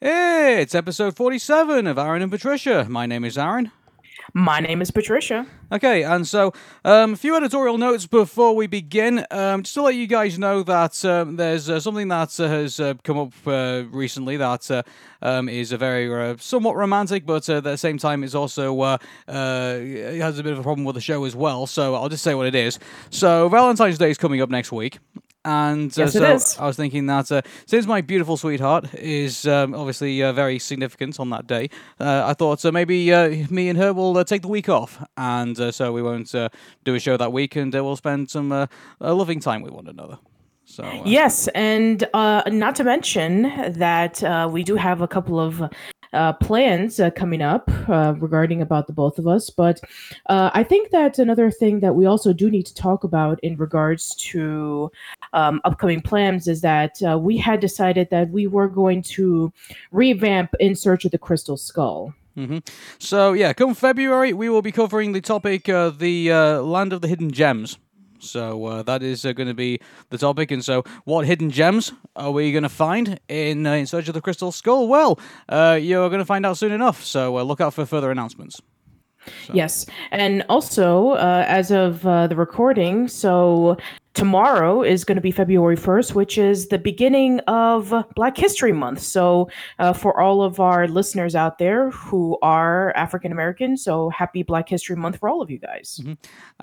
It's episode 47 of Aaron and Patricia. My name is Aaron. My name is Patricia. Okay, and so um, a few editorial notes before we begin. Um, just to let you guys know that um, there's uh, something that uh, has uh, come up uh, recently that uh, um, is a very uh, somewhat romantic, but at the same time, it's also uh, uh, it has a bit of a problem with the show as well. So I'll just say what it is. So Valentine's Day is coming up next week. And uh, Yes, it so is. I was thinking that uh, since my beautiful sweetheart is um, obviously uh, very significant on that day, uh, I thought uh, maybe uh, me and her will uh, take the week off, and uh, so we won't uh, do a show that week, and uh, we'll spend some uh, uh, loving time with one another. So uh, Yes, and uh, not to mention that uh, we do have a couple of uh, plans uh, coming up uh, regarding about the both of us. But uh, I think that another thing that we also do need to talk about in regards to um, upcoming plans is that uh, we had decided that we were going to revamp In Search of the Crystal Skull. hmm So yeah, come February, we will be covering the topic, uh, the uh, land of the hidden gems. So uh, that is uh, going to be the topic, and so what hidden gems are we going to find in uh, in search of the crystal skull? Well, uh, you're going to find out soon enough. So uh, look out for further announcements. Yes, and also uh, as of the recording, so tomorrow is going to be February first, which is the beginning of Black History Month. So uh, for all of our listeners out there who are African American, so happy Black History Month for all of you guys.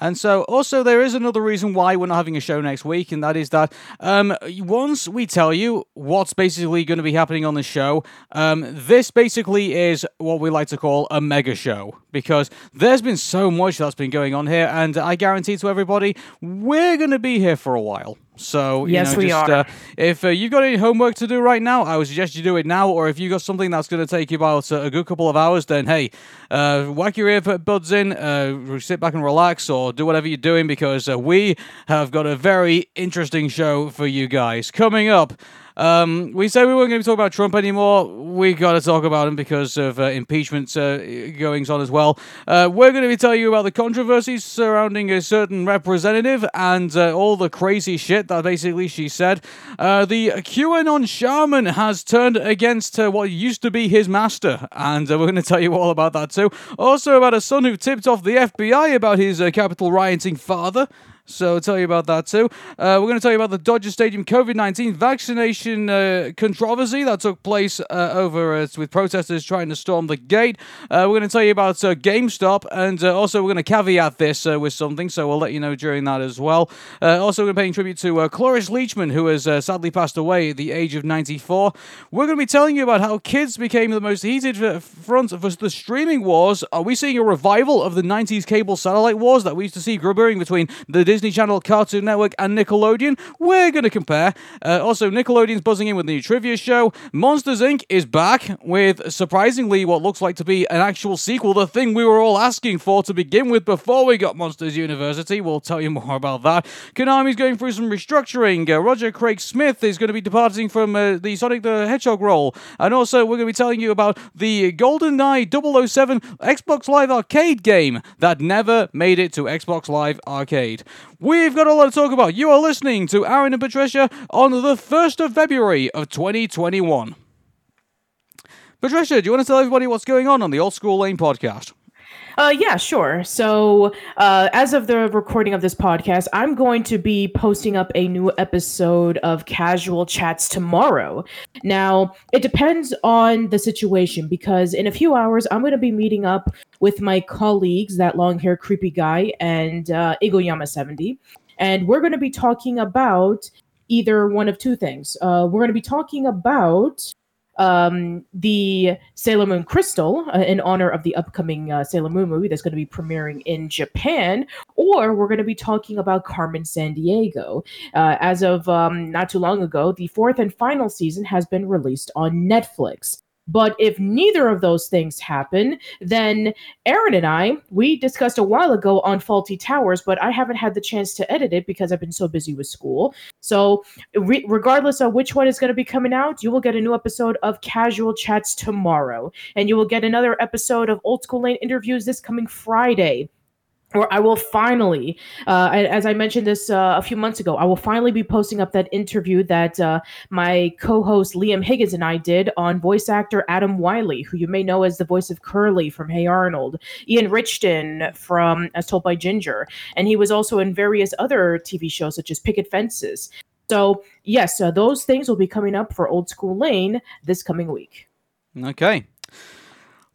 And so, also, there is another reason why we're not having a show next week, and that is that um, once we tell you what's basically going to be happening on the show, um, this basically is what we like to call a mega show because there's been so much that's been going on here, and I guarantee to everybody, we're going to be here for a while. So, you Yes, know, we just, are. Uh, if uh, you've got any homework to do right now, I would suggest you do it now. Or if you've got something that's going to take you about uh, a good couple of hours, then hey, uh, whack your earbuds in, uh, sit back and relax, or do whatever you're doing because uh, we have got a very interesting show for you guys coming up. Um, we said we weren't going to talk about Trump anymore. We got to talk about him because of uh, impeachment uh, goings on as well. Uh, we're going to be telling you about the controversies surrounding a certain representative and uh, all the crazy shit that basically she said. Uh, the QAnon shaman has turned against what used to be his master, and uh, we're going to tell you all about that too. Also, about a son who tipped off the FBI about his Capitol rioting father. So I'll tell you about that too. Uh, we're going to tell you about the Dodger Stadium COVID 19 vaccination uh, controversy that took place uh, over with protesters trying to storm the gate. Uh, we're going to tell you about uh, GameStop, and uh, also we're going to caveat this with something, so we'll let you know during that as well. Also, we're paying tribute to Cloris Leachman, who has sadly passed away at the age of 94. We're going to be telling you about how kids became the most heated front for the streaming wars. Are we seeing a revival of the 90s cable satellite wars that we used to see brewing between the Disney Channel, Cartoon Network, and Nickelodeon? We're going to compare. Uh, also, Nickelodeon's buzzing in with the new trivia show. Monsters Inc. is back with surprisingly what looks like to be an actual sequel, the thing we were all asking for to begin with before we got Monsters University. We'll tell you more about that. Konami's going through some restructuring. Uh, Roger Craig Smith is going to be departing from uh, the Sonic the Hedgehog role. And also, we're going to be telling you about the GoldenEye 007 Xbox Live Arcade game that never made it to Xbox Live Arcade. We've got a lot to talk about. You are listening to Aaron and Patricia on the 1st of February of 2021. Patricia, do you want to tell everybody what's going on on the Old School Lane podcast? Uh, yeah, sure. So, uh, as of the recording of this podcast, I'm going to be posting up a new episode of Casual Chats tomorrow. Now, it depends on the situation because in a few hours, I'm going to be meeting up with my colleagues, that long hair creepy guy, and uh, Igoyama70. And we're going to be talking about either one of two things. Uh, we're going to be talking about um, the Sailor Moon Crystal uh, in honor of the upcoming uh, Sailor Moon movie that's going to be premiering in Japan, or we're going to be talking about Carmen Sandiego. Uh, as of um, not too long ago, the fourth and final season has been released on Netflix. But if neither of those things happen, then Aaron and I, we discussed a while ago on Fawlty Towers, but I haven't had the chance to edit it because I've been so busy with school. So, re- regardless of which one is going to be coming out, you will get a new episode of Casual Chats tomorrow. And you will get another episode of Old School Lane interviews this coming Friday. Or I will finally, uh, as I mentioned this uh, a few months ago, I will finally be posting up that interview that uh, my co-host Liam Higgins and I did on voice actor Adam Wylie, who you may know as the voice of Curly from Hey Arnold, Ian Richton from As Told by Ginger, and he was also in various other TV shows such as Picket Fences. So yes, uh, those things will be coming up for Old School Lane this coming week. Okay.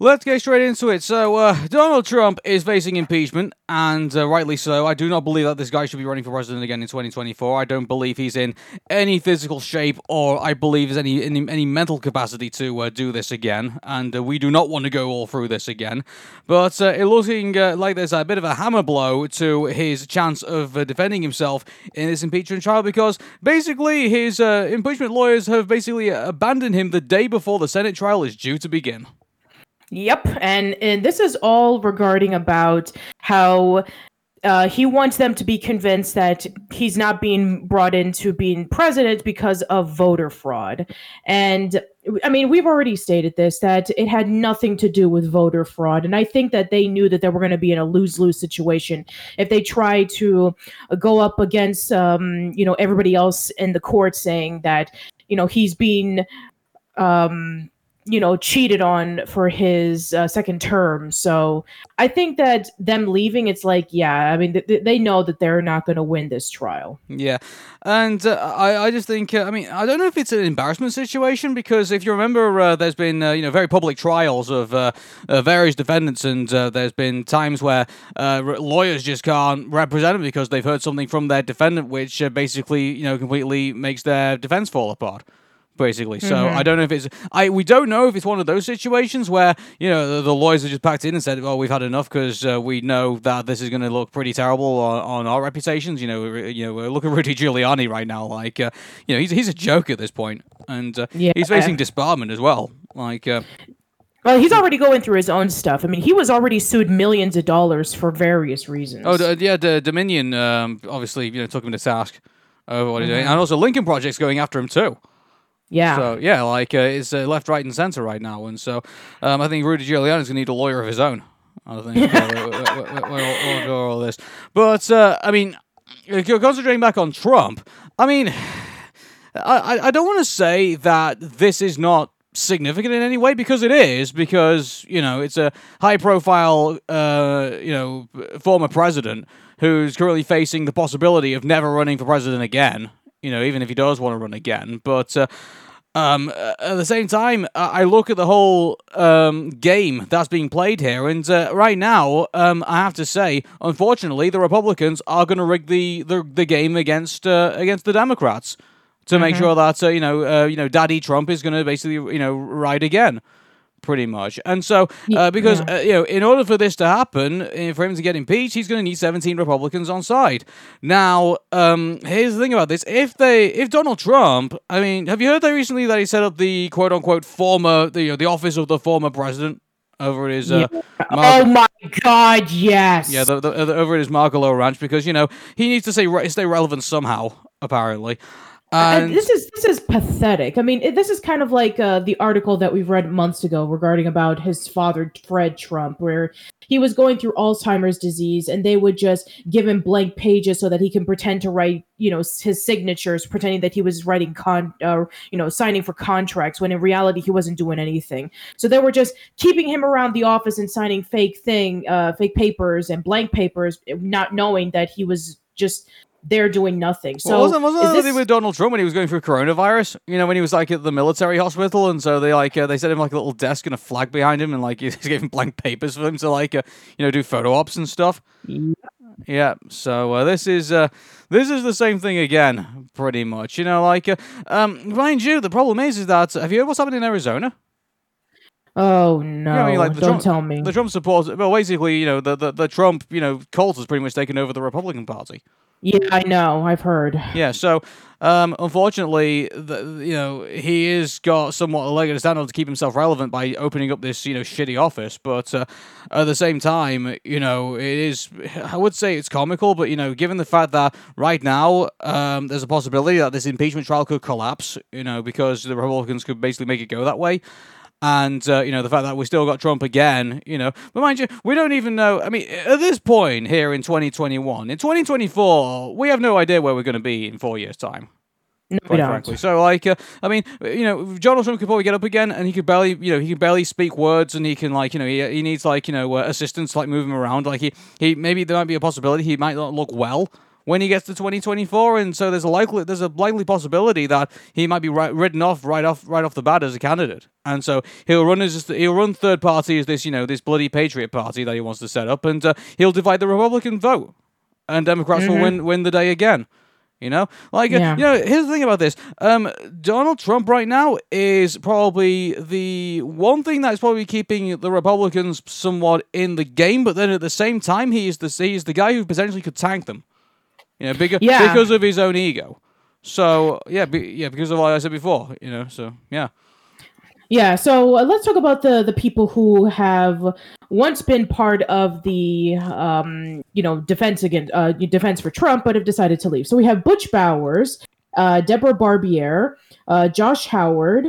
Let's get straight into it. So, uh, Donald Trump is facing impeachment, and uh, rightly so. I do not believe that this guy should be running for president again in 2024. I don't believe he's in any physical shape, or I believe there's any any, any mental capacity to uh, do this again. And uh, we do not want to go all through this again. But uh, it's looking uh, like there's a bit of a hammer blow to his chance of defending himself in this impeachment trial, because basically his impeachment lawyers have basically abandoned him the day before the Senate trial is due to begin. Yep, and and this is all regarding about how uh, he wants them to be convinced that he's not being brought into being president because of voter fraud. And I mean, we've already stated this that it had nothing to do with voter fraud. And I think that they knew that they were going to be in a lose lose situation if they try to go up against, um, you know, everybody else in the court saying that, you know, he's being. Um, you know, cheated on for his uh, second term. So I think that them leaving, it's like, yeah, I mean, th- they know that they're not going to win this trial. Yeah. And uh, I, I just think, uh, I mean, I don't know if it's an embarrassment situation because if you remember, uh, there's been, uh, you know, very public trials of uh, various defendants, and there's been times where lawyers just can't represent them because they've heard something from their defendant, which basically, you know, completely makes their defense fall apart basically. So mm-hmm. I don't know if it's I we don't know if it's one of those situations where you know the, the lawyers are just packed in and said, "Oh, we've had enough because uh, we know that this is going to look pretty terrible on, on, our reputations." You know, you know, look at Rudy Giuliani right now. Like, uh, you know, he's he's a joke at this point, and uh, yeah. he's facing disbarment as well. Like. Uh, well, he's already going through his own stuff. I mean, he was already sued millions of dollars for various reasons. Oh, yeah, the Dominion um, obviously you know took him to task over what he's doing, mm-hmm. and also Lincoln Project's going after him too. Yeah. So yeah, like uh, it's uh, left, right, and center right now, and so um, I think Rudy Giuliani is gonna need a lawyer of his own. I think uh, we'll, go all this, but uh, I mean, uh, concentrating back on Trump, I mean, I I don't want to say that this is not significant in any way because it is because you know it's a high profile uh you know former president who's currently facing the possibility of never running for president again you know, even if he does want to run again. But uh, um, at the same time, I look at the whole um, game that's being played here, and uh, right now, um, I have to say, unfortunately, the Republicans are going to rig the, the, the game against uh, against the Democrats to mm-hmm. make sure that uh, you know uh, you know Daddy Trump is going to basically you know ride again pretty much. And so, uh, because yeah. uh, you know, in order for this to happen, uh, for him to get impeached, he's going to need 17 Republicans on side. Now, um, here's the thing about this: if they, if Donald Trump, I mean, have you heard that recently that he set up the quote unquote former, the, you know, the office of the former president? Over at his, uh, yeah. Mar- oh my God, yes, yeah, the, the, the, over at his Mar-a-Lago ranch because you know he needs to stay re- stay relevant somehow, apparently. And this is this is pathetic. I mean, it, this is kind of like uh, the article that we've read months ago regarding about his father, Fred Trump, where he was going through Alzheimer's disease, and they would just give him blank pages so that he can pretend to write, you know, his signatures, pretending that he was writing con, uh, you know, signing for contracts, when in reality he wasn't doing anything. So they were just keeping him around the office and signing fake thing, uh, fake papers and blank papers, not knowing that he was just they're doing nothing. So well, wasn't wasn't this... with Donald Trump when he was going through coronavirus? You know, when he was like at the military hospital, and so they like uh, they set him like a little desk and a flag behind him, and like he gave him blank papers for him to like uh, you know do photo ops and stuff. Yeah. yeah so uh, this is uh, this is the same thing again, pretty much. You know, like uh, um, mind you, the problem is is that have you heard what's happened in Arizona? Oh no! You know, I mean, like Don't Trump, tell me. The Trump supporters, well, basically, you know, the, the, the Trump, you know, cult has pretty much taken over the Republican Party. Yeah, I know. I've heard. Yeah, so um, unfortunately, the, you know, he is got somewhat a leg to stand on to keep himself relevant by opening up this, you know, shitty office. But uh, at the same time, you know, it is, I would say it's comical, but, you know, given the fact that right now um, there's a possibility that this impeachment trial could collapse, you know, because the Republicans could basically make it go that way. And uh, you know the fact that we still got Trump again, you know. But mind you, we don't even know. I mean, at this point here in 2021, in 2024, we have no idea where we're going to be in four years' time. No, Quite frankly, so like, uh, I mean, you know, Donald Trump could probably get up again, and he could barely, you know, he could barely speak words, and he can like, you know, he, he needs like, you know, uh, assistance to like move him around. Like he, he maybe there might be a possibility he might not look well when he gets to 2024, and so there's a likely there's a likely possibility that he might be ri- ridden off right off right off the bat as a candidate, and so he'll run as he'll run third party as this you know this bloody patriot party that he wants to set up, and uh, he'll divide the Republican vote, and Democrats will win win the day again. You know, like uh, Yeah. you know, here's the thing about this. Um, Donald Trump right now is probably the one thing that's probably keeping the Republicans somewhat in the game, but then at the same time, he is the he is the guy who potentially could tank them. You know, because Yeah. because of his own ego. So yeah, be, yeah, because of what I said before. You know, so yeah. Yeah, so uh, let's talk about the the people who have once been part of the um, you know defense against uh, defense for Trump, but have decided to leave. So we have Butch Bowers, uh, Deborah Barbier, uh, Josh Howard,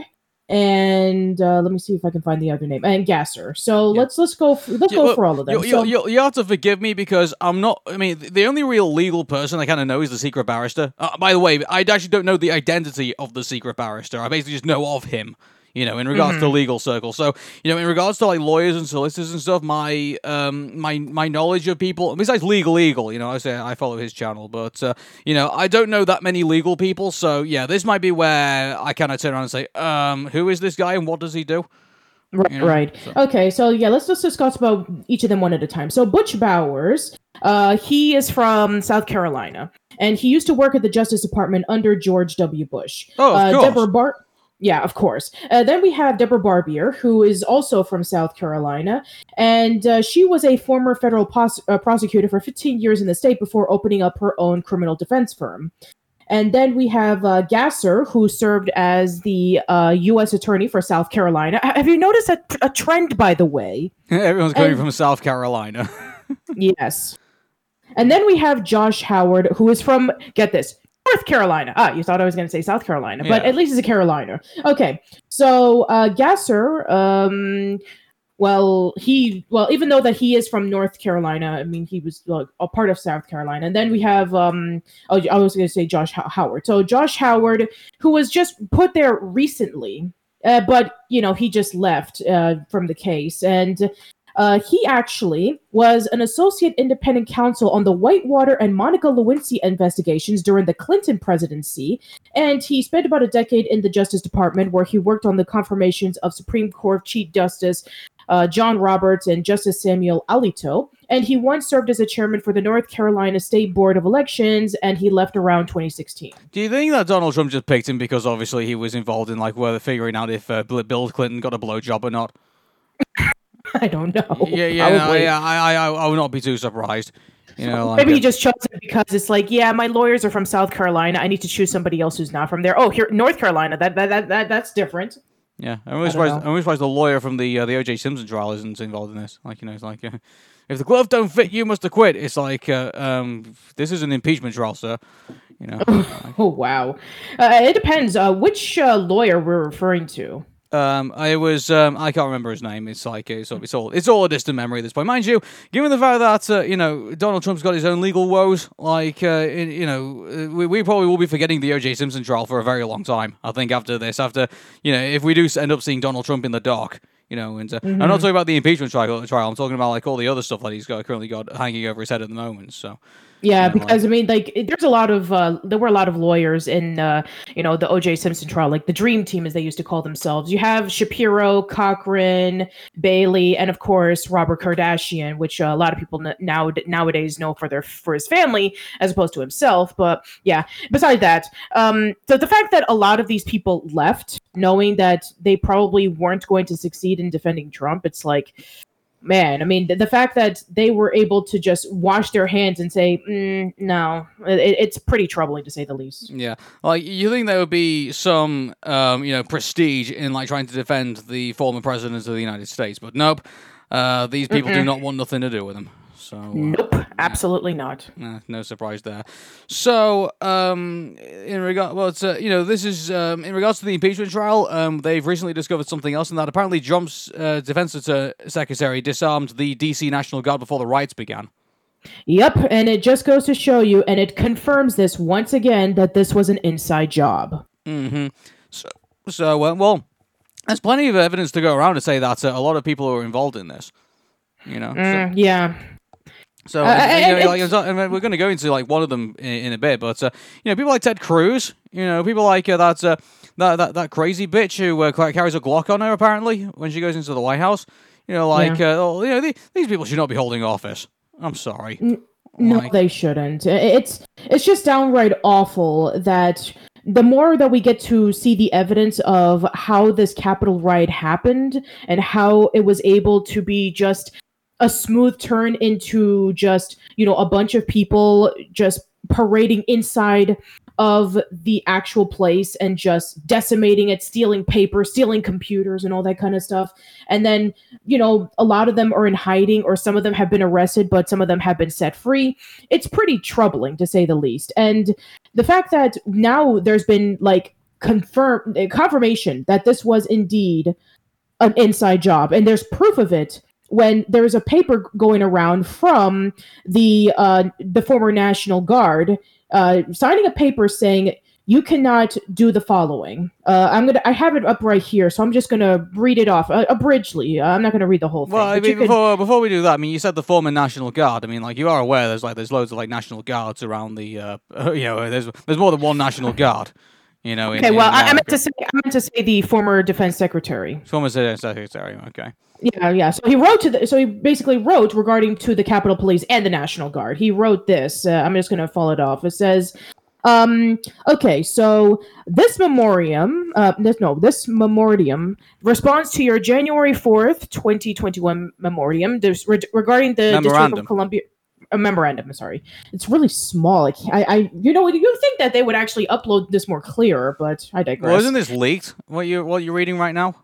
and uh, let me see if I can find the other name, and Gasser. So let's let's go f- let's Yeah, go well, for all of them. You, so, you, you, you have to forgive me because I'm not. I mean, the only real legal person I kind of know is the secret barrister. Uh, by the way, I actually don't know the identity of the secret barrister. I basically just know of him. You know, in regards Mm-hmm. to legal circles. So, you know, in regards to like lawyers and solicitors and stuff, my um my my knowledge of people besides legal legal, you know, I say I follow his channel, but uh, you know, I don't know that many legal people. So yeah, this might be where I kind of turn around and say, um, who is this guy and what does he do? Right, you know, right. Okay, so yeah, let's just discuss about each of them one at a time. So Butch Bowers, uh, he is from South Carolina, and he used to work at the Justice Department under George W. Bush. Oh, of uh, course. Deborah Bar. Yeah, of course. Uh, then we have Deborah Barbier, who is also from South Carolina, and uh, she was a former federal pos- uh, prosecutor for 15 years in the state before opening up her own criminal defense firm. And then we have uh, Gasser, who served as the uh, U.S. Attorney for South Carolina. Have you noticed a, a trend, by the way? Everyone's coming And- from South Carolina. yes. And then we have Josh Howard, who is from, get this, North Carolina. Ah, you thought I was going to say South Carolina, but Yeah. at least it's a Carolina. Okay. So uh, Gasser, um, well, he, well, even though that he is from North Carolina, I mean, he was like, a part of South Carolina. And then we have, um, oh, I was going to say Josh How- Howard. So Josh Howard, who was just put there recently, uh, but, you know, he just left uh, from the case. And uh, he actually was an associate independent counsel on the Whitewater and Monica Lewinsky investigations during the Clinton presidency, and he spent about a decade in the Justice Department, where he worked on the confirmations of Supreme Court Chief Justice uh, John Roberts and Justice Samuel Alito. And he once served as a chairman for the North Carolina State Board of Elections, and he left around 2016. Do you think that Donald Trump just picked him because obviously he was involved in like whether figuring out if uh, Bill Clinton got a blowjob or not? I don't know. yeah, yeah, no, yeah. I, I, I would not be too surprised. You know, like, Maybe uh, he just chose it because it's like, yeah, my lawyers are from South Carolina. I need to choose somebody else who's not from there. Oh, here, North Carolina. That that that, that that's different. yeah. I'm always surprised. I'm really surprised the lawyer from the uh, the O.J. Simpson trial isn't involved in this. Like, you know, it's like. Uh, if the glove don't fit, you must acquit. It's like, uh, um, this is an impeachment trial, sir. You know, Oh wow. Uh, it depends. Uh, which uh, lawyer we're referring to? Um, I was um, I can't remember his name. It's like it's, it's all it's all a distant memory at this point, mind you. Given the fact that uh, you know Donald Trump's got his own legal woes, like uh, in- you know uh, we, we probably will be forgetting the O.J. Simpson trial for a very long time. I think after this, after you know if we do end up seeing Donald Trump in the dock. You know, and uh, I'm not talking about the impeachment trial. Trial. I'm talking about like all the other stuff that he's got currently got hanging over his head at the moment. So, Yeah, because I mean, like, it- there's a lot of uh, there were a lot of lawyers in uh, you know the O.J. Simpson trial, like the Dream Team, as they used to call themselves. You have Shapiro, Cochran, Bailey, and of course Robert Kardashian, which uh, a lot of people n- now nowadays know for their for his family as opposed to himself. But yeah, beside that, um, so the fact that a lot of these people left, knowing that they probably weren't going to succeed in defending Trump, it's like man i mean the, the fact that they were able to just wash their hands and say mm, no it, it's pretty troubling to say the least Yeah, like you think there would be some, um, you know, prestige in like trying to defend the former president of the United States, but nope. Uh, these people do not want nothing to do with him. So uh, Nope, absolutely not. Nah, no surprise there. So, um, in regard, well, it's, uh, you know, this is um, in regards to the impeachment trial. Um, they've recently discovered something else, and that apparently Trump's uh, defense secretary disarmed the D.C. National Guard before the riots began. Yep, and it just goes to show you, and it confirms this once again that this was an inside job. Mm-hmm. So, so uh, well, there's plenty of evidence to go around to say that uh, a lot of people were involved in this. You know. Mm, yeah. So uh, you know, like, we're going to go into like one of them in, in a bit, but uh, you know, people like Ted Cruz, you know, people like uh, that, uh, that that that crazy bitch who uh, carries a Glock on her apparently when she goes into the White House. You know, like yeah. uh, you know, the, these people should not be holding office. I'm sorry. N- no, like, they shouldn't. It's it's just downright awful that the more that we get to see the evidence of how this Capitol riot happened and how it was able to be just a smooth turn into just you know a bunch of people just parading inside of the actual place and just decimating it, stealing paper, stealing computers, and all that kind of stuff. And then, you know, a lot of them are in hiding, or some of them have been arrested, but some of them have been set free. It's pretty troubling to say the least. And the fact that now there's been like confirm uh, confirmation that this was indeed an inside job, and there's proof of it when there was a paper going around from the uh, the former National Guard uh, signing a paper saying you cannot do the following. Uh, I'm gonna. I have it up right here, so I'm just gonna read it off uh, abridgedly. Uh, I'm not gonna read the whole thing. Well, I mean, before before we do that, I mean, you said the former National Guard. I mean, like you are aware, there's like there's loads of like National Guards around the. Uh, you know, there's there's more than one National Guard. You know. Okay. In, well, in I meant to say I meant to say the former Defense Secretary. Former Defense Secretary. Okay. Yeah, yeah. So he wrote to the. So he basically wrote regarding to the Capitol Police and the National Guard. He wrote this. Uh, I'm just going to follow it off. It says, um, okay, so this memoriam, uh, this, no, this memoriam responds to your January 4th, 2021 memoriam re- regarding the memorandum. District of Columbia. A memorandum. I'm sorry, it's really small. Like I, I, you know, you think that they would actually upload this more clear, but I digress. Well, isn't this leaked? What you what you're reading right now?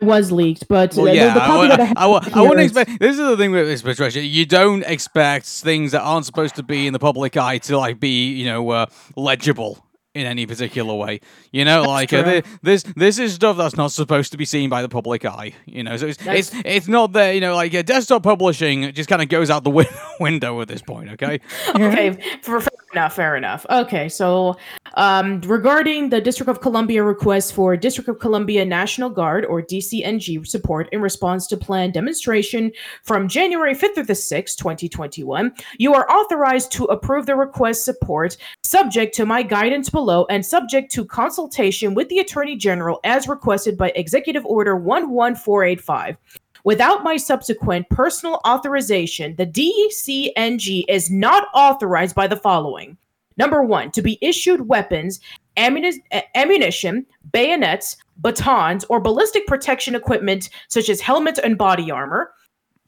It was leaked, but well, yeah, the, the I, I, I, I, wouldn't expect. This is the thing with this, Patricia. You don't expect things that aren't supposed to be in the public eye to like be, you know, uh, legible in any particular way. You know, that's like uh, this this is stuff that's not supposed to be seen by the public eye. You know, so it's it's, it's not there. You know, like uh, desktop publishing just kind of goes out the win- window at this point. Okay. okay. For, fair enough. Fair enough. Okay. So, um, regarding the District of Columbia request for District of Columbia National Guard or DCNG support in response to planned demonstration from January 5th through the 6th, 2021, you are authorized to approve the request support subject to my guidance below and subject to consultation with the Attorney General as requested by Executive Order 11485. Without my subsequent personal authorization, the DCNG is not authorized by the following. Number one, to be issued weapons, eh, ammunition, bayonets, batons, or ballistic protection equipment such as helmets and body armor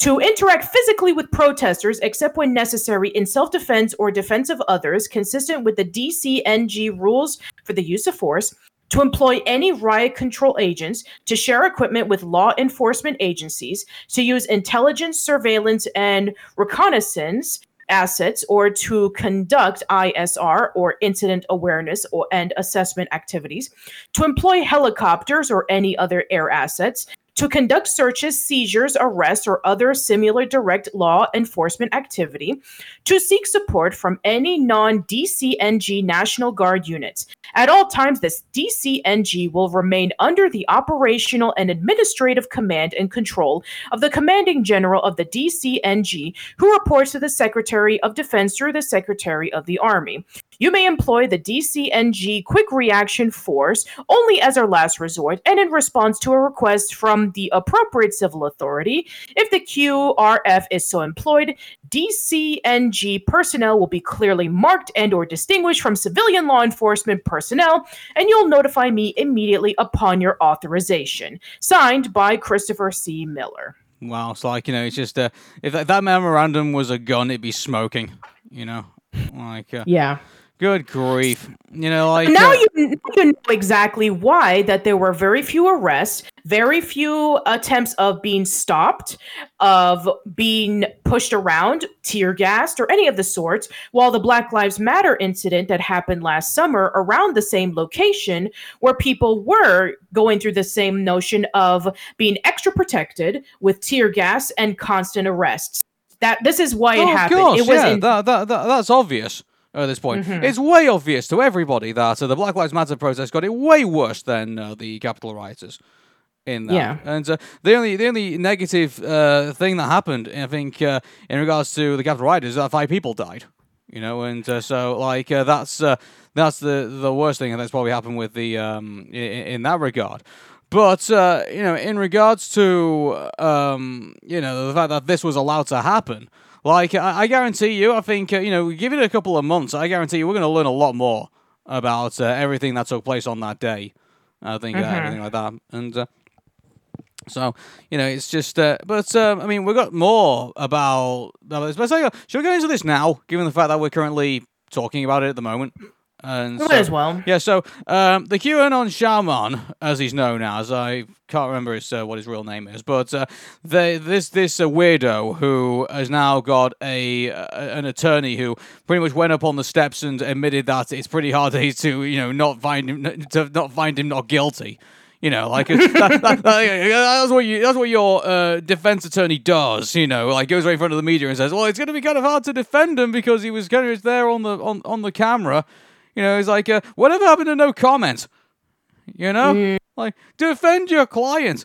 to interact physically with protesters except when necessary in self defense or defense of others, consistent with the DCNG rules for the use of force, to employ any riot control agents, to share equipment with law enforcement agencies, to use intelligence, surveillance, and reconnaissance assets, or to conduct ISR or incident awareness or, and assessment activities, to employ helicopters or any other air assets, to conduct searches, seizures, arrests, or other similar direct law enforcement activity, to seek support from any non DCNG National Guard units. At all times, this DCNG will remain under the operational and administrative command and control of the commanding general of the DCNG, who reports to the Secretary of Defense through the Secretary of the Army. You may employ the DCNG Quick Reaction Force only as our last resort and in response to a request from the appropriate civil authority. If the QRF is so employed, DCNG personnel will be clearly marked and or distinguished from civilian law enforcement personnel, and you'll notify me immediately upon your authorization. Signed by Christopher C. Miller. Wow, it's like you know, it's just uh, if that memorandum was a gun, it'd be smoking. You know, like uh, yeah. Good grief! You know, like now uh, you, you know exactly why that there were very few arrests, very few attempts of being stopped, of being pushed around, tear gassed, or any of the sorts. While the Black Lives Matter incident that happened last summer around the same location, where people were going through the same notion of being extra protected with tear gas and constant arrests. That this is why it oh, happened. Gosh, it was yeah, in- that, that, that, that's obvious at this point. Mhm. It's way obvious to everybody that uh, the Black Lives Matter protest got it way worse than uh, the Capitol rioters. In that, Yeah. and uh, the only the only negative uh, thing that happened, I think, uh, in regards to the Capitol rioters, is that five people died. You know, and uh, so like uh, that's uh, that's the the worst thing, and that's probably happened with the um in, in that regard. But uh, you know, in regards to um, you know the fact that this was allowed to happen, like I, I guarantee you, I think uh, you know, give it a couple of months, I guarantee you, we're going to learn a lot more about uh, everything that took place on that day. I think uh, Mhm. everything like that, and uh, so you know, it's just. Uh, but um, I mean, we've got more about about this. But uh, should we go into this now, given the fact that we're currently talking about it at the moment? And Might so- as well. yeah, so um, the QAnon shaman, as he's known as, I can't remember his, uh, what his real name is, but uh, they, this this uh, weirdo who has now got a uh, an attorney who pretty much went up on the steps and admitted that it's pretty hard to you know not find him to not find him not guilty. You know, like that, that- that- that's what you that's what your uh, defense attorney does. You know, like goes right in front of the media and says, "Well, it's going to be kind of hard to defend him because he was kind of there on the on, on the camera." You know, he's like, uh, "Whatever happened to no comment?" You know, like defend your client.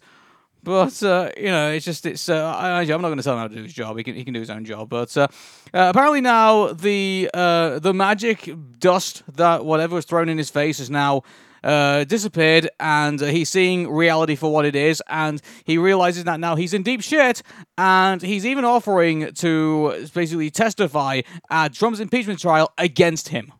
But uh, you know, it's just it's. Uh, I, I'm not going to tell him how to do his job. He can he can do his own job. But uh, uh, apparently now the uh, the magic dust that whatever was thrown in his face is now uh, disappeared, and uh, he's seeing reality for what it is, and he realizes that now he's in deep shit, and he's even offering to basically testify at Trump's impeachment trial against him.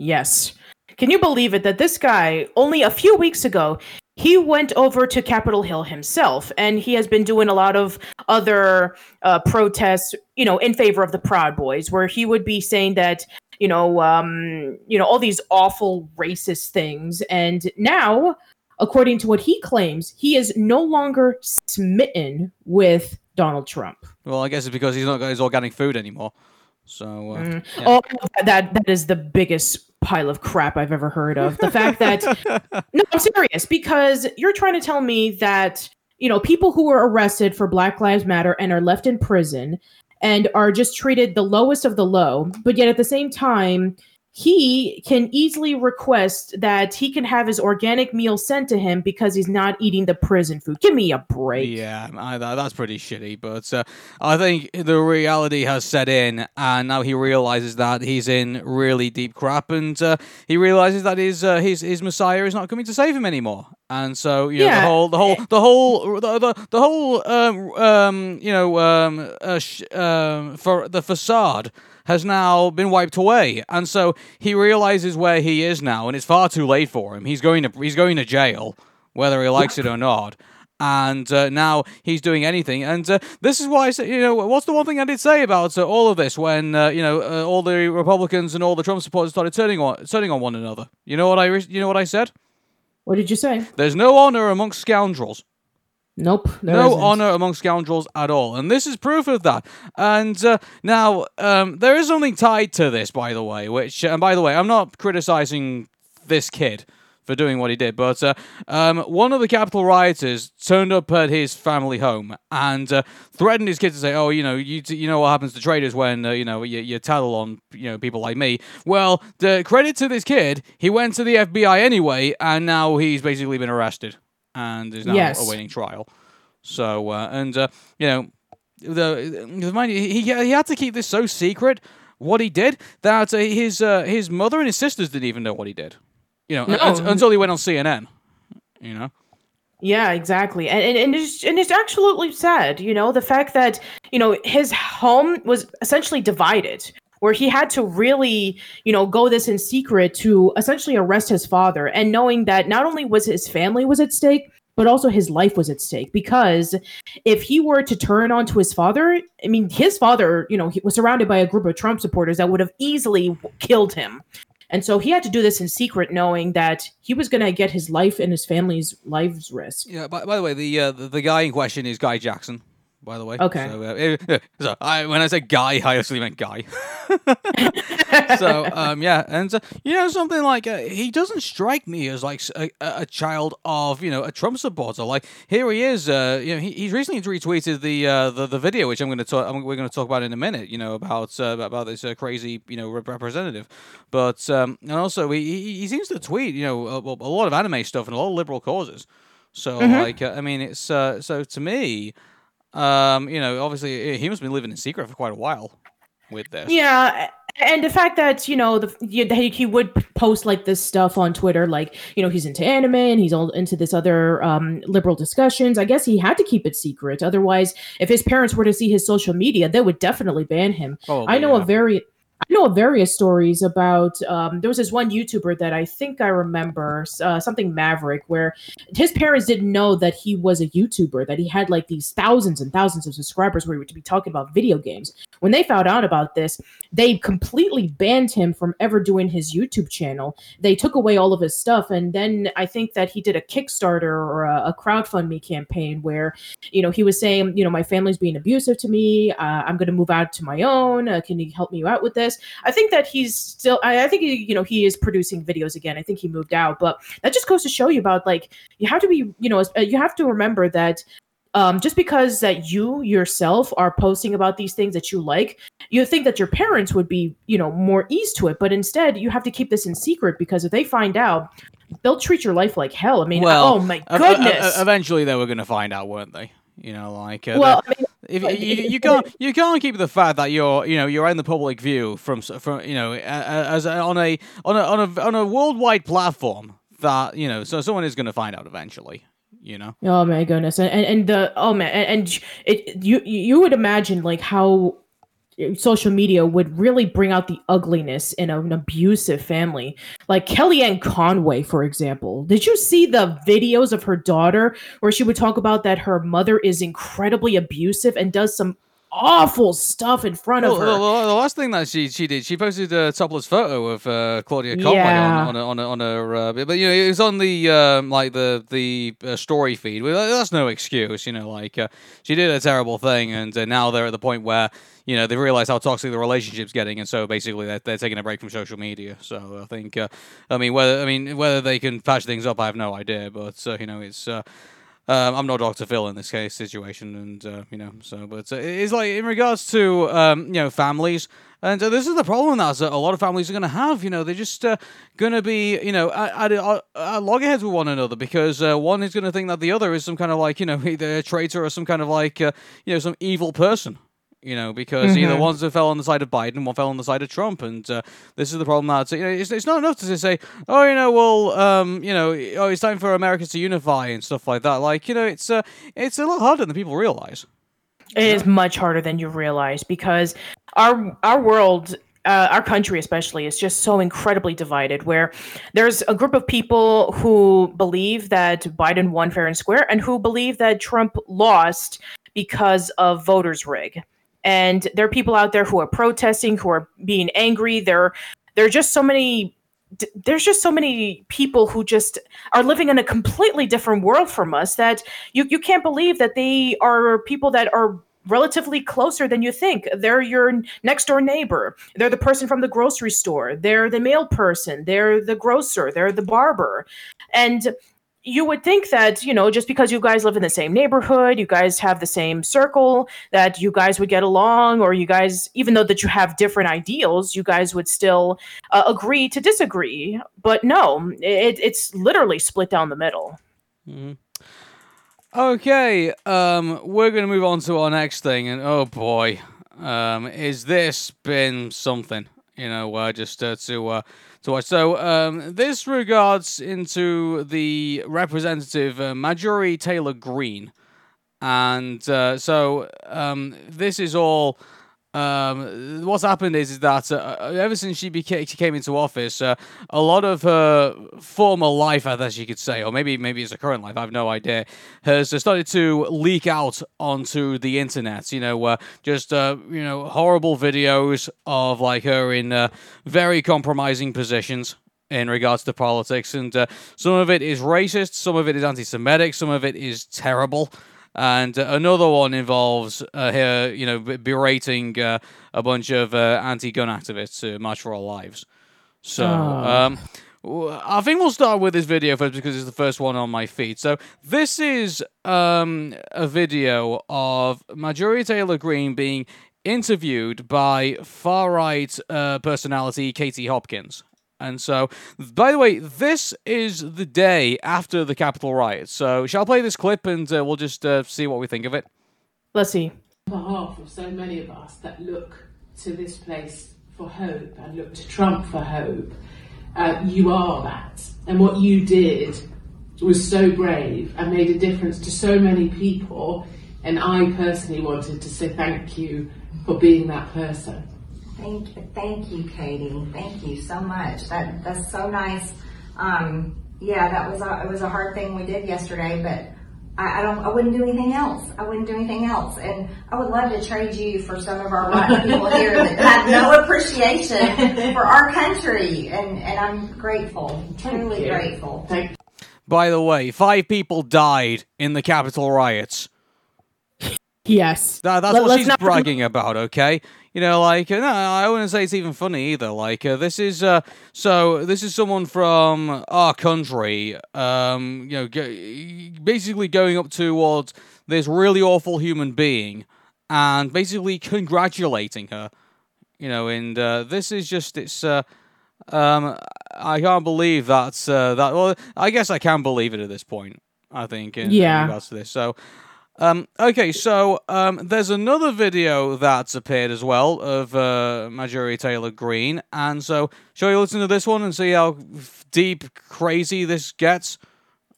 Yes. Can you believe it that this guy, only a few weeks ago, he went over to Capitol Hill himself, and he has been doing a lot of other uh, protests, you know, in favor of the Proud Boys, where he would be saying that, you know, um, you know, all these awful racist things, and now, according to what he claims, he is no longer smitten with Donald Trump. Well, I guess it's because he's not got his organic food anymore. So uh, Mm. yeah. Oh, that that is the biggest pile of crap I've ever heard of. The fact that no, I'm serious because you're trying to tell me that you know people who are arrested for Black Lives Matter and are left in prison and are just treated the lowest of the low, but yet at the same time he can easily request that he can have his organic meal sent to him because he's not eating the prison food. Give me a break. Yeah, I, that's pretty shitty. But uh, I think the reality has set in, and now he realizes that he's in really deep crap, and uh, he realizes that his uh, his his Messiah is not coming to save him anymore. And so, you know, the whole, the whole, the whole, the the, the whole, um, um, you know, um, uh, sh- um, for the facade has now been wiped away, and so he realizes where he is now, and it's far too late for him. He's going to he's going to jail, whether he likes it or not. And uh, now he's doing anything, and uh, this is why I say, you know, what's the one thing I did say about uh, all of this when uh, you know uh, all the Republicans and all the Trump supporters started turning on turning on one another. You know what I re- you know what I said? What did you say? There's no honor amongst scoundrels Nope. no isn't. honor among scoundrels at all, and this is proof of that. And uh, now um, there is something tied to this, by the way. Which, and by the way, I'm not criticizing this kid for doing what he did, but uh, um, one of the Capitol rioters turned up at his family home and uh, threatened his kids to say, "Oh, you know, you you know what happens to traitors when uh, you know you, you tattle on you know people like me." Well, the credit to this kid, he went to the FBI anyway, and now he's basically been arrested and is now Yes. awaiting trial. So, uh, and uh, you know, the, the mind, he he had to keep this so secret what he did that uh, his uh, his mother and his sisters didn't even know what he did. You know, No. un- until he went on CNN. You know. Yeah, exactly. And, and, and, it's, and it's absolutely sad, you know, the fact that, you know, his home was essentially divided, where he had to really, you know, go this in secret to essentially arrest his father. And knowing that not only was his family was at stake, but also his life was at stake. Because if he were to turn on to his father, I mean, his father, you know, he was surrounded by a group of Trump supporters that would have easily killed him. And so he had to do this in secret, knowing that he was going to get his life and his family's lives risk. Yeah. By, by the way, the, uh, the the guy in question is Guy Jackson. By the way. Okay. So, uh, so I, when I say guy, I actually meant guy. so um, yeah, and uh, you know something like uh, he doesn't strike me as like a, a, child of you know a Trump supporter. Like here he is, uh, you know, he, he's recently retweeted the uh, the, the video which I'm going to talk. we're going to talk about in a minute. You know about uh, about this uh, crazy you know representative, but um, and also he, he, seems to tweet you know a, a, lot of anime stuff and a lot of liberal causes. So mm-hmm. like I mean it's so to me. Um, you know, obviously he must have been living in secret for quite a while with this. Yeah, and the fact that you know the he, he would post like this stuff on Twitter, like you know he's into anime and he's all into this other um, liberal discussions. I guess he had to keep it secret, otherwise, if his parents were to see his social media, they would definitely ban him. Oh, I know yeah. a very I know various stories about. Um, there was this one YouTuber that I think I remember, uh, something Maverick, where his parents didn't know that he was a YouTuber, that he had like these thousands and thousands of subscribers where he would be talking about video games. When they found out about this, they completely banned him from ever doing his YouTube channel. They took away all of his stuff, and then I think that he did a Kickstarter or a, a crowdfunding campaign where, you know, he was saying, you know, my family's being abusive to me. Uh, I'm going to move out to my own. Uh, can you help me out with this? I think that he's still. I, I think he, you know he is producing videos again. I think he moved out, but that just goes to show you about like you have to be you know you have to remember that um, just because that you yourself are posting about these things that you like, you think that your parents would be, you know, more eased to it. But instead, you have to keep this in secret because if they find out, they'll treat your life like hell. I mean, well, oh my goodness! eventually, they were going to find out, weren't they? You know, like uh, well, I mean, if you, you, can't you can't keep the fact that you're you know you're in the public view from from you know as a, on a on a on a on a worldwide platform that you know so someone is going to find out eventually you know oh my goodness and and the oh man and, and it you you would imagine like how social media would really bring out the ugliness in an abusive family. Like Kellyanne Conway, for example. Did you see the videos of her daughter where she would talk about that her mother is incredibly abusive and does some awful stuff in front well, of her. The, the, last thing that she she did, she posted a topless photo of uh, Claudia Conway yeah. on, on, on, on her, uh, but you know it was on the um, like the the uh, story feed. Well, that's no excuse, you know. Like uh, she did a terrible thing, and uh, now they're at the point where you know, they realize how toxic the relationship's getting, and so basically they're, they're taking a break from social media. So I think, uh, I mean, whether I mean whether they can patch things up, I have no idea. But uh, you know, it's. Um, I'm not Dr. Phil in this case situation, and uh, you know, so but uh, it's like in regards to um, you know families, and uh, this is the problem that a lot of families are going to have. You know, they're just uh, going to be, you know, at, at, at loggerheads with one another because uh, one is going to think that the other is some kind of like, you know, either a traitor or some kind of like, uh, you know, some evil person you know, because mm-hmm. either ones that fell on the side of Biden, one fell on the side of Trump, and uh, this is the problem. That you know, it's, it's not enough to say, oh, you know, well, um, you know, oh, it's time for Americans to unify and stuff like that. Like, you know, it's uh, it's a lot harder than people realize. It is much harder than you realize because our our world uh, our country especially is just so incredibly divided where there's a group of people who believe that biden won fair and square and who believe that trump lost because of voters rig and there are people out there who are protesting who are being angry there there are just so many there's just so many people who just are living in a completely different world from us that you, you can't believe that they are people that are relatively closer than you think. They're your next door neighbor. They're the person from the grocery store. They're the mail person. They're the grocer. They're the barber. And you would think that you know just because you guys live in the same neighborhood you guys have the same circle that you guys would get along or you guys even though that you have different ideals you guys would still uh, agree to disagree. But no it, it's literally split down the middle. Mm-hmm. okay um we're gonna move on to our next thing and oh boy um is this been something? You know uh, just uh, to uh to watch. So um, this regards into the representative uh, Marjorie Taylor Greene, and uh, so um, this is all um, what's happened is, is that uh, ever since she became she came into office, uh, a lot of her former life, I guess you could say, or maybe maybe it's her current life, I have no idea, has started to leak out onto the internet. You know, uh, just uh, you know horrible videos of like her in uh, very compromising positions in regards to politics, and uh, some of it is racist, some of it is anti-Semitic, some of it is terrible and uh, another one involves uh, her, you know, berating uh, a bunch of uh, anti-gun activists who march for our lives. So, oh. um, I think we'll start with this video first because it's the first one on my feed. So, this is um, a video of Marjorie Taylor Greene being interviewed by far right uh, personality Katie Hopkins. And so, by the way, this is the day after the Capitol riots. So, shall I play this clip and uh, we'll just uh, see what we think of it? Let's see. On behalf of so many of us that look to this place for hope and look to Trump for hope, uh, you are that. And what you did was so brave and made a difference to so many people. And I personally wanted to say thank you for being that person. Thank you, thank you, Katie. Thank you so much. That that's so nice. Um, yeah, that was a, it was a hard thing we did yesterday, but I, I, don't I wouldn't do anything else. I wouldn't do anything else, and I would love to trade you for some of our white people here that have no appreciation for our country, and and I'm grateful, truly grateful. Thank By the way, five people died in the Capitol riots. Yes. That, that's Let, what she's not... bragging about, okay? You know, like, no, I wouldn't say it's even funny either. Like, uh, this is, uh, so, this is someone from our country, um, you know, g- basically going up towards this really awful human being and basically congratulating her. You know, and uh, this is just, it's, uh, um, I can't believe that's, uh, that, well, I guess I can believe it at this point, I think, in, yeah. in regards to this. So, um, okay, so um, there's another video that's appeared as well of uh, Marjorie Taylor Greene, and so shall we listen to this one and see how deep, crazy this gets?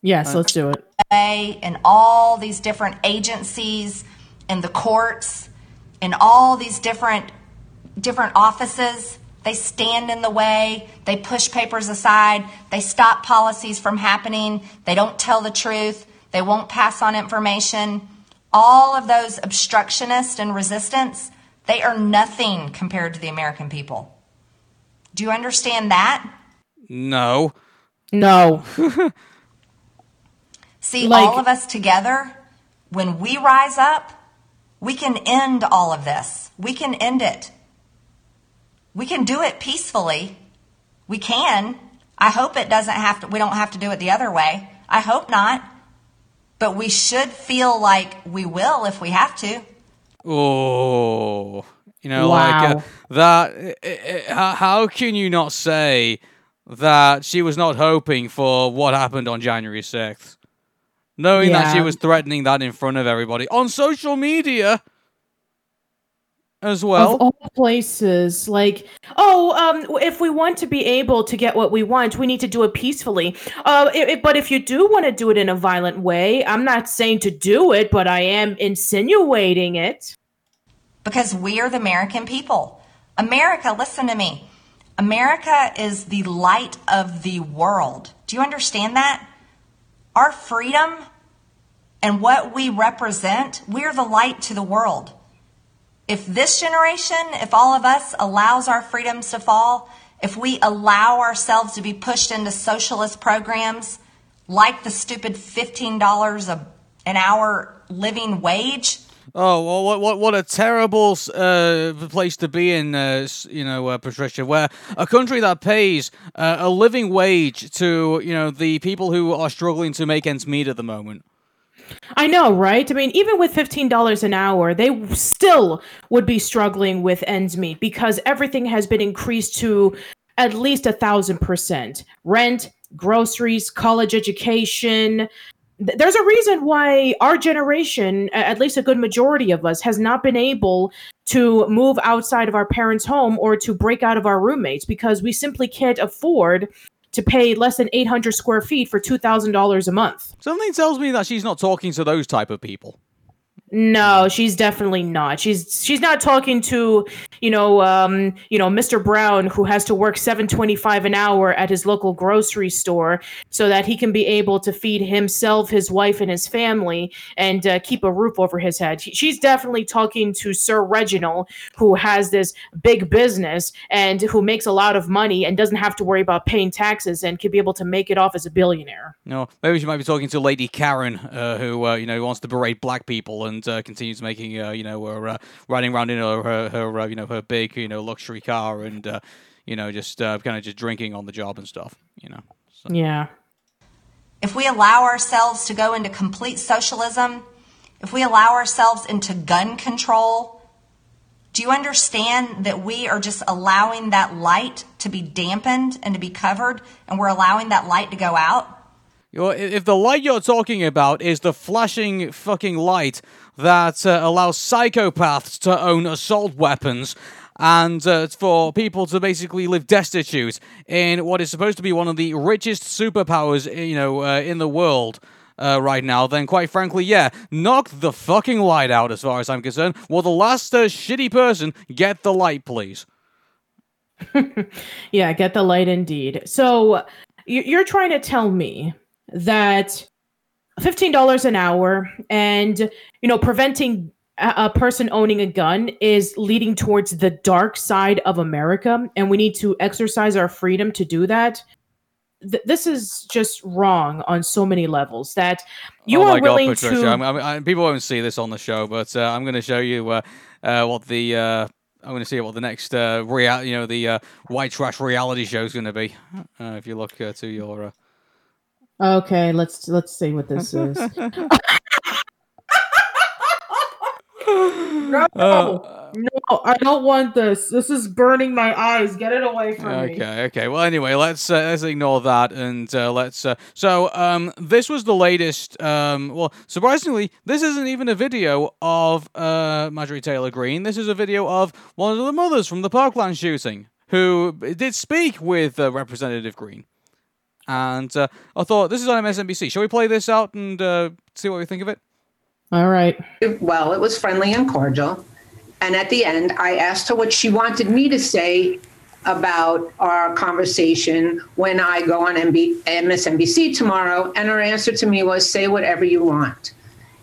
Yes, uh, let's do it. And all these different agencies, and the courts, and all these different different offices, they stand in the way. They push papers aside. They stop policies from happening. They don't tell the truth. They won't pass on information all of those obstructionists and resistance, they are nothing compared to the American people. Do you understand that? No. No. See, like, all of us together, when we rise up, we can end all of this. We can end it. We can do it peacefully. We can. I hope it doesn't have to, we don't have to do it the other way. I hope not but we should feel like we will if we have to. Oh, you know, wow. like uh, that. How can you not say that she was not hoping for what happened on January 6th? Knowing yeah. that she was threatening that in front of everybody on social media as well. Of all places, like, oh, um, if we want to be able to get what we want, we need to do it peacefully. Uh, it, it, but if you do want to do it in a violent way, I'm not saying to do it, but I am insinuating it. Because we are the American people. America, listen to me. America is the light of the world. Do you understand that? Our freedom and what we represent, we're the light to the world if this generation, if all of us allows our freedoms to fall, if we allow ourselves to be pushed into socialist programs like the stupid $15 a, an hour living wage. Oh well, what what what a terrible uh, place to be in, uh, you know, uh, Patricia. Where a country that pays uh, a living wage to you know the people who are struggling to make ends meet at the moment. I know, right? I mean, even with $15 an hour, they still would be struggling with ends meet because everything has been increased to at least a thousand percent rent, groceries, college education. There's a reason why our generation, at least a good majority of us, has not been able to move outside of our parents' home or to break out of our roommates because we simply can't afford to pay less than 800 square feet for $2,000 a month. Something tells me that she's not talking to those type of people. No, she's definitely not. She's she's not talking to, you know, um, you know, Mr. Brown who has to work 7.25 an hour at his local grocery store so that he can be able to feed himself, his wife and his family and uh, keep a roof over his head. She's definitely talking to Sir Reginald who has this big business and who makes a lot of money and doesn't have to worry about paying taxes and could be able to make it off as a billionaire. No, maybe she might be talking to Lady Karen uh, who uh, you know wants to berate black people and uh, continues making uh, you know her uh, riding around in her her, her uh, you know her big you know luxury car and uh, you know just uh, kind of just drinking on the job and stuff. You know. So. Yeah. If we allow ourselves to go into complete socialism, if we allow ourselves into gun control, do you understand that we are just allowing that light to be dampened and to be covered, and we're allowing that light to go out? If the light you're talking about is the flashing fucking light that uh, allows psychopaths to own assault weapons and uh, for people to basically live destitute in what is supposed to be one of the richest superpowers, you know, uh, in the world. Uh, right now, then quite frankly, yeah, knock the fucking light out as far as I'm concerned. Will the last uh, shitty person get the light, please? yeah, get the light indeed. So you're trying to tell me that $15 an hour and you know preventing a, person owning a gun is leading towards the dark side of America and we need to exercise our freedom to do that Th- this is just wrong on so many levels that you oh are willing God, Patricia. to I mean, I, people won't see this on the show but uh, i'm going to show you uh, uh, what the uh, I'm going to see what the next uh, real, you know, the uh, white trash reality show is going to be. if you look to your Okay, let's let's see what this is. no, uh, no, I don't want this. This is burning my eyes. Get it away from okay, me. Okay, okay. Well, anyway, let's uh, let's ignore that and uh, let's. Uh, so, um, this was the latest. Um, well, surprisingly, this isn't even a video of uh, Marjorie Taylor Greene. This is a video of one of the mothers from the Parkland shooting who did speak with uh, Representative Greene. And uh, I thought, this is on MSNBC. Shall we play this out and uh, see what we think of it? All right. Well, it was friendly and cordial. And at the end, I asked her what she wanted me to say about our conversation when I go on MB- MSNBC tomorrow. And her answer to me was, say whatever you want.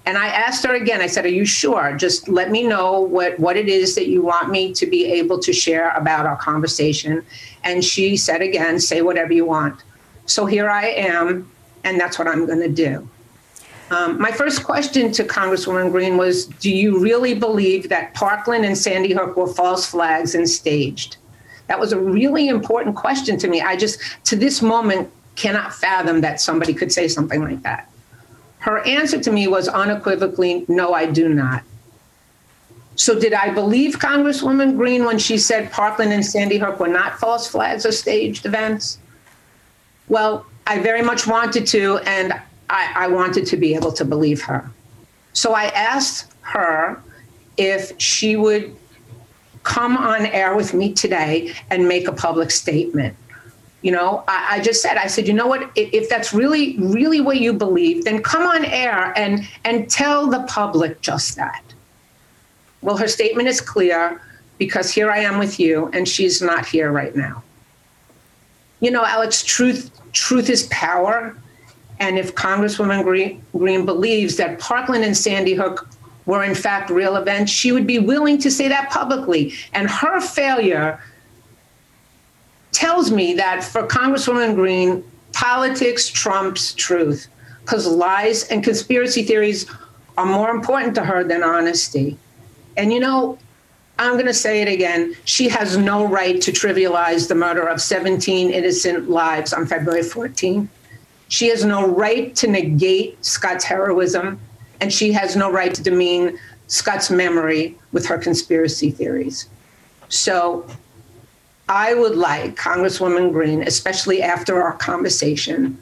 And I asked her again, I said, Are you sure? Just let me know what, what it is that you want me to be able to share about our conversation. And she said again, Say whatever you want. So here I am, and that's what I'm going to do. Um, my first question to Congresswoman Greene was Do you really believe that Parkland and Sandy Hook were false flags and staged? That was a really important question to me. I just, to this moment, cannot fathom that somebody could say something like that. Her answer to me was unequivocally, No, I do not. So, did I believe Congresswoman Greene when she said Parkland and Sandy Hook were not false flags or staged events? Well, I very much wanted to, and I, I wanted to be able to believe her. So I asked her if she would come on air with me today and make a public statement. You know, I, I, just said, I said, you know what? If, that's really, really what you believe, then come on air and and tell the public just that. Well, her statement is clear because here I am with you, and she's not here right now. You know, Alex, truth truth is power. And if Congresswoman Green, Greene believes that Parkland and Sandy Hook were in fact real events, she would be willing to say that publicly. And her failure tells me that for Congresswoman Greene, politics trumps truth because lies and conspiracy theories are more important to her than honesty. And you know, I'm going to say it again. She has no right to trivialize the murder of 17 innocent lives on February 14. She has no right to negate Scott's heroism, and she has no right to demean Scott's memory with her conspiracy theories. So I would like Congresswoman Greene, especially after our conversation,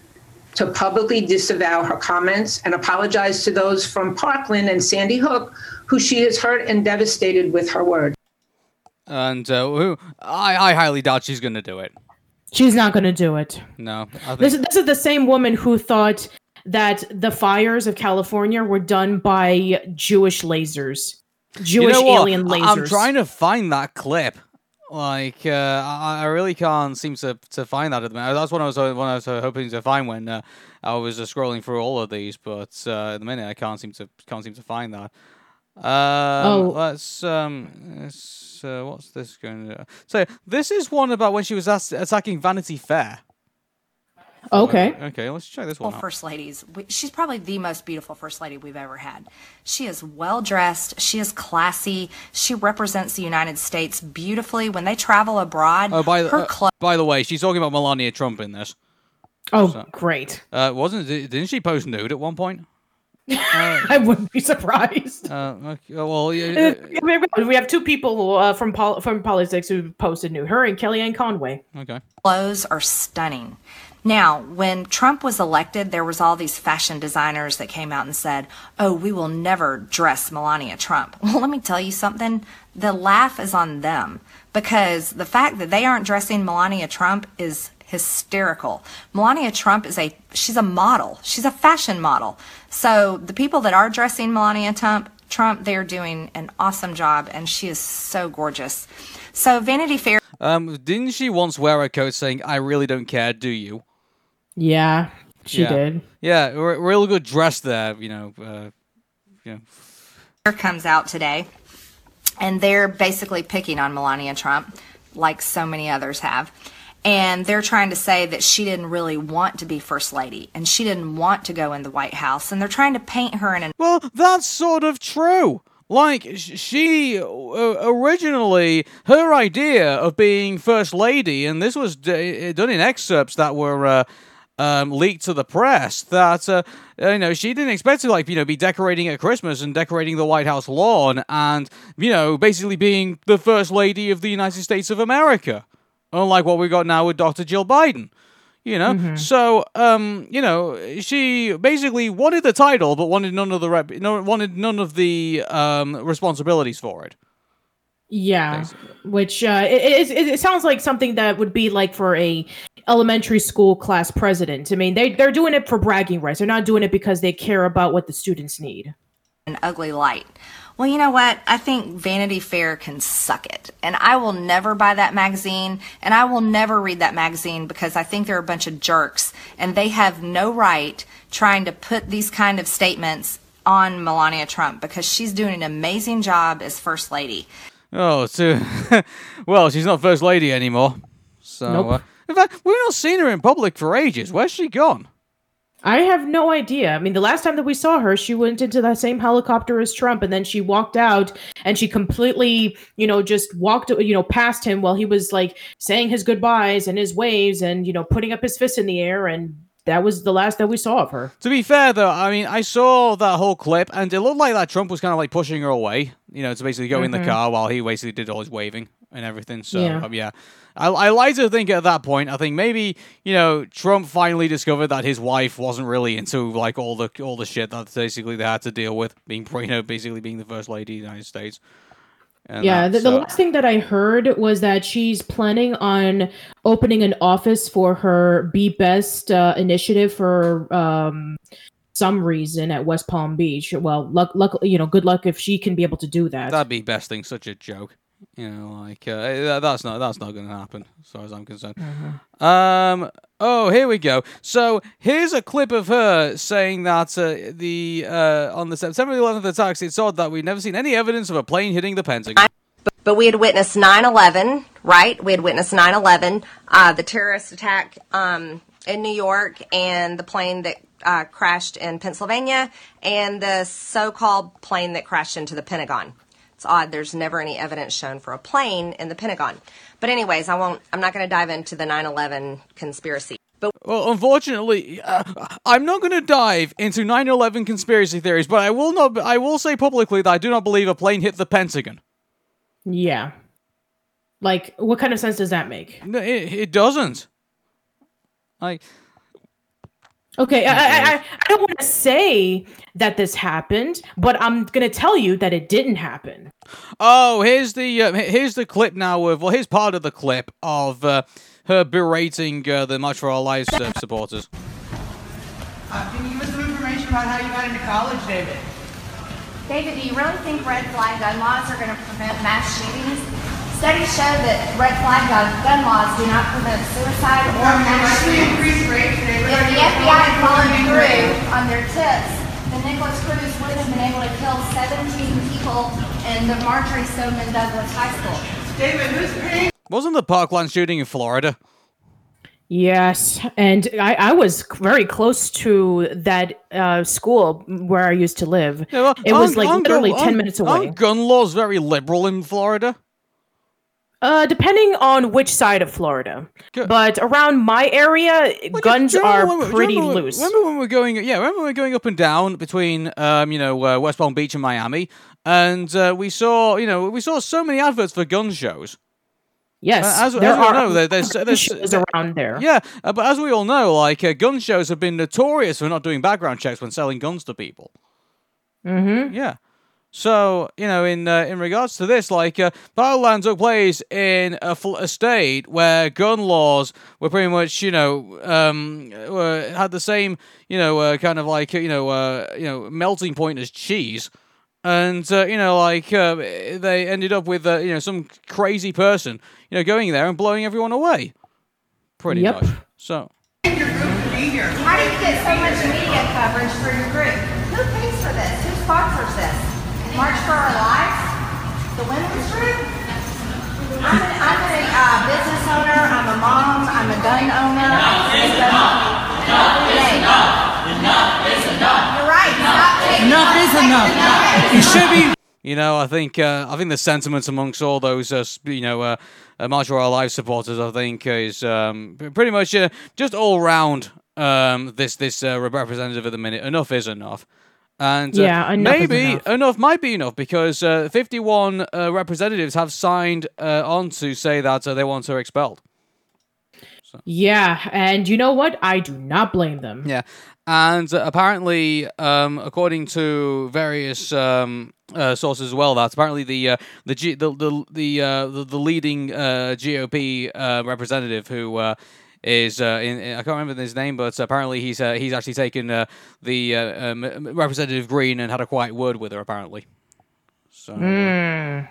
to publicly disavow her comments and apologize to those from Parkland and Sandy Hook who she has hurt and devastated with her words. And uh, who, I, I highly doubt she's going to do it. She's not going to do it. No. Think... This, this is the same woman who thought that the fires of California were done by Jewish lasers, Jewish you know alien I- lasers. I'm trying to find that clip. Like, uh, I, I really can't seem to, to find that at the moment. That's what I was what I was uh, hoping to find when uh, I was uh, scrolling through all of these, but uh, at the minute I can't seem to can't seem to find that. Um, Oh. let's um, let's, uh, what's this going to? So this is one about when she was ass- attacking Vanity Fair. Okay. Okay, let's check this one beautiful out. first ladies. She's probably the most beautiful first lady we've ever had. She is well dressed. She is classy. She represents the United States beautifully. When they travel abroad, Oh, by the her uh, by the way, she's talking about Melania Trump in this. Oh, great. Uh, wasn't didn't she post nude at one point? I wouldn't be surprised. Uh, okay, well, yeah, Uh, we have two people uh, from pol- from politics who posted new. Her and Kellyanne Conway. okay. clothes are stunning. Now, when Trump was elected, there was all these fashion designers that came out and said, "Oh, we will never dress Melania Trump." Well, let me tell you something. The laugh is on them because the fact that they aren't dressing Melania Trump is hysterical. Melania Trump is a she's a model. She's a fashion model. So, the people that are dressing Melania Trump Trump, they're doing an awesome job and she is so gorgeous. So, Vanity Fair Um, didn't she once wear a coat saying "I really don't care"? Do you? Yeah, she Yeah. did. Yeah, re- real good dress there. You know, uh, you know. comes out today, and they're basically picking on Melania Trump, like so many others have. And they're trying to say that she didn't really want to be first lady, and she didn't want to go in the White House, and they're trying to paint her in an Well, that's sort of true. Like she uh, originally, her idea of being first lady, and this was d- done in excerpts that were. Uh, um, leaked to the press that uh, you know she didn't expect to like you know be decorating at Christmas and decorating the White House lawn and you know basically being the first lady of the United States of America, unlike what we got now with Dr. Jill Biden. You know, so um, you know, she basically wanted the title, but wanted none of the rep- no, wanted none of the um responsibilities for it. Yeah, which uh, it, it, it sounds like something that would be like for a elementary school class president. I mean, they they're doing it for bragging rights. They're not doing it because they care about what the students need. an ugly light. Well, you know what? I think Vanity Fair can suck it. And I will never buy that magazine and I will never read that magazine because I think they're a bunch of jerks and they have no right trying to put these kind of statements on Melania Trump because she's doing an amazing job as first lady. Oh, so well, she's not first lady anymore. So, Nope. uh, in fact, we've not seen her in public for ages. Where's she gone? I have no idea. I mean, the last time that we saw her, she went into that same helicopter as Trump, and then she walked out, and she completely, you know, just walked, you know, past him while he was like saying his goodbyes and his waves, and you know, putting up his fist in the air, and that was the last that we saw of her. To be fair, though, I mean, I saw that whole clip, and it looked like that Trump was kind of like pushing her away, you know, to basically go in the car while he basically did all his waving and everything. So, Yeah. um, yeah. I, I like to think at that point, I think maybe, you know, Trump finally discovered that his wife wasn't really into, like, all the all the shit that basically they had to deal with, being, you know, basically being the first lady of the United States. Yeah, that, the, the last thing that I heard was that she's planning on opening an office for her Be Best uh, initiative for um, some reason at West Palm Beach. Well, luck, luck, you know, good luck if she can be able to do that. That'd be best thing. Such a joke. You know, like uh, that's not that's not going to happen, as far as I'm concerned. Um. Oh, here we go. So here's a clip of her saying that uh, the uh, on the September 11th attacks, it's odd that we've never seen any evidence of a plane hitting the Pentagon. but we had witnessed 9-11 right we had witnessed 9-11 uh, the terrorist attack um, in new york and the plane that uh, crashed in pennsylvania and the so-called plane that crashed into the pentagon it's odd there's never any evidence shown for a plane in the pentagon but anyways i won't i'm not going to dive into the 9-11 conspiracy but Well, unfortunately, uh, I'm not going to dive into 9/11 conspiracy theories, but I will not. I will say publicly that I do not believe a plane hit the Pentagon. yeah. Like, what kind of sense does that make? No, it, it doesn't. Like. Okay, I, I, I, I don't want to say that this happened, but I'm gonna tell you that it didn't happen. Oh, here's the uh, here's the clip now of well, here's part of the clip of uh, her berating uh, the March for Our Lives uh, supporters. Uh, can you give us some information about how you got into college, David. David, do you really think red flag gun laws are going to prevent mass shootings? Studies show that red flag gun, gun laws do not prevent suicide or mass shootings. If the FBI had followed through on their tips, then Nikolas Cruz wouldn't have been able to kill 17 people in the Marjory Stoneman Douglas High School. David, who's paying? Wasn't the Parkland shooting in Florida? Yes, and I, I was very close to that uh, school where I used to live. Yeah, well, it was like aren't literally gun- ten minutes away. Aren't gun laws very liberal in Florida? Uh, depending on which side of Florida, but around my area, guns Do you are remember when we- do you pretty remember when- loose. Remember when we were going? Yeah, remember when we were going up and down between, um, you know, uh, West Palm Beach and Miami, and uh, we saw, you know, we saw so many adverts for gun shows. Yes, Uh, as- there as we all are know, there- there's- gun there's- shows around there. Yeah, uh, but as we all know, like uh, gun shows have been notorious for not doing background checks when selling guns to people. Mm-hmm. Yeah. So you know, in uh, in regards to this, like uh, Parkland took place in a, fl- a state where gun laws were pretty much, you know, um, were, had the same, you know, uh, kind of like you know, uh, you know, melting point as cheese, and uh, you know, like uh, they ended up with uh, you know some crazy person, you know, going there and blowing everyone away, pretty Yep. much. So. How do you get so much media coverage for your group? Who pays for this? Who sponsors this? March for Our Lives? The women's group? I'm a, I'm a uh, business owner. I'm a mom. I'm a gun owner. Enough is enough. Enough is enough. You're right. Stop Enough is enough. You should be. You know, I think uh, I think the sentiments amongst all those, uh, you know, uh, uh, March for Our Lives supporters, I think, is um, pretty much uh, just all round um, this this uh, representative at the minute. Enough is enough, and uh, Yeah, enough maybe enough. might be enough because uh, 51 uh, representatives have signed uh, on to say that uh, they want her expelled. Yeah, and you know what? I do not blame them. Yeah, and uh, apparently, um, according to various um, uh, sources as well, that apparently the uh, the, G- the the the, uh, the the leading uh, GOP uh, representative who. Is uh, in, in- I can't remember his name, but apparently he's uh, he's actually taken uh, the uh, um, Representative Greene and had a quiet word with her. Apparently, so um,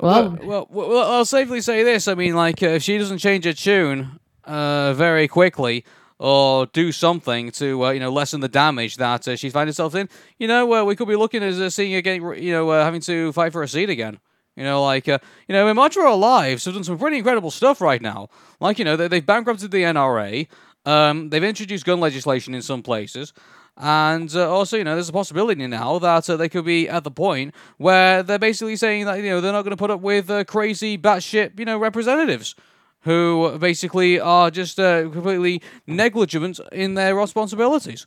well, Well- well, well, I'll safely say this. I mean, like, uh, if she doesn't change her tune uh, very quickly or do something to, uh, you know, lessen the damage that uh, she's found herself in, you know, uh, we could be looking at uh, seeing her getting, you know, uh, having to fight for a seat again. You know, like, uh, you know, March for Our Lives have done some pretty incredible stuff right now. Like, you know, they, they've bankrupted the NRA. Um, they've introduced gun legislation in some places. And uh, also, you know, there's a possibility now that uh, they could be at the point where they're basically saying that, you know, they're not going to put up with uh, crazy batshit, you know, representatives who basically are just uh, completely negligent in their responsibilities.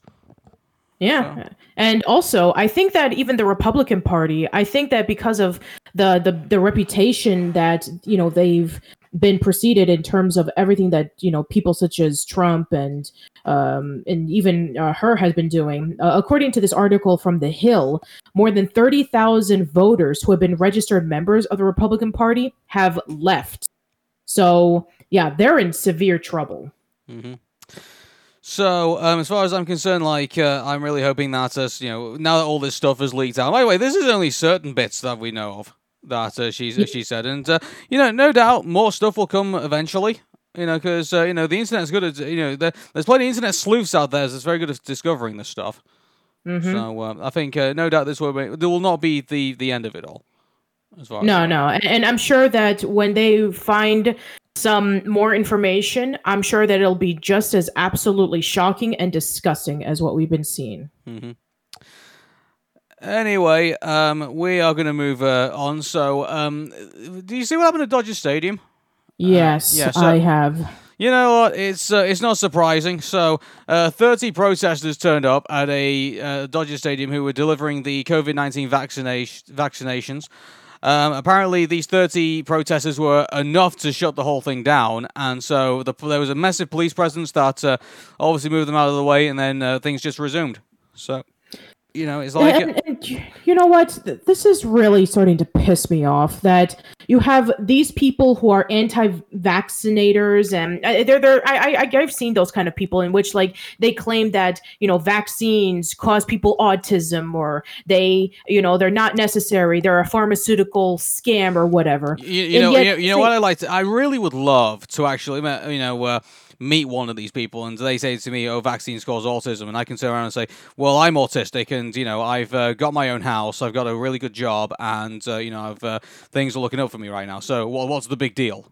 Yeah. And also, I think that even the Republican Party, I think that because of the the the reputation that, you know, they've been preceded in terms of everything that, you know, people such as Trump and um and even uh, her has been doing. Uh, according to this article from The Hill, more than 30,000 voters who have been registered members of the Republican Party have left. So, yeah, they're in severe trouble. So, um, as far as I'm concerned, like, uh, I'm really hoping that, uh, you know, now that all this stuff has leaked out. By the way, this is only certain bits that we know of that uh, she's she said, and uh, you know, no doubt more stuff will come eventually. You know, because uh, you know the internet's good at you know there, there's plenty of internet sleuths out there that's very good at discovering this stuff. So uh, I think uh, no doubt this will be, there will not be the the end of it all. As far as No, no. And, and I'm sure that when they find some more information, I'm sure that it'll be just as absolutely shocking and disgusting as what we've been seeing. Anyway, um, we are going to move uh, on. So, um, do you see what happened at Dodger Stadium? Yes, yeah, so- I have. You know what? It's uh, it's not surprising. So, uh, 30 protesters turned up at a uh, Dodger Stadium who were delivering the COVID 19 vaccination vaccinations. Um, apparently, these 30 protesters were enough to shut the whole thing down, and so the, there was a massive police presence that uh, obviously moved them out of the way, and then uh, things just resumed. So, you know, it's like and, you know what? This is really starting to piss me off that you have these people who are anti-vaccinators, and uh, they're they're I, I I've seen those kind of people in which like they claim that you know vaccines cause people autism or they you know they're not necessary, they're a pharmaceutical scam or whatever. You, you know, yet you know, you know what I like. To, I really would love to actually, you know, uh, meet one of these people, and they say to me, "Oh, vaccines cause autism," and I can turn around and say, "Well, I'm autistic, and you know, I've uh, got my own house, I've got a really good job, and uh, you know, I've uh, things are looking up for me right now. So, well, what's the big deal?"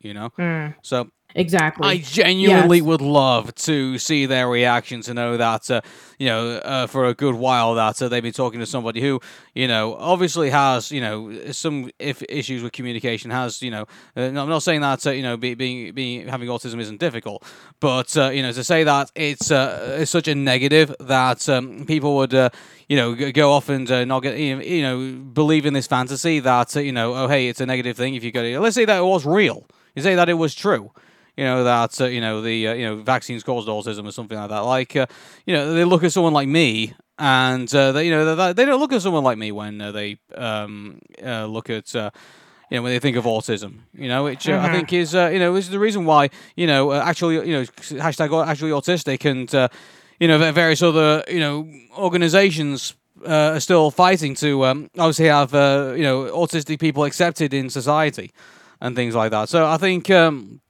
You know. Mm, So exactly. I genuinely Yes. would love to see their reaction to know that, uh, you know, uh, for a good while that uh, they've been talking to somebody who, you know, obviously has, you know, some if issues with communication, has, you know, uh, I'm not saying that, uh, you know, be, being being having autism isn't difficult, but uh, you know, to say that it's uh, it's such a negative that um, people would. Uh, you know, go off and uh, not get, you know, believe in this fantasy that, uh, you know, oh, hey, it's a negative thing if you go to, let's say that it was real. You say that it was true you know that uh, you know the uh, you know vaccines caused autism or something like that. Like uh, you know they look at someone like me, and uh, they you know they, they don't look at someone like me when uh, they um, uh, look at. Uh, you know, when they think of autism, you know, which uh, I Mhm. think is, uh, you know, is the reason why, you know, uh, actually, you know, hashtag actually autistic and, uh, you know, various other, you know, organizations uh, are still fighting to um, obviously have, uh, you know, autistic people accepted in society and things like that. So I think, um, I-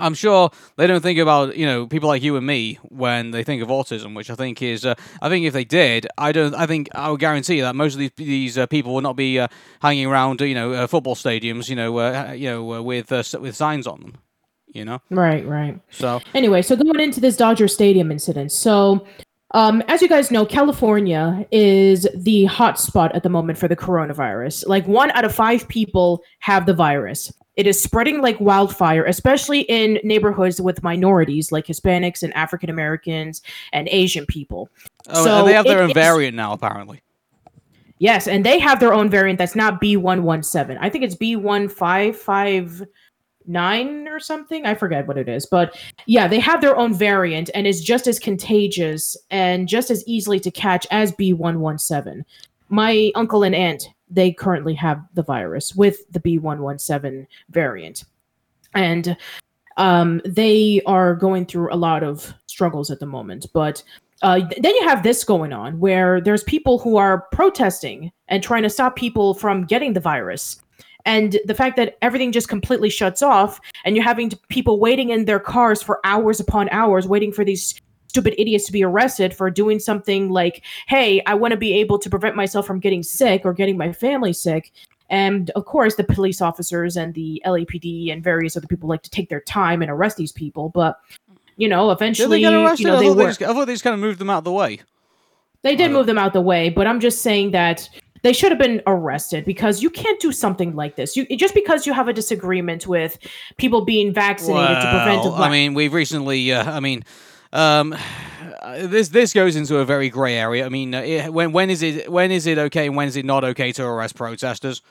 I'm sure they don't think about you know people like you and me when they think of autism, which I think is uh, I think if they did, I don't I think I would guarantee that most of these these uh, people would not be uh, hanging around you know uh, football stadiums you know uh, you know uh, with uh, with signs on them, you know. right, right. So Anyway, so going into this Dodger Stadium incident. So, um, as you guys know, California is the hot spot at the moment for the coronavirus. Like one out of five people have the virus. It is spreading like wildfire, especially in neighborhoods with minorities like Hispanics and African Americans and Asian people. oh, So and they have their own variant now apparently. Yes, and they have their own variant that's not B117. I think it's B1559 or something. I forget what it is. But yeah, they have their own variant and is just as contagious and just as easily to catch as B117. My uncle and aunt, they currently have the virus with the B117 variant. And um, they are going through a lot of struggles at the moment. But uh, th- then you have this going on where there's people who are protesting and trying to stop people from getting the virus. And the fact that everything just completely shuts off, and you're having people waiting in their cars for hours upon hours, waiting for these stupid idiots to be arrested for doing something like, hey, I want to be able to prevent myself from getting sick or getting my family sick. And of course, the police officers and the LAPD and various other people like to take their time and arrest these people. But you know, eventually, you know, I, they were just, I thought they just kind of moved them out of the way. they did Uh, move them out the way. But I'm just saying that they should have been arrested because you can't do something like this. You just because you have a disagreement with people being vaccinated to prevent. a Well, I mean, we've recently. Uh, I mean, um, this this goes into a very grey area. I mean, uh, it, when when is it when is it okay and when is it not okay to arrest protesters?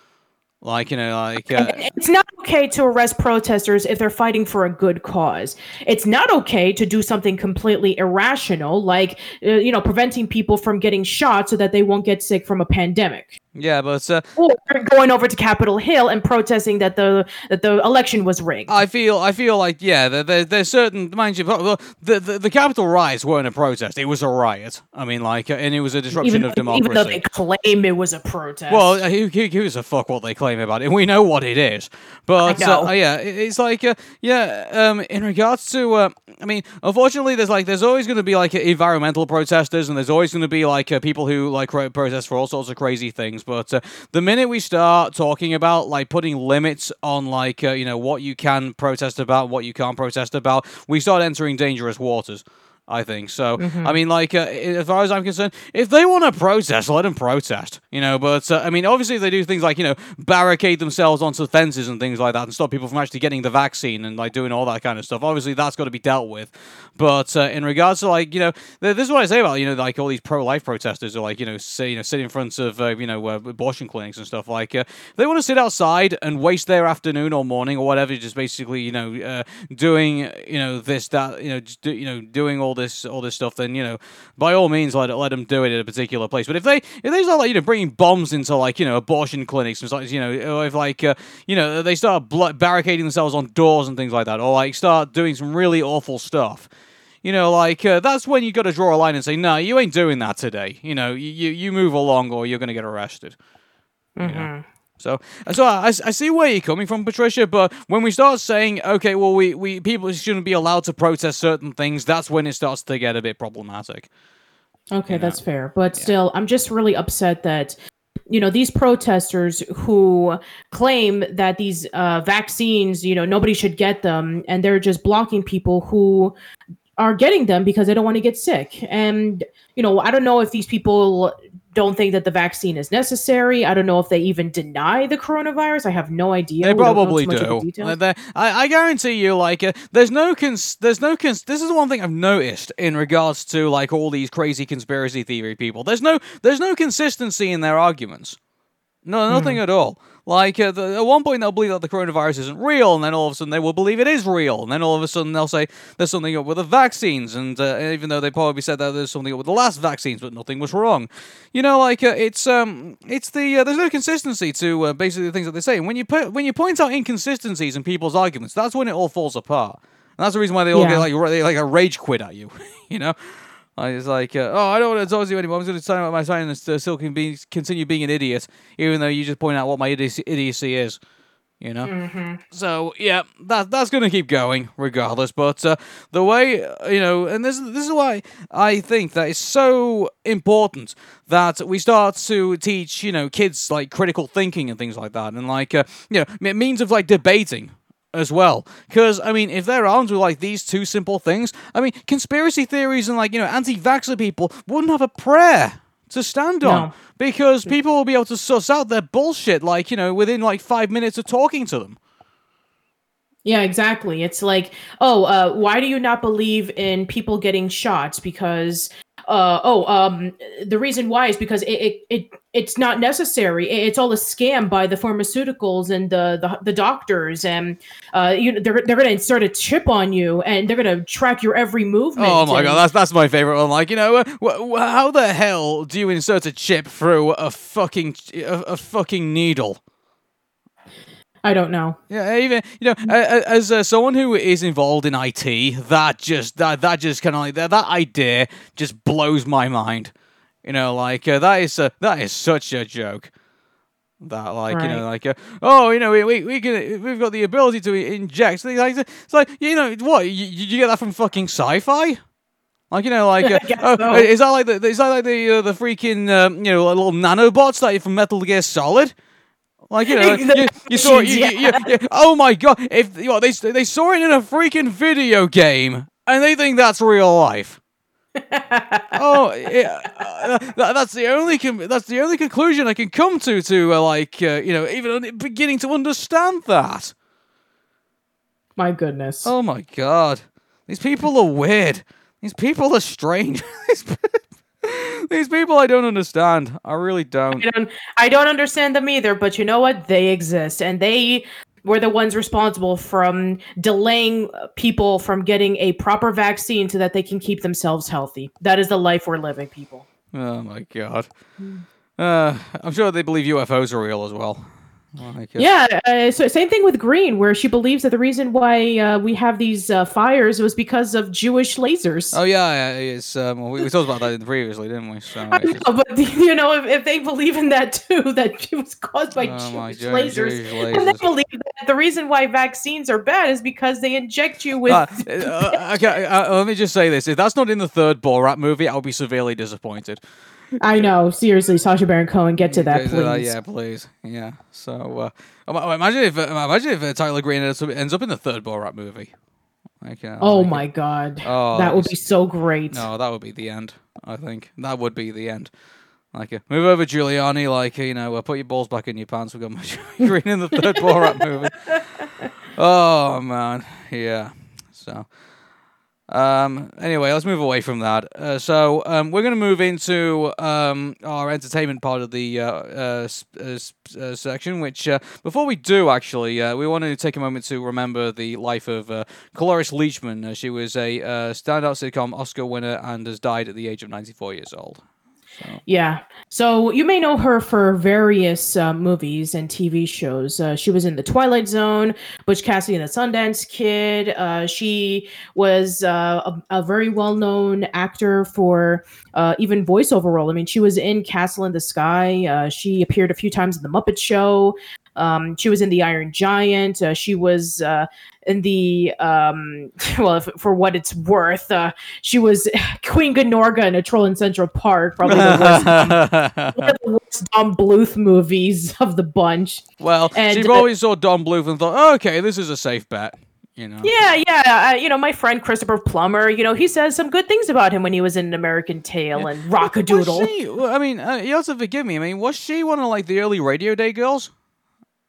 Like you know, like uh, it's not okay to arrest protesters if they're fighting for a good cause. It's not okay to do something completely irrational, like uh, you know, preventing people from getting shot so that they won't get sick from a pandemic, yeah, but uh, or going over to Capitol Hill and protesting that the that the election was rigged. I feel I feel like yeah, there, there, there's certain mind you, the, the the Capitol riots weren't a protest; it was a riot. I mean, like, and it was a disruption even, of though- democracy. even though they claim it was a protest. Well, uh, who, who gives a fuck what they claim about it? We know what it is. But. Uh, yeah, it's like uh, yeah. Um, in regards to, uh, I mean, unfortunately, there's like there's always going to be like environmental protesters, and there's always going to be like uh, people who like protest for all sorts of crazy things. But uh, the minute we start talking about like putting limits on like uh, you know what you can protest about, what you can't protest about, we start entering dangerous waters. I think so. I mean, like, uh, as far as I'm concerned, if they want to protest, let them protest, you know. But uh, I mean, obviously, if they do things like you know barricade themselves onto fences and things like that, and stop people from actually getting the vaccine and like doing all that kind of stuff. Obviously, that's got to be dealt with. But uh, in regards to like you know, th- this is what I say about you know like all these pro-life protesters are like you know say you know sit in front of uh, you know uh, abortion clinics and stuff like uh, they want to sit outside and waste their afternoon or morning or whatever, just basically you know uh, doing you know this that you know just do, you know doing all this all this stuff, then you know, by all means, let let them do it at a particular place. But if they if they start like you know bringing bombs into like you know abortion clinics and stuff, you know, if like uh, you know they start bl- barricading themselves on doors and things like that, or like start doing some really awful stuff. You know, like uh, that's when you got to draw a line and say, "No, you ain't doing that today." You know, you you move along, or you're going to get arrested. You know? So, so I, I see where you're coming from, Patricia. But when we start saying, okay, well, we, we people shouldn't be allowed to protest certain things, that's when it starts to get a bit problematic. Okay, that's fair. But still, I'm just really upset that you know these protesters who claim that these uh, vaccines, you know, nobody should get them, and they're just blocking people who are getting them because they don't want to get sick. And you know, I don't know if these people don't think that the vaccine is necessary. I don't know if they even deny the coronavirus. I have no idea. They We probably the do. they- I, I guarantee you, like, uh, there's no cons. There's no cons. This is the one thing I've noticed in regards to like all these crazy conspiracy theory people. There's no, there's no consistency in their arguments. No, nothing at all. Like uh, the, at one point they'll believe that the coronavirus isn't real, and then all of a sudden they will believe it is real, and then all of a sudden they'll say there's something up with the vaccines, and uh, even though they probably said that there's something up with the last vaccines, but nothing was wrong. You know, like uh, it's um, it's the uh, there's no consistency to uh, basically the things that they say. And when you put when you point out inconsistencies in people's arguments, that's when it all falls apart. And that's the reason why they all Yeah. get like like a rage quit at you. you know. I was like, uh, oh, I don't want to talk to you anymore. I'm going to sign out my sign and st- still can be, continue being an idiot, even though you just point out what my idiocy, idiocy is. You know. So yeah, that that's going to keep going regardless. But uh, the way uh, you know, and this this is why I think that it's so important that we start to teach you know kids like critical thinking and things like that, and like uh, you know means of like debating as well. Because, I mean, if they're armed with like these two simple things, I mean, conspiracy theories and like, you know, anti vaxxer people wouldn't have a prayer to stand on. No. Because people will be able to suss out their bullshit, like, you know, within like five minutes of talking to them. Yeah, exactly. It's like, oh, uh, why do you not believe in people getting shots? Because, uh, oh, um, the reason why is because it, it, it it's not necessary. It's all a scam by the pharmaceuticals and the the, the doctors, and uh, you know, they're they're gonna insert a chip on you, and they're gonna track your every movement. Oh my and- god, that's that's my favorite one. Like, you know, uh, wh- wh- how the hell do you insert a chip through a fucking a, a fucking needle? I don't know. Yeah, even you know, uh, as uh, someone who is involved in IT, that just that that just kind of like that that idea just blows my mind. You know, like uh, that is uh, that is such a joke. That like you know like uh, oh you know we, we we can we've got the ability to inject things like. It's like you know what you, you get that from fucking sci-fi. Like you know, like uh, oh, so. is that like the is that like the uh, the freaking um, you know little nanobots that are from Metal Gear Solid? Like you know, you, you saw you, you, oh my god! If they they saw it in a freaking video game and they think that's real life. oh, yeah, uh, that, that's the only com- that's the only conclusion I can come to to uh, like uh, you know even beginning to understand that. My goodness. Oh my god, these people are weird. These people are strange. These people I don't understand. I really don't. I don't I don't understand them either, but you know what? They exist and they were the ones responsible from delaying people from getting a proper vaccine so that they can keep themselves healthy. That is the life we're living, people. Oh my god. Uh, I'm sure they believe UFOs are real as well. Uh, Yeah, uh, so same thing with Greene, where she believes that the reason why uh, we have these uh, fires was because of Jewish lasers. Oh yeah, yeah, it's um, well, we, we talked about that previously, didn't we? So I it's just- know, but you know, if, if they believe in that too, that it was caused by Oh Jewish lasers, Jewish and they believe that the reason why vaccines are bad is because they inject you with. Uh, uh, okay, uh, let me just say this: if that's not in the third Borat movie, I'll be severely disappointed. I know, seriously, Sacha Baron Cohen, get to that, Uh, please. yeah, please. Yeah. So uh, imagine if uh, imagine if uh, Taylor Greene ends up, in the third Borat movie. Like, uh, Oh like, my god, Oh, that would be so great. No, that would be the end. I think that would be the end. Like, uh, move over, Giuliani. Like, uh, you know, uh, put your balls back in your pants. We got my Green in the third Borat movie. Oh man, yeah. So, Um, anyway, let's move away from that. Uh, so um, we're going to move into um, our entertainment part of the uh, uh, s- uh, s- uh, section. Which, uh, before we do, actually, we want to take a moment to remember the life of Cloris Leachman. She was a standout sitcom Oscar winner and has died at the age of 94 years old. Yeah. So you may know her for various uh, movies and TV shows. Uh, she was in The Twilight Zone, Butch Cassidy and the Sundance Kid. Uh, she was uh, a, a very well known actor for uh, even voiceover role. I mean, she was in Castle in the Sky. Uh, she appeared a few times in The Muppet Show. Um, she was in The Iron Giant. Uh, she was uh, in the um, well, if, for what it's worth, uh, she was Queen Gnorga in A Troll in Central Park. Probably the worst, one of the worst Don Bluth movies of the bunch. well, And, she uh, probably saw Don Bluth and thought, oh, "Okay, this is a safe bet." You know. Yeah, yeah. Uh, you know, my friend Christopher Plummer. You know, he says some good things about him when he was in American Tail and Was Rock-a-Doodle. she, I mean, uh, you also forgive me. I mean, was she one of like the early Radio Day girls?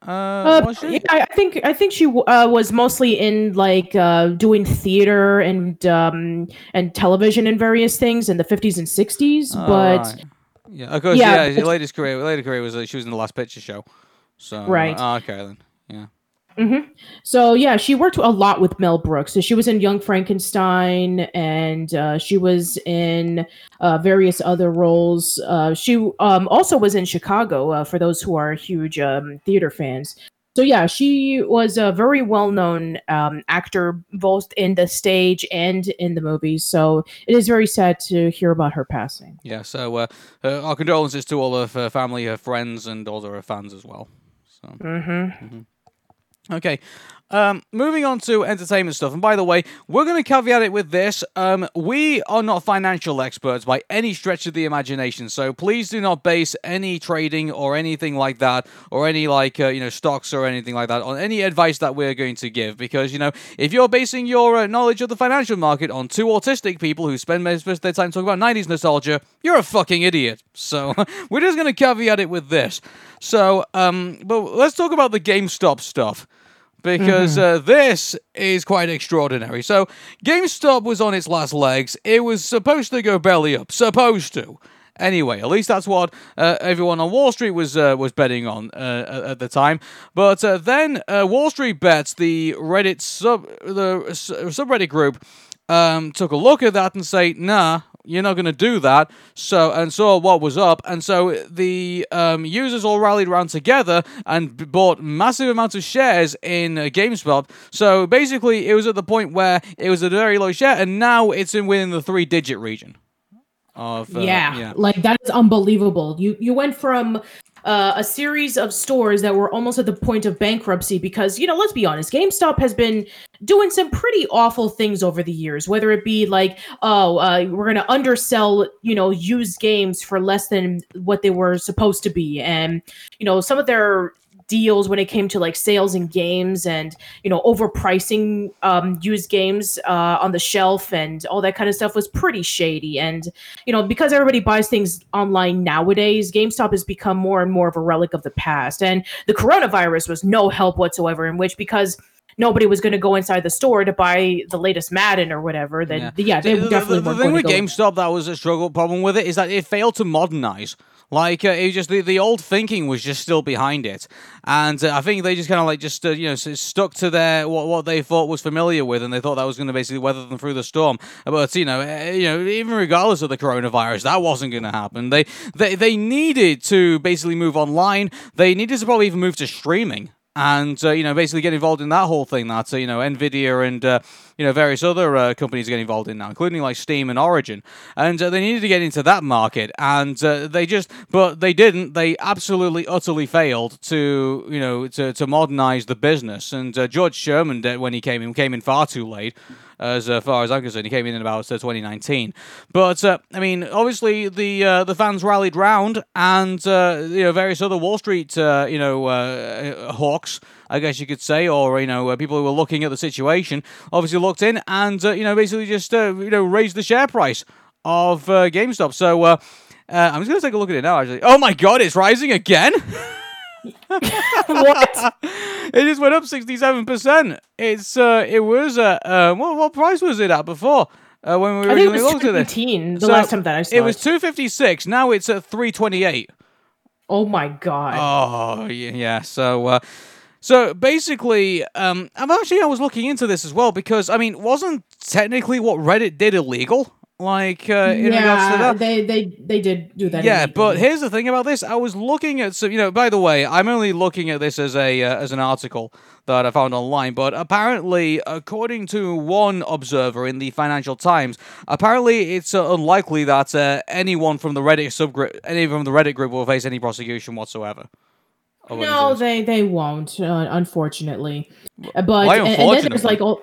Uh, Uh, yeah, I think I think she uh, was mostly in like uh, doing theater and um, and television and various things in the fifties and sixties. But right. yeah, of course, yeah, yeah. Her latest career, her later career was uh, she was in the Last Picture Show. So Right. oh, okay then. Yeah. So yeah, she worked a lot with Mel Brooks. So she was in Young Frankenstein, and uh, she was in uh, various other roles. Uh, she um, also was in Chicago. Uh, for those who are huge um, theater fans. So yeah, she was a very well-known um, actor, both in the stage and in the movies. So it is very sad to hear about her passing. Yeah. So uh, uh, our condolences to all of her family, her friends, and all of her fans as well. So. Mm-hmm. Okay. Um, moving on to entertainment stuff, and by the way, we're going to caveat it with this: um, we are not financial experts by any stretch of the imagination, so please do not base any trading or anything like that, or any like uh, you know stocks or anything like that, on any advice that we're going to give. Because you know, if you're basing your uh, knowledge of the financial market on two autistic people who spend most of their time talking about '90s nostalgia, you're a fucking idiot. So we're just going to caveat it with this. So, um, but let's talk about the GameStop stuff because uh, this is quite extraordinary. So, GameStop was on its last legs. It was supposed to go belly up, supposed to. Anyway, at least that's what uh, everyone on Wall Street was uh, was betting on uh, at- at the time. But uh, then uh, Wall Street Bets, the Reddit sub the subreddit group, um, took a look at that and say, "Nah, you're not going to do that." So and saw what was up, and so the um, users all rallied around together and bought massive amounts of shares in uh, GameStop. So basically, it was at the point where it was a very low share, and now it's in within the three-digit region. Of uh, yeah, like that is unbelievable. You you went from uh, a series of stores that were almost at the point of bankruptcy because you know let's be honest, GameStop has been doing some pretty awful things over the years. Whether it be like oh uh, we're gonna undersell you know used games for less than what they were supposed to be, and you know some of their deals when it came to like sales and games and you know overpricing um, used games uh, on the shelf and all that kind of stuff was pretty shady. And you know because everybody buys things online nowadays gamestop has become more and more of a relic of the past. And the coronavirus was no help whatsoever in which because nobody was going to go inside the store to buy the latest madden or whatever then yeah, they The- the- definitely the, weren't thing going with GameStop that was a struggle problem with it is that it failed to modernize. Like uh, it just the, the old thinking was just still behind it, and uh, I think they just kind of like just uh, you know stuck to their what what they thought was familiar with, and they thought that was going to basically weather them through the storm. But you know, uh, you know, even regardless of the coronavirus, that wasn't going to happen. They they they needed to basically move online. They needed to probably even move to streaming and uh, you know basically get involved in that whole thing that uh, you know Nvidia and uh, you know various other uh, companies get involved in now, including like Steam and Origin, and uh, they needed to get into that market, and uh, they just but they didn't. They absolutely utterly failed to you know to, to modernize the business, and George Sherman did when he came in came in far too late. As uh, far as I'm concerned, he came in in about uh, 2019. But uh, I mean, obviously the uh, the fans rallied round, and uh, you know various other Wall Street uh, you know uh, hawks, I guess you could say, or you know people who were looking at the situation, obviously looked in and you know basically just you know raised the share price of GameStop. So I'm just gonna take a look at it now. Actually, oh my God, it's rising again. what? It just went up sixty-seven percent. It's uh, it was uh, uh what what price was it at before? Uh, when we it originally was looked at this, the So, last time that I saw it was two fifty-six. Now it's at three twenty-eight. Oh my god. Oh yeah, yeah. So, uh, so basically, um, I'm actually I was looking into this as well because I mean, wasn't technically what Reddit did illegal? Like uh, in regards to yeah, that. they they they did do that. Yeah, but here's the thing about this. I was looking at some, you know. By the way, I'm only looking at this as a uh, as an article that I found online. But apparently, according to one observer in the Financial Times, apparently it's uh, unlikely that uh, anyone from the Reddit subgroup, any from the Reddit group, will face any prosecution whatsoever. According no, they they won't. Uh, unfortunately, but Why and, and then unfortunately? there's like oh.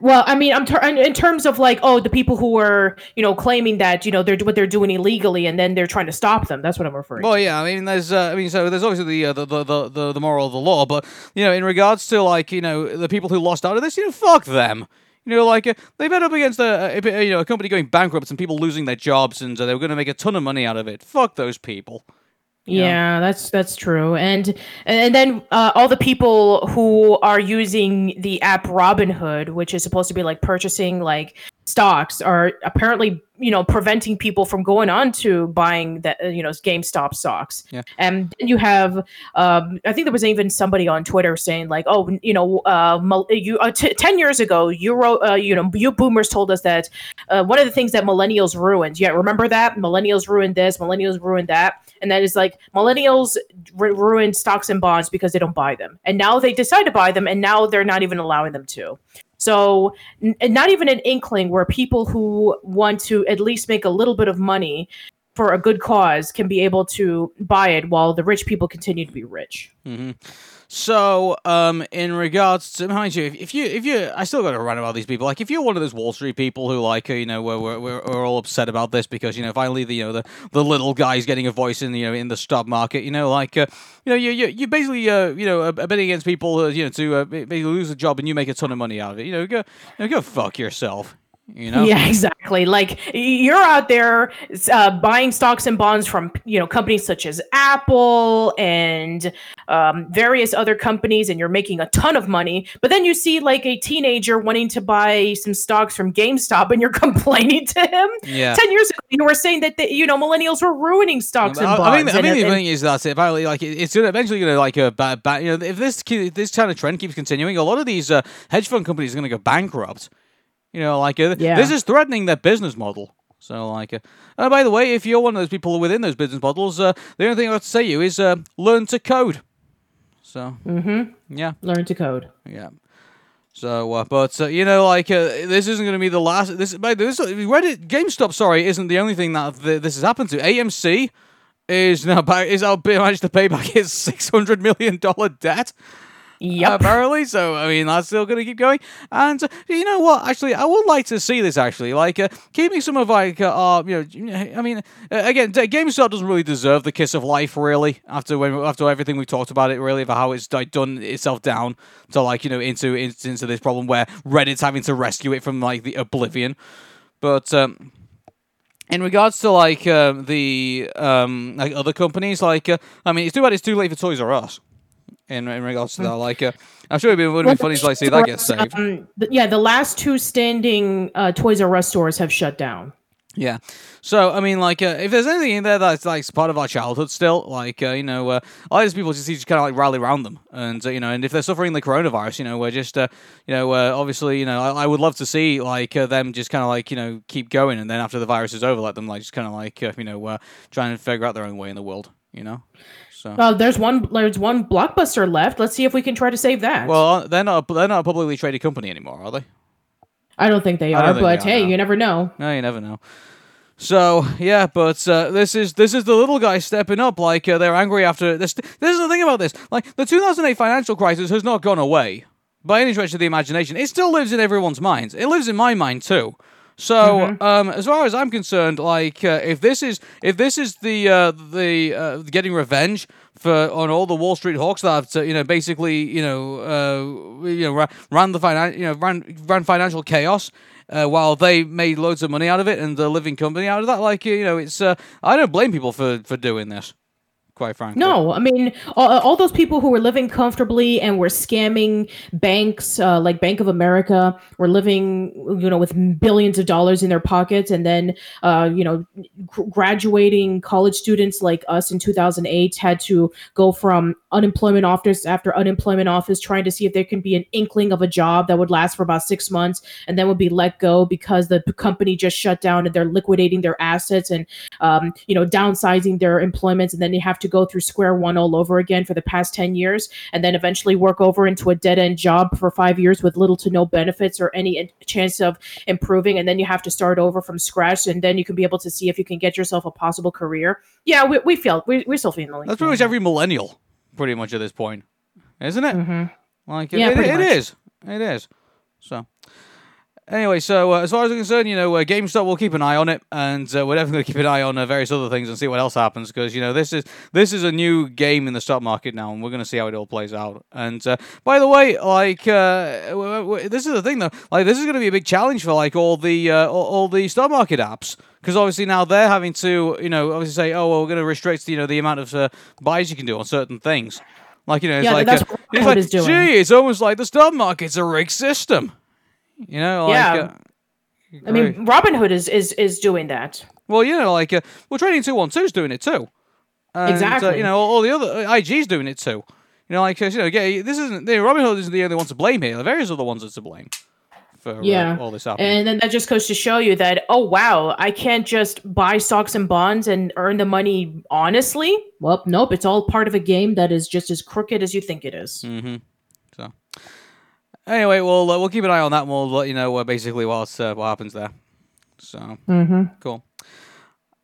Well, I mean, I'm ter- in terms of like, oh, the people who were, you know, claiming that, you know, they're what they're doing illegally, and then they're trying to stop them. That's what I'm referring. Well, yeah, I mean, there's, uh, I mean, so there's obviously the, uh, the, the the the the moral of the law, but you know, in regards to like, you know, the people who lost out of this, you know, fuck them. You know, like uh, they've been up against a, a, you know a company going bankrupt and people losing their jobs, and uh, they were going to make a ton of money out of it. Fuck those people. Yeah, that's that's true. And and then uh, all the people who are using the app Robinhood, which is supposed to be like purchasing like stocks, are apparently you know preventing people from going on to buying that you know GameStop stocks. Yeah. And then you have um, I think there was even somebody on Twitter saying like, oh, you know, uh, you uh, t- ten years ago, you wrote, uh, you know, you boomers told us that uh, one of the things that millennials ruined. Yeah, remember that millennials ruined this, millennials ruined that, and that is like millennials ru- ruined stocks and bonds because they don't buy them, and now they decide to buy them, and now they're not even allowing them to. So, n- not even an inkling where people who want to at least make a little bit of money for a good cause can be able to buy it while the rich people continue to be rich. hmm So, um, in regards to mind you, if, you if you, I still got to run about these people. Like, if you're one of those Wall Street people who like, you know, we're, we're, we're all upset about this because you know finally the you know the, the little guys getting a voice in you know in the stock market. You know, like uh, you know you you, you basically uh, you know are betting against people uh, you know to uh, lose a job and you make a ton of money out of it. You know, go you know, go fuck yourself. You know. Yeah, exactly. Like you're out there uh, buying stocks and bonds from you know companies such as Apple and um, various other companies, and you're making a ton of money. But then you see like a teenager wanting to buy some stocks from GameStop, and you're complaining to him. Yeah. Ten years ago, you were saying that the, you know millennials were ruining stocks and I, bonds. I think, I and- the and- thing is that apparently, like, it's eventually going to like a bad, bad. You know, if this ke- this kind of trend keeps continuing, a lot of these uh, hedge fund companies are going to go bankrupt. You know, like uh, Yeah. this is threatening their business model. So, like, uh, uh, by the way, if you're one of those people within those business models, uh, the only thing I have to say to you is uh, learn to code. So, Mm-hmm. yeah, learn to code. yeah. So, uh, but uh, you know, like uh, this isn't going to be the last. This, by the- this Reddit, GameStop, sorry, isn't the only thing that th- this has happened to. AMC is now back, is now managed to pay back its six hundred million dollar debt. Yep. Apparently, so I mean that's still going to keep going. And uh, you know what? Actually, I would like to see this. Actually, like uh, keeping some of like uh, our, you know, I mean, uh, again, GameStop doesn't really deserve the kiss of life, really. After when after everything we talked about it, really, about how it's like done itself down to like you know into into, this problem where Reddit's having to rescue it from like the oblivion. But um, in regards to like um, the um, like other companies, like uh, I mean, it's too bad it's too late for Toys R Us. In, in regards to that, like uh, I'm sure it'd be, have been funny to like see that get saved. Um, th- yeah, the last two standing uh, Toys R Us stores have shut down. Yeah. So I mean, like, uh, if there's anything in there that's like part of our childhood still, like, uh, you know, uh, a lot of these people just need to kind of like rally around them, and uh, you know, and if they're suffering the coronavirus, you know, we're just, uh, you know, uh, obviously, you know, I, I would love to see like uh, them just kind of like you know keep going, and then after the virus is over, let them like just kind of like uh, you know uh, try and figure out their own way in the world, you know. So. There's one. There's one blockbuster left. Let's see if we can try to save that. Well, uh, they're not. They're not a publicly traded company anymore, are they? I don't think they are, think but they are, hey, no. you never know. No, you never know. So yeah, but uh, this is this is the little guy stepping up. Like uh, they're angry after this. This is the thing about this. Like the 2008 financial crisis has not gone away by any stretch of the imagination. It still lives in everyone's minds. It lives in my mind too. So, um, as far as I'm concerned, like uh, if this is if this is the uh, the uh, getting revenge for on all the Wall Street hawks that have, you know basically you know uh, you know ra- ran the finan- you know ran ran financial chaos uh, while they made loads of money out of it and the living company out of that. Like you know, it's uh, I don't blame people for for doing this. Quite frankly. No, I mean all, all those people who were living comfortably and were scamming banks, uh, like Bank of America, were living, you know, with billions of dollars in their pockets, and then, uh, you know, graduating college students like us in 2008 had to go from unemployment office after unemployment office, trying to see if there can be an inkling of a job that would last for about six months, and then would be let go because the company just shut down and they're liquidating their assets and, um, you know, downsizing their employments, and then they have to go through square one all over again for the past 10 years and then eventually work over into a dead end job for five years with little to no benefits or any chance of improving and then you have to start over from scratch and then you can be able to see if you can get yourself a possible career yeah we, we feel we, we're still feeling That's pretty much every millennial, pretty much at this point, isn't it? Mm-hmm. Like, Yeah, it, pretty it much. is. It is. So, anyway, so uh, as far as I'm concerned, you know, uh, GameStop will keep an eye on it, and uh, we're definitely going to keep an eye on uh, various other things and see what else happens because you know this is this is a new game in the stock market now, and we're going to see how it all plays out. And uh, by the way, like uh, w- w- this is the thing though, like this is going to be a big challenge for like all the uh, all, all the stock market apps. Because obviously now they're having to, you know, obviously say, oh, well, we're going to restrict, you know, the amount of uh, buys you can do on certain things. Like, you know, it's Yeah, like, that's what it's like, is doing. gee, it's almost like the stock market's a rigged system. You know, like, Yeah. uh, i mean robinhood is is is doing that well, you know, like, uh, well, Trading 212 is doing it too. And, uh, Exactly. you know, all the other, uh, IG's doing it too. You know, like you know, yeah, this isn't, the Robinhood isn't the only one to blame here. The various other ones are to blame for uh, all this happening. and then that just goes to show you that oh wow i can't just buy stocks and bonds and earn the money honestly well nope it's all part of a game that is just as crooked as you think it is Mm-hmm. Anyway, we'll uh, we'll keep an eye on that. and We'll let you know uh, basically what uh, what happens there. So, mm-hmm. cool.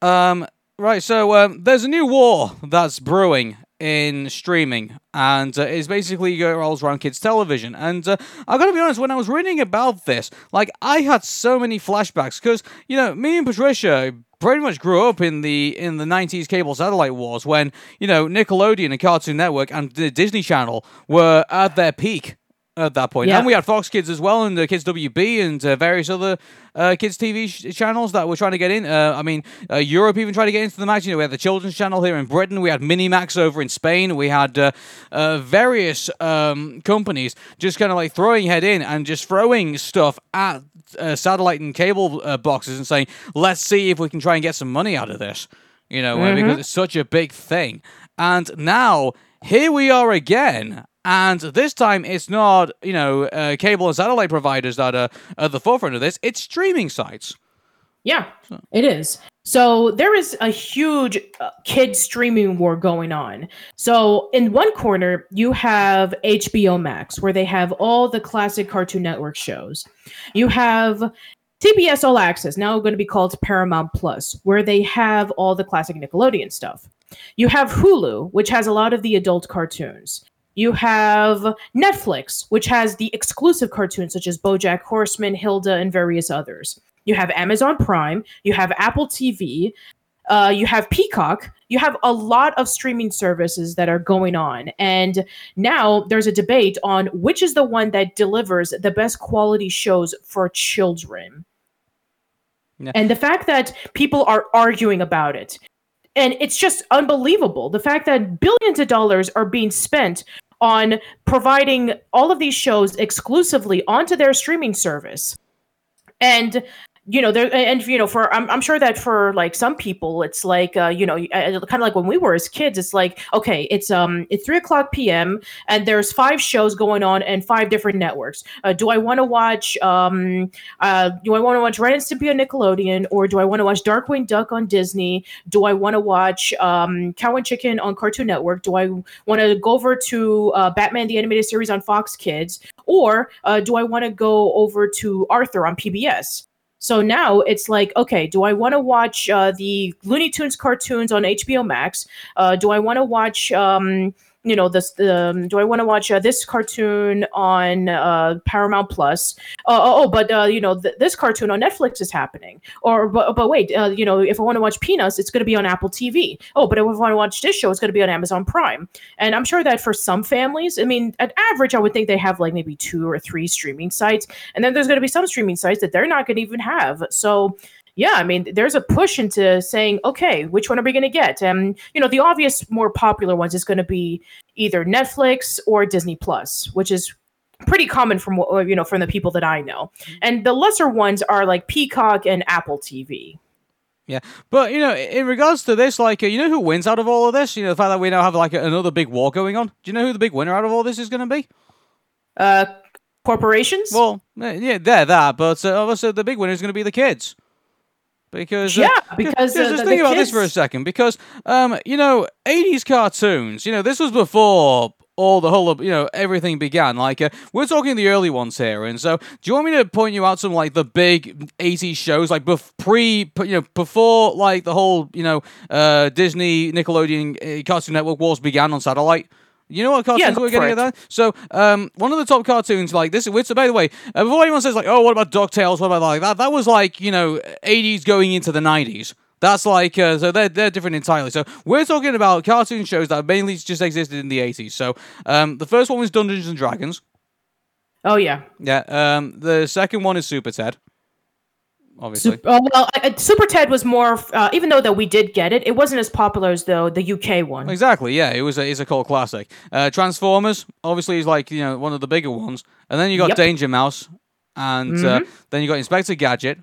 Um, right. So, um, there's a new war that's brewing in streaming, and uh, it's basically rolls around kids' television. And uh, I gotta be honest, when I was reading about this, like I had so many flashbacks because you know me and Patricia pretty much grew up in the in the 90s cable satellite wars when you know Nickelodeon and Cartoon Network and the Disney Channel were at their peak at that point. Yeah. And we had Fox Kids as well, and the Kids WB, and uh, various other uh, kids TV sh- channels that were trying to get in. Uh, I mean, uh, Europe even tried to get into the match. You know, we had the Children's Channel here in Britain. We had Minimax over in Spain. We had uh, uh, various um, companies just kind of like throwing head in and just throwing stuff at uh, satellite and cable uh, boxes and saying, "Let's see if we can try and get some money out of this." You know, uh, because it's such a big thing. And now here we are again. And this time, it's not you know uh, cable and satellite providers that are at the forefront of this. It's streaming sites. Yeah, it is. So there is a huge uh, kid streaming war going on. So in one corner, you have HBO Max, where they have all the classic Cartoon Network shows. You have CBS All Access, now going to be called Paramount Plus, where they have all the classic Nickelodeon stuff. You have Hulu, which has a lot of the adult cartoons. You have Netflix, which has the exclusive cartoons such as BoJack Horseman, Hilda, and various others. You have Amazon Prime. You have Apple TV. Uh, you have Peacock. You have a lot of streaming services that are going on. And now there's a debate on which is the one that delivers the best quality shows for children. And the fact that people are arguing about it, and it's just unbelievable. The fact that billions of dollars are being spent on providing all of these shows exclusively onto their streaming service. And you know, there and you know, for I'm, I'm sure that for like some people, it's like uh, you know, kind of like when we were as kids. It's like okay, it's um, it's three o'clock p.m. and there's five shows going on and five different networks. Uh, do I want to watch um, uh, do I want to watch Ren and Stimpy on Nickelodeon, or do I want to watch Darkwing Duck on Disney? Do I want to watch um, Cow and Chicken on Cartoon Network? Do I want to go over to uh, Batman the Animated Series on Fox Kids, or uh, do I want to go over to Arthur on PBS? So now it's like, okay, do I want to watch uh, the Looney Tunes cartoons on HBO Max? Uh, do I want to watch, um, you know, this? Um, do I want to watch uh, this cartoon on uh, Paramount Plus? Uh, oh, oh, but uh, you know, th- this cartoon on Netflix is happening. Or, but, but wait, uh, you know, if I want to watch Peanuts, it's going to be on Apple TV. Oh, but if I want to watch this show, it's going to be on Amazon Prime. And I'm sure that for some families, I mean, at average, I would think they have like maybe two or three streaming sites, and then there's going to be some streaming sites that they're not going to even have. So yeah, I mean, there's a push into saying, okay, which one are we going to get? And you know, the obvious, more popular ones is going to be either Netflix or Disney Plus, which is pretty common from what you know from the people that I know. And the lesser ones are like Peacock and Apple TV. Yeah, but you know, in regards to this, like, uh, you know, who wins out of all of this? You know, the fact that we now have like another big war going on. Do you know who the big winner out of all this is going to be? Uh, corporations. Well, yeah, they're that, but uh, also the big winner is going to be the kids. Because uh, Yeah, because, uh, just think about this for a second. Because um, you know, '80s cartoons. You know, this was before all the whole of you know everything began. Like uh, we're talking the early ones here, and so do you want me to point you out some like the big '80s shows, like bef- pre, you know, before like the whole you know uh, Disney Nickelodeon uh, Cartoon Network wars began on satellite. You know what cartoons go we're getting at that? So, um, one of the top cartoons, like this, which, by the way, uh, before anyone says like, "Oh, what about Ducktales? What about like that?" That was like you know, '80s going into the '90s. That's like uh, so they're they're different entirely. So we're talking about cartoon shows that mainly just existed in the '80s. So, um, the first one was Dungeons and Dragons. oh yeah. Yeah. Um, the second one is Super Ted. Obviously. Sup- oh, well, I- Super Ted was more, uh, even though that we did get it, it wasn't as popular as though the UK one. Exactly, yeah, it was a, it's a cult classic. Uh, Transformers, obviously, is like you know one of the bigger ones, and then you got Yep. Danger Mouse, and uh, then you got Inspector Gadget,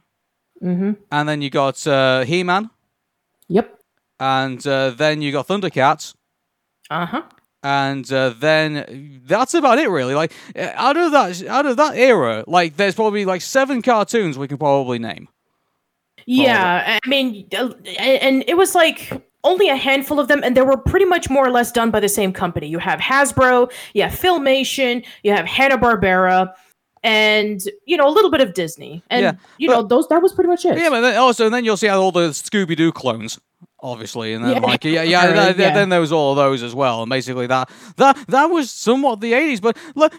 Mm-hmm. and then you got uh, He Man, Yep. and uh, then you got Thundercats, Uh huh. And uh, then that's about it, really. Like uh, out of that out of that era, like there's probably like seven cartoons we can probably name. Yeah, I mean, uh, and it was like only a handful of them, and they were pretty much more or less done by the same company. You have Hasbro, you have Filmation, you have Hanna Barbera, and you know a little bit of Disney, and Yeah, you but- know those that was pretty much it. Yeah, but then also and then you'll see all the Scooby Doo clones, obviously, and then Yeah. like yeah, yeah, Right, th- yeah. then there was all of those as well, and basically that that that was somewhat the eighties. But le-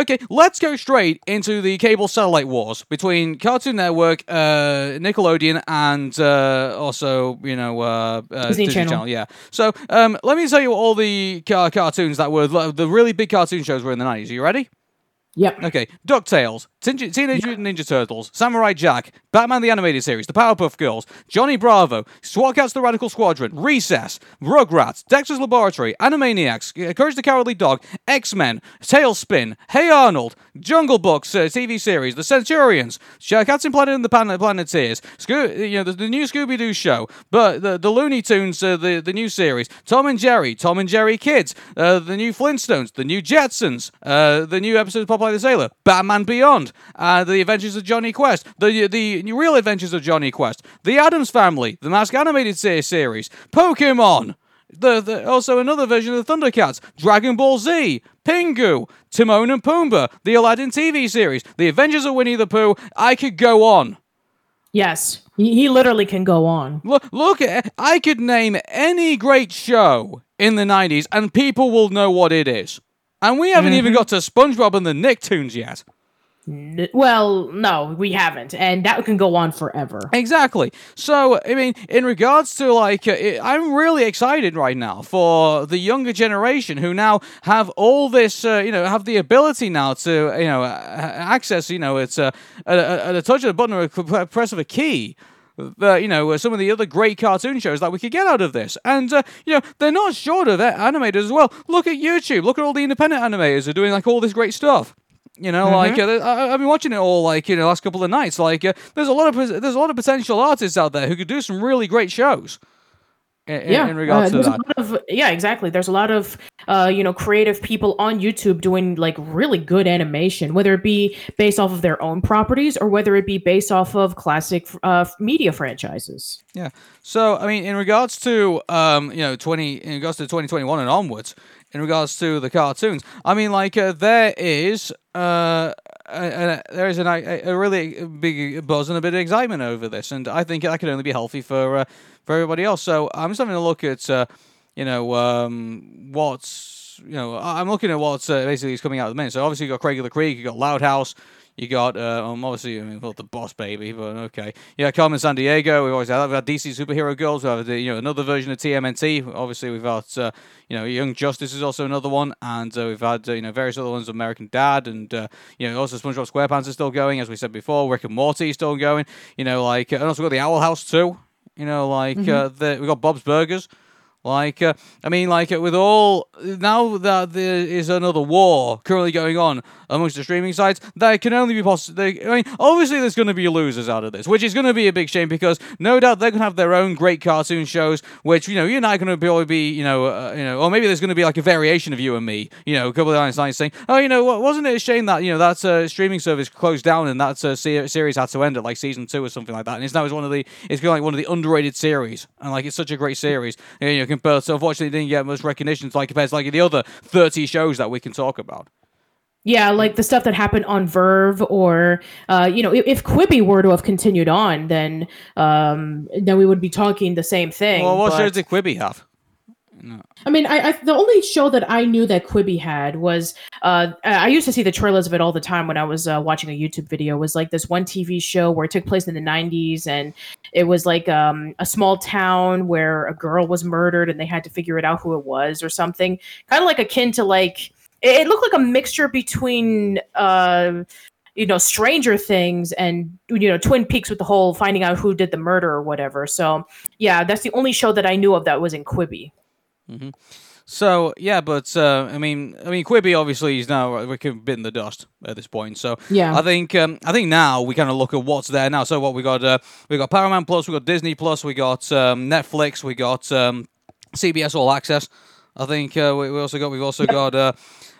okay, let's go straight into the cable satellite wars between Cartoon Network, uh, Nickelodeon, and uh, also you know uh, uh, Disney Channel. Yeah. So um, let me tell you what all the car- cartoons that were the really big cartoon shows were in the nineties. Are you ready? Yep. Okay, DuckTales, Teenage Mutant Ninja Turtles, Samurai Jack, Batman the Animated Series, The Powerpuff Girls, Johnny Bravo, SWAT Kats the Radical Squadron, Recess, Rugrats, Dexter's Laboratory, Animaniacs, Courage the Cowardly Dog, X-Men, TaleSpin, Hey Arnold, Jungle Books uh, TV series, The Centurions, Sh- Captain Planet and the Planet Planeteers, Scoo- you know, the, the new Scooby-Doo show, but the, the Looney Tunes, uh, the, the new series, Tom and Jerry, Tom and Jerry Kids, uh, the new Flintstones, the new Jetsons, uh, the new episode of Popeye the Sailor, Batman Beyond, uh, the Adventures of Jonny Quest, the the real Adventures of Jonny Quest, the Addams Family, the Mask Animated series, Pokemon. The, the also another version of the Thundercats, Dragon Ball Z, Pingu, Timon and Pumbaa, the Aladdin TV series, the Adventures of Winnie the Pooh. I could go on. Yes, he, literally can go on. Look, look I could name any great show in the 90s and people will know what it is. And we haven't even got to SpongeBob and the Nicktoons yet. Well, no, we haven't, and that can go on forever. Exactly. So, I mean, in regards to like, uh, I'm really excited right now for the younger generation who now have all this, uh, you know, have the ability now to, you know, access, you know, it's uh, at, a, a touch of a button or a press of a key. Uh, you know, some of the other great cartoon shows that we could get out of this. And, uh, you know, they're not short of uh, animators as well. Look at YouTube. Look at all the independent animators who are doing, like, all this great stuff. You know, like uh, I, I've been watching it all, like you know, last couple of nights. Like, uh, there's a lot of there's a lot of potential artists out there who could do some really great shows. In, yeah, in regards uh, to that, of yeah, exactly. There's a lot of uh, you know creative people on YouTube doing like really good animation, whether it be based off of their own properties or whether it be based off of classic uh, media franchises. yeah. So, I mean, in regards to um, you know, twenty in regards to 2021 and onwards, in regards to the cartoons, I mean, like uh, there is uh. There is an, a, really big buzz and a bit of excitement over this, and I think that can only be healthy for uh, for everybody else. So I'm just having a look at, uh, you know, um, what's you know, I'm looking at what's uh, basically is coming out at the minute. So obviously you got Craig of the Creek, you got Loud House, You got uh, um, obviously I mean, well, the Boss Baby, but okay. Yeah, Carmen Sandiego. We've always had that. We've had DC Superhero Girls. We have the, you know another version of TMNT. Obviously, we've got uh, you know Young Justice is also another one, and uh, we've had uh, you know various other ones. American Dad, and uh, you know also SpongeBob SquarePants is still going, as we said before. Rick and Morty is still going. You know, like and also we've got the Owl House too. You know, like uh, the, we got Bob's Burgers. Like, uh, I mean, like uh, with all now that there is another war currently going on amongst the streaming sites, there can only be possible. I mean, obviously there's going to be losers out of this, which is going to be a big shame because no doubt they're going to have their own great cartoon shows, which you know you and I are going to be, you know, uh, you know, or maybe there's going to be like a variation of you and me, you know, a couple of lines saying, oh, you know, wasn't it a shame that you know that uh, streaming service closed down and that uh, se- series had to end at like season two or something like that, and it's now it's one of the it's like one of the underrated series, and like it's such a great series, you know, compared to unfortunately didn't get much recognition like compared to like the other thirty shows that we can talk about. Yeah, like the stuff that happened on VRV, or uh, you know, if, if Quibi were to have continued on, then um, then we would be talking the same thing. Well, what but- shows did Quibi have? I mean, I, I the only show that I knew that Quibi had was uh, I used to see the trailers of it all the time when I was uh, watching a YouTube video. Was like this one TV show where it took place in the '90s, and it was like um, a small town where a girl was murdered, and they had to figure it out who it was or something. Kind of like akin to like it, it looked like a mixture between. Uh, you know, Stranger Things and you know Twin Peaks with the whole finding out who did the murder or whatever. So yeah, that's the only show that I knew of that was in Quibi. So yeah, but uh, I mean, I mean, Quibi obviously is now we're kind of bitten the dust at this point. So Yeah. I think um, I think now we kind of look at what's there now. So what we got? Uh, we got Paramount Plus, we got Disney Plus, we got um, Netflix, we got um, CBS All Access. I think uh, we, we also got we've also got. Uh,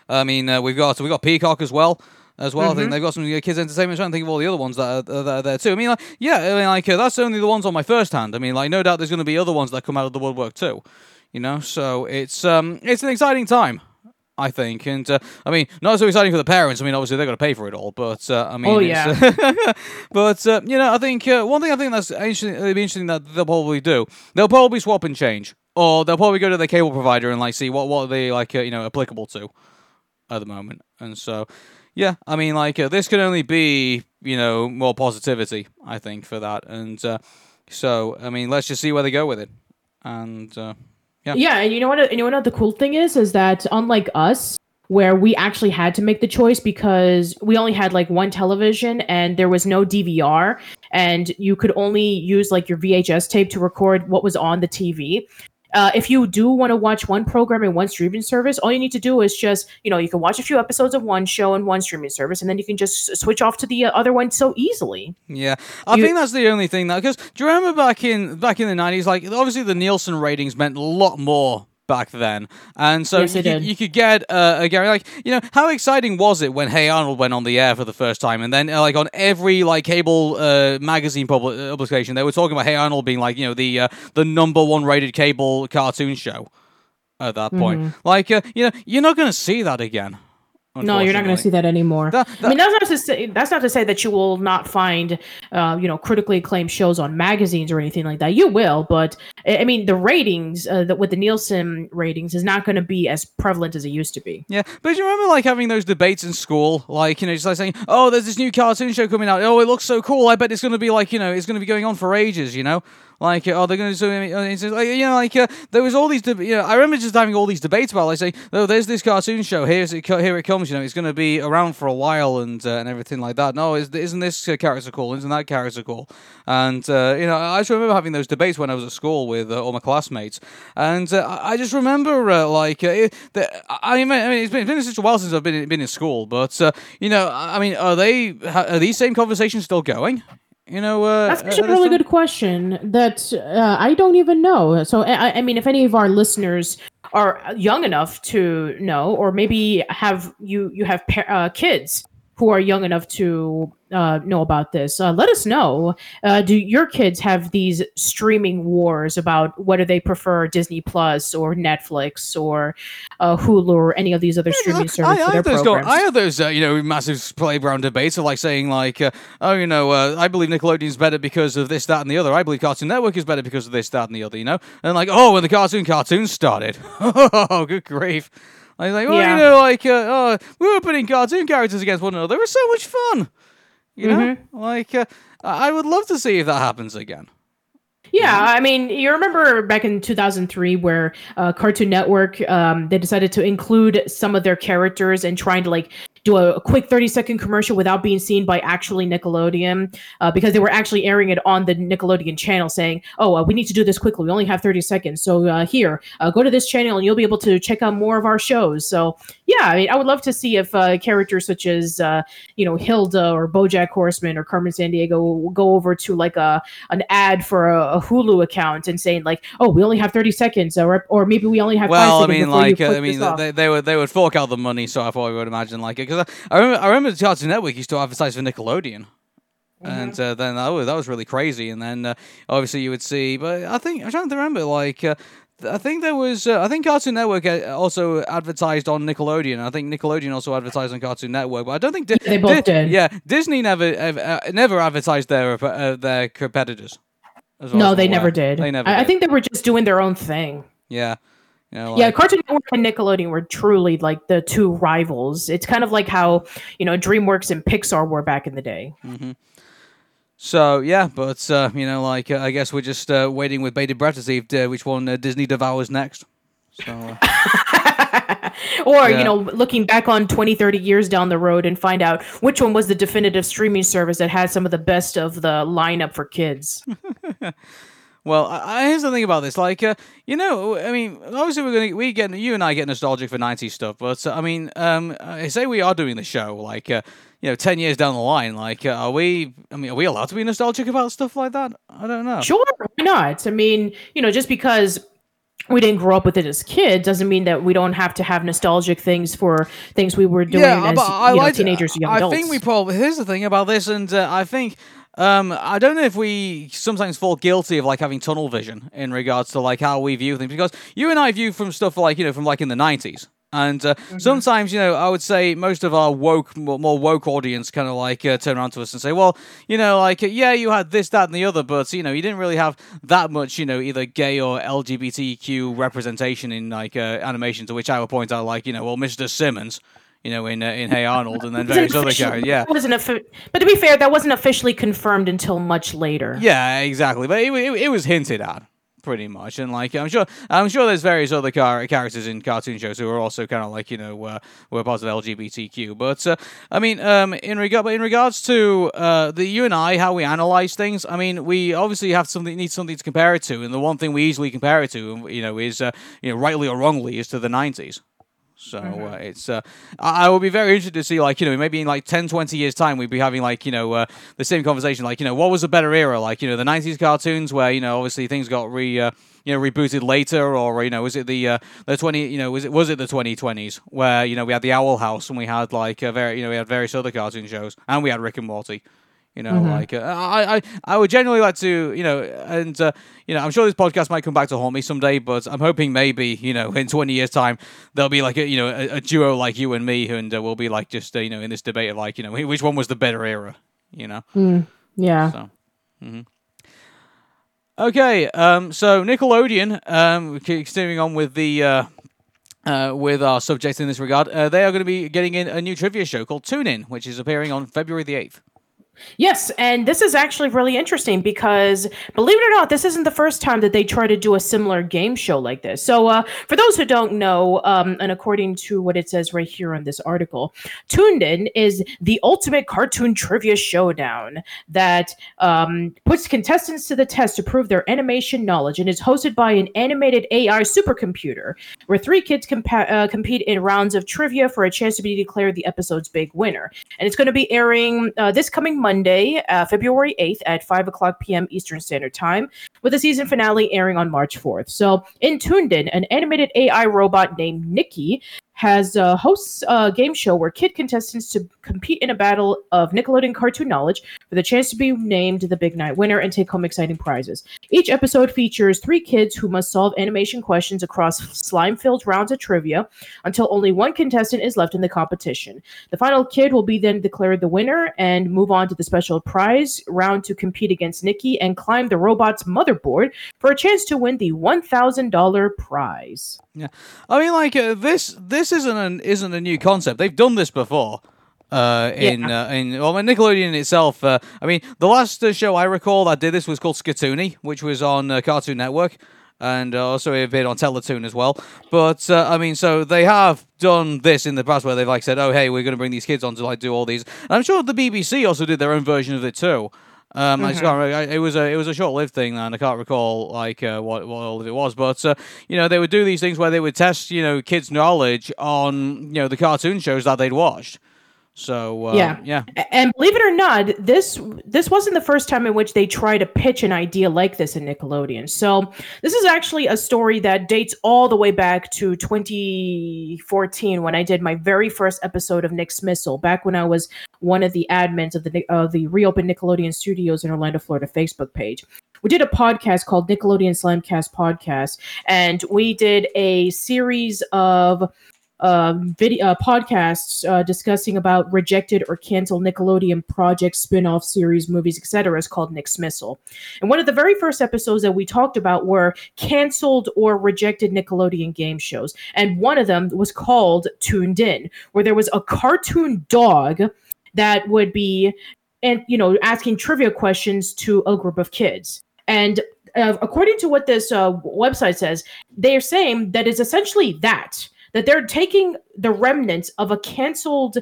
I mean, uh, we've got we got Peacock as well. As well, I think they've got some uh, kids' entertainment. I'm trying to think of all the other ones that are, that are there too. I mean, like, yeah, I mean, like uh, that's only the ones on my first hand. I mean, like, no doubt there's going to be other ones that come out of the woodwork too. You know, so it's um, it's an exciting time. I think, and uh, I mean, not so exciting for the parents. I mean, obviously they're going to pay for it all, but uh, I mean, Oh, it's- but uh, you know, I think uh, one thing I think that's interesting, it'd be interesting that they'll probably do. They'll probably swap and change, or they'll probably go to their cable provider and like see what what are they like, uh, you know, applicable to at the moment. And so, yeah, I mean, like uh, this can only be you know more positivity, I think, for that. And uh, so, I mean, let's just see where they go with it. And uh, yeah, Yeah, and you know what? And you know what the cool thing is is that unlike us, where we actually had to make the choice because we only had like one television and there was no DVR, and you could only use like your VHS tape to record what was on the TV. Uh, if you do want to watch one program in one streaming service, all you need to do is just, you know, you can watch a few episodes of one show in one streaming service, and then you can just switch off to the uh, other one so easily. Yeah, I You- think that's the only thing that because do you remember back in back in the nineties? Like obviously the Nielsen ratings meant a lot more back then, and so Yes, you, could, you could get uh, a Gary like you know how exciting was it when Hey Arnold went on the air for the first time, and then uh, like on every like cable uh, magazine publi- uh, publication they were talking about Hey Arnold being like you know the uh, the number one rated cable cartoon show at that point. Mm-hmm. Like uh, you know you're not going to see that again. No, you're not going to see that anymore. That- I mean, that's not to say that's not to say that you will not find, uh, you know, critically acclaimed shows on magazines or anything like that. You will, but I I mean, the ratings uh, the, with the Nielsen ratings is not going to be as prevalent as it used to be. Yeah, but do you remember like having those debates in school, like you know, just like saying, "Oh, there's this new cartoon show coming out. Oh, it looks so cool. I bet it's going to be like you know, it's going to be going on for ages." You know, like oh, they're going to do it's just, like, you know, like uh, there was all these, deb- you know, I remember just having all these debates about like saying, "Oh, there's this cartoon show. Here's it, co- here it comes. You know, it's going to be around for a while and uh, and everything like that. No, is, isn't this uh, character cool? Isn't that character cool?" And uh, you know, I just remember having those debates when I was at school with uh, all my classmates, and uh, I just remember uh, like uh, it, the, I mean, I mean, it's been, it's been such a while since I've been been in school, but uh, you know, I mean, are they are these same conversations still going? You know, uh, That's actually a really good question that uh, I don't even know. So, I, I mean, if any of our listeners are young enough to know, or maybe have you you have pa- uh, kids who are young enough to uh, know about this, uh, let us know. Uh, do your kids have these streaming wars about whether they prefer Disney Plus or Netflix or uh, Hulu or any of these other streaming Look, services I, I for their have those go- I have those, uh, you know, massive playground debates of like saying, like, uh, oh, you know, uh, I believe Nickelodeon's better because of this, that, and the other. I believe Cartoon Network is better because of this, that, and the other. You know, and like, oh, when the cartoon cartoons started, oh, good grief! I was like, well, Yeah. you know, like, uh, oh, we were putting cartoon characters against one another. It was so much fun. You know, like uh, I I would love to see if that happens again. Yeah, I mean, you remember back in 2003 where uh, Cartoon Network um, they decided to include some of their characters and trying to like do a, a quick 30 second commercial without being seen by actually Nickelodeon uh, because they were actually airing it on the Nickelodeon channel, saying, "Oh, uh, we need to do this quickly. We only have 30 seconds, so uh, here, uh, go to this channel and you'll be able to check out more of our shows." So yeah, I mean, I would love to see if uh, characters such as uh, you know Hilda or BoJack Horseman or Carmen Sandiego go over to like a an ad for a, a Hulu account and saying like, "Oh, we only have 30 seconds," or or maybe we only have Well, I mean, like, uh, I mean, they, they would they would fork out the money, so I thought I would imagine like it because I, I remember I remember the Cartoon Network used to advertise for Nickelodeon. And uh, then that was, that was really crazy. And then uh, obviously you would see, but I think I'm trying to remember. Like uh, I think there was, uh, I think Cartoon Network uh, also advertised on Nickelodeon. I think Nickelodeon also advertised on Cartoon Network, but I don't think Di- They both did. Yeah, Disney never ever, uh, never advertised their uh, their competitors. no, they aware. never did. They never. I, I think they were just doing their own thing. Yeah. You know, yeah, Cartoon Network and Nickelodeon were truly like the two rivals. It's kind of like how you know DreamWorks and Pixar were back in the day. So yeah, but uh, you know, like uh, I guess we're just uh, waiting with bated breath to see if, uh, which one uh, Disney devours next. So uh, Or Yeah. you know, looking back on 20, 30 years down the road and find out which one was the definitive streaming service that had some of the best of the lineup for kids. well, I, I, here's the thing about this. Like, uh, you know, I mean, obviously we're gonna we get you and I get nostalgic for '90s stuff, but uh, I mean, um, I say we are doing the show like. Uh, you know, ten years down the line, like, uh, are we? I mean, are we allowed to be nostalgic about stuff like that? I don't know. Sure, why not? I mean, you know, just because we didn't grow up with it as kids doesn't mean that we don't have to have nostalgic things for things we were doing as I you know, teenagers, young I adults. I think we probably here's the thing about this, and uh, I think um, I don't know if we sometimes fall guilty of like having tunnel vision in regards to like how we view things because you and I view from stuff like you know from like in the nineties. And uh, Mm-hmm. sometimes, you know, I would say most of our woke, more, woke audience kind of like uh, turn around to us and say, well, you know, like, yeah, you had this, that, and the other, but, you know, you didn't really have that much, you know, either gay or LGBTQ representation in, like, uh, animation, to which I would point out, like, you know, well, Mr. Simmons, you know, in uh, in Hey Arnold, and then various other characters. Yeah, wasn't offi- but to be fair, that wasn't officially confirmed until much later. yeah, exactly. But it, it, it was hinted at pretty much, and like I'm sure I'm sure there's various other car- characters in cartoon shows who are also kind of like you know uh, were part of LGBTQ. But uh, I mean, um, in regard but in regards to uh, the you and I, how we analyze things, I mean, we obviously have something need something to compare it to, and the one thing we easily compare it to, you know, is uh, you know rightly or wrongly, is to the '90s. So uh, it's uh, I, I will be very interested to see like you know maybe in like 10, 20 years time we'd be having like you know uh, the same conversation like you know what was a better era like you know the nineties cartoons where you know obviously things got re uh, you know rebooted later or you know was it the uh, the twenty you know was it was it the twenty twenties where you know we had the Owl House and we had like uh, very you know we had various other cartoon shows and we had Rick and Morty. You know, like uh, I, I, I would genuinely like to, you know, and uh, you know, I'm sure this podcast might come back to haunt me someday, but I'm hoping maybe, you know, in 20 years' time, there'll be like a, you know, a, a duo like you and me, and uh, we'll be like just, uh, you know, in this debate of like, you know, which one was the better era, you know. Yeah. So, mhm. Okay, um, so Nickelodeon, um, continuing on with the. Uh, uh, with our subject in this regard, uh, they are going to be getting in a new trivia show called Tuned In, which is appearing on February the 8th. Yes, and this is actually really interesting because, believe it or not, this isn't the first time that they try to do a similar game show like this. So, uh, for those who don't know, um, and according to what it says right here on this article, Tuned In is the ultimate cartoon trivia showdown that um, puts contestants to the test to prove their animation knowledge and is hosted by an animated AI supercomputer, where three kids compa- uh, compete in rounds of trivia for a chance to be declared the episode's big winner. And it's going to be airing uh, this coming Monday, uh, February 8th at 5 o'clock p.m. Eastern Standard Time, with the season finale airing on March 4th. So, in Tuned In, an animated AI robot named Nikki has uh, hosts a game show where kid contestants to compete in a battle of Nickelodeon cartoon knowledge for the chance to be named the big night winner and take home exciting prizes. Each episode features three kids who must solve animation questions across slime-filled rounds of trivia until only one contestant is left in the competition. The final kid will be then declared the winner and move on to the special prize round to compete against Nikki and climb the robot's motherboard for a chance to win the $1,000 prize. Yeah, I mean, like uh, this. This isn't an isn't a new concept. They've done this before. Uh, in uh, in well, Nickelodeon itself. Uh, I mean, the last uh, show I recall that did this was called Skatoony, which was on uh, Cartoon Network, and uh, also a bit on Teletoon as well. But uh, I mean, so they have done this in the past where they've like said, "Oh, hey, we're going to bring these kids on to like do all these." And I'm sure the BBC also did their own version of it too. Um, I just can't remember. It was a it was a short lived thing, and I can't recall like uh, what what all of it was. But uh, you know, they would do these things where they would test you know kids' knowledge on you know the cartoon shows that they'd watched. So uh, Yeah. yeah, And believe it or not, this this wasn't the first time in which they tried to pitch an idea like this in Nickelodeon. So this is actually a story that dates all the way back to 2014 when I did my very first episode of Nick's Missile, back when I was one of the admins of the uh, the reopened Nickelodeon Studios in Orlando, Florida Facebook page. We did a podcast called Nickelodeon Slamcast Podcast, and we did a series of um, video uh, podcasts uh, discussing about rejected or canceled Nickelodeon projects, spin-off series, movies, etc. is called Nick's Missile. And one of the very first episodes that we talked about were canceled or rejected Nickelodeon game shows. And one of them was called Tuned In, where there was a cartoon dog that would be and you know asking trivia questions to a group of kids. And uh, according to what this uh, website says, they are saying that it's essentially that that they're taking the remnants of a canceled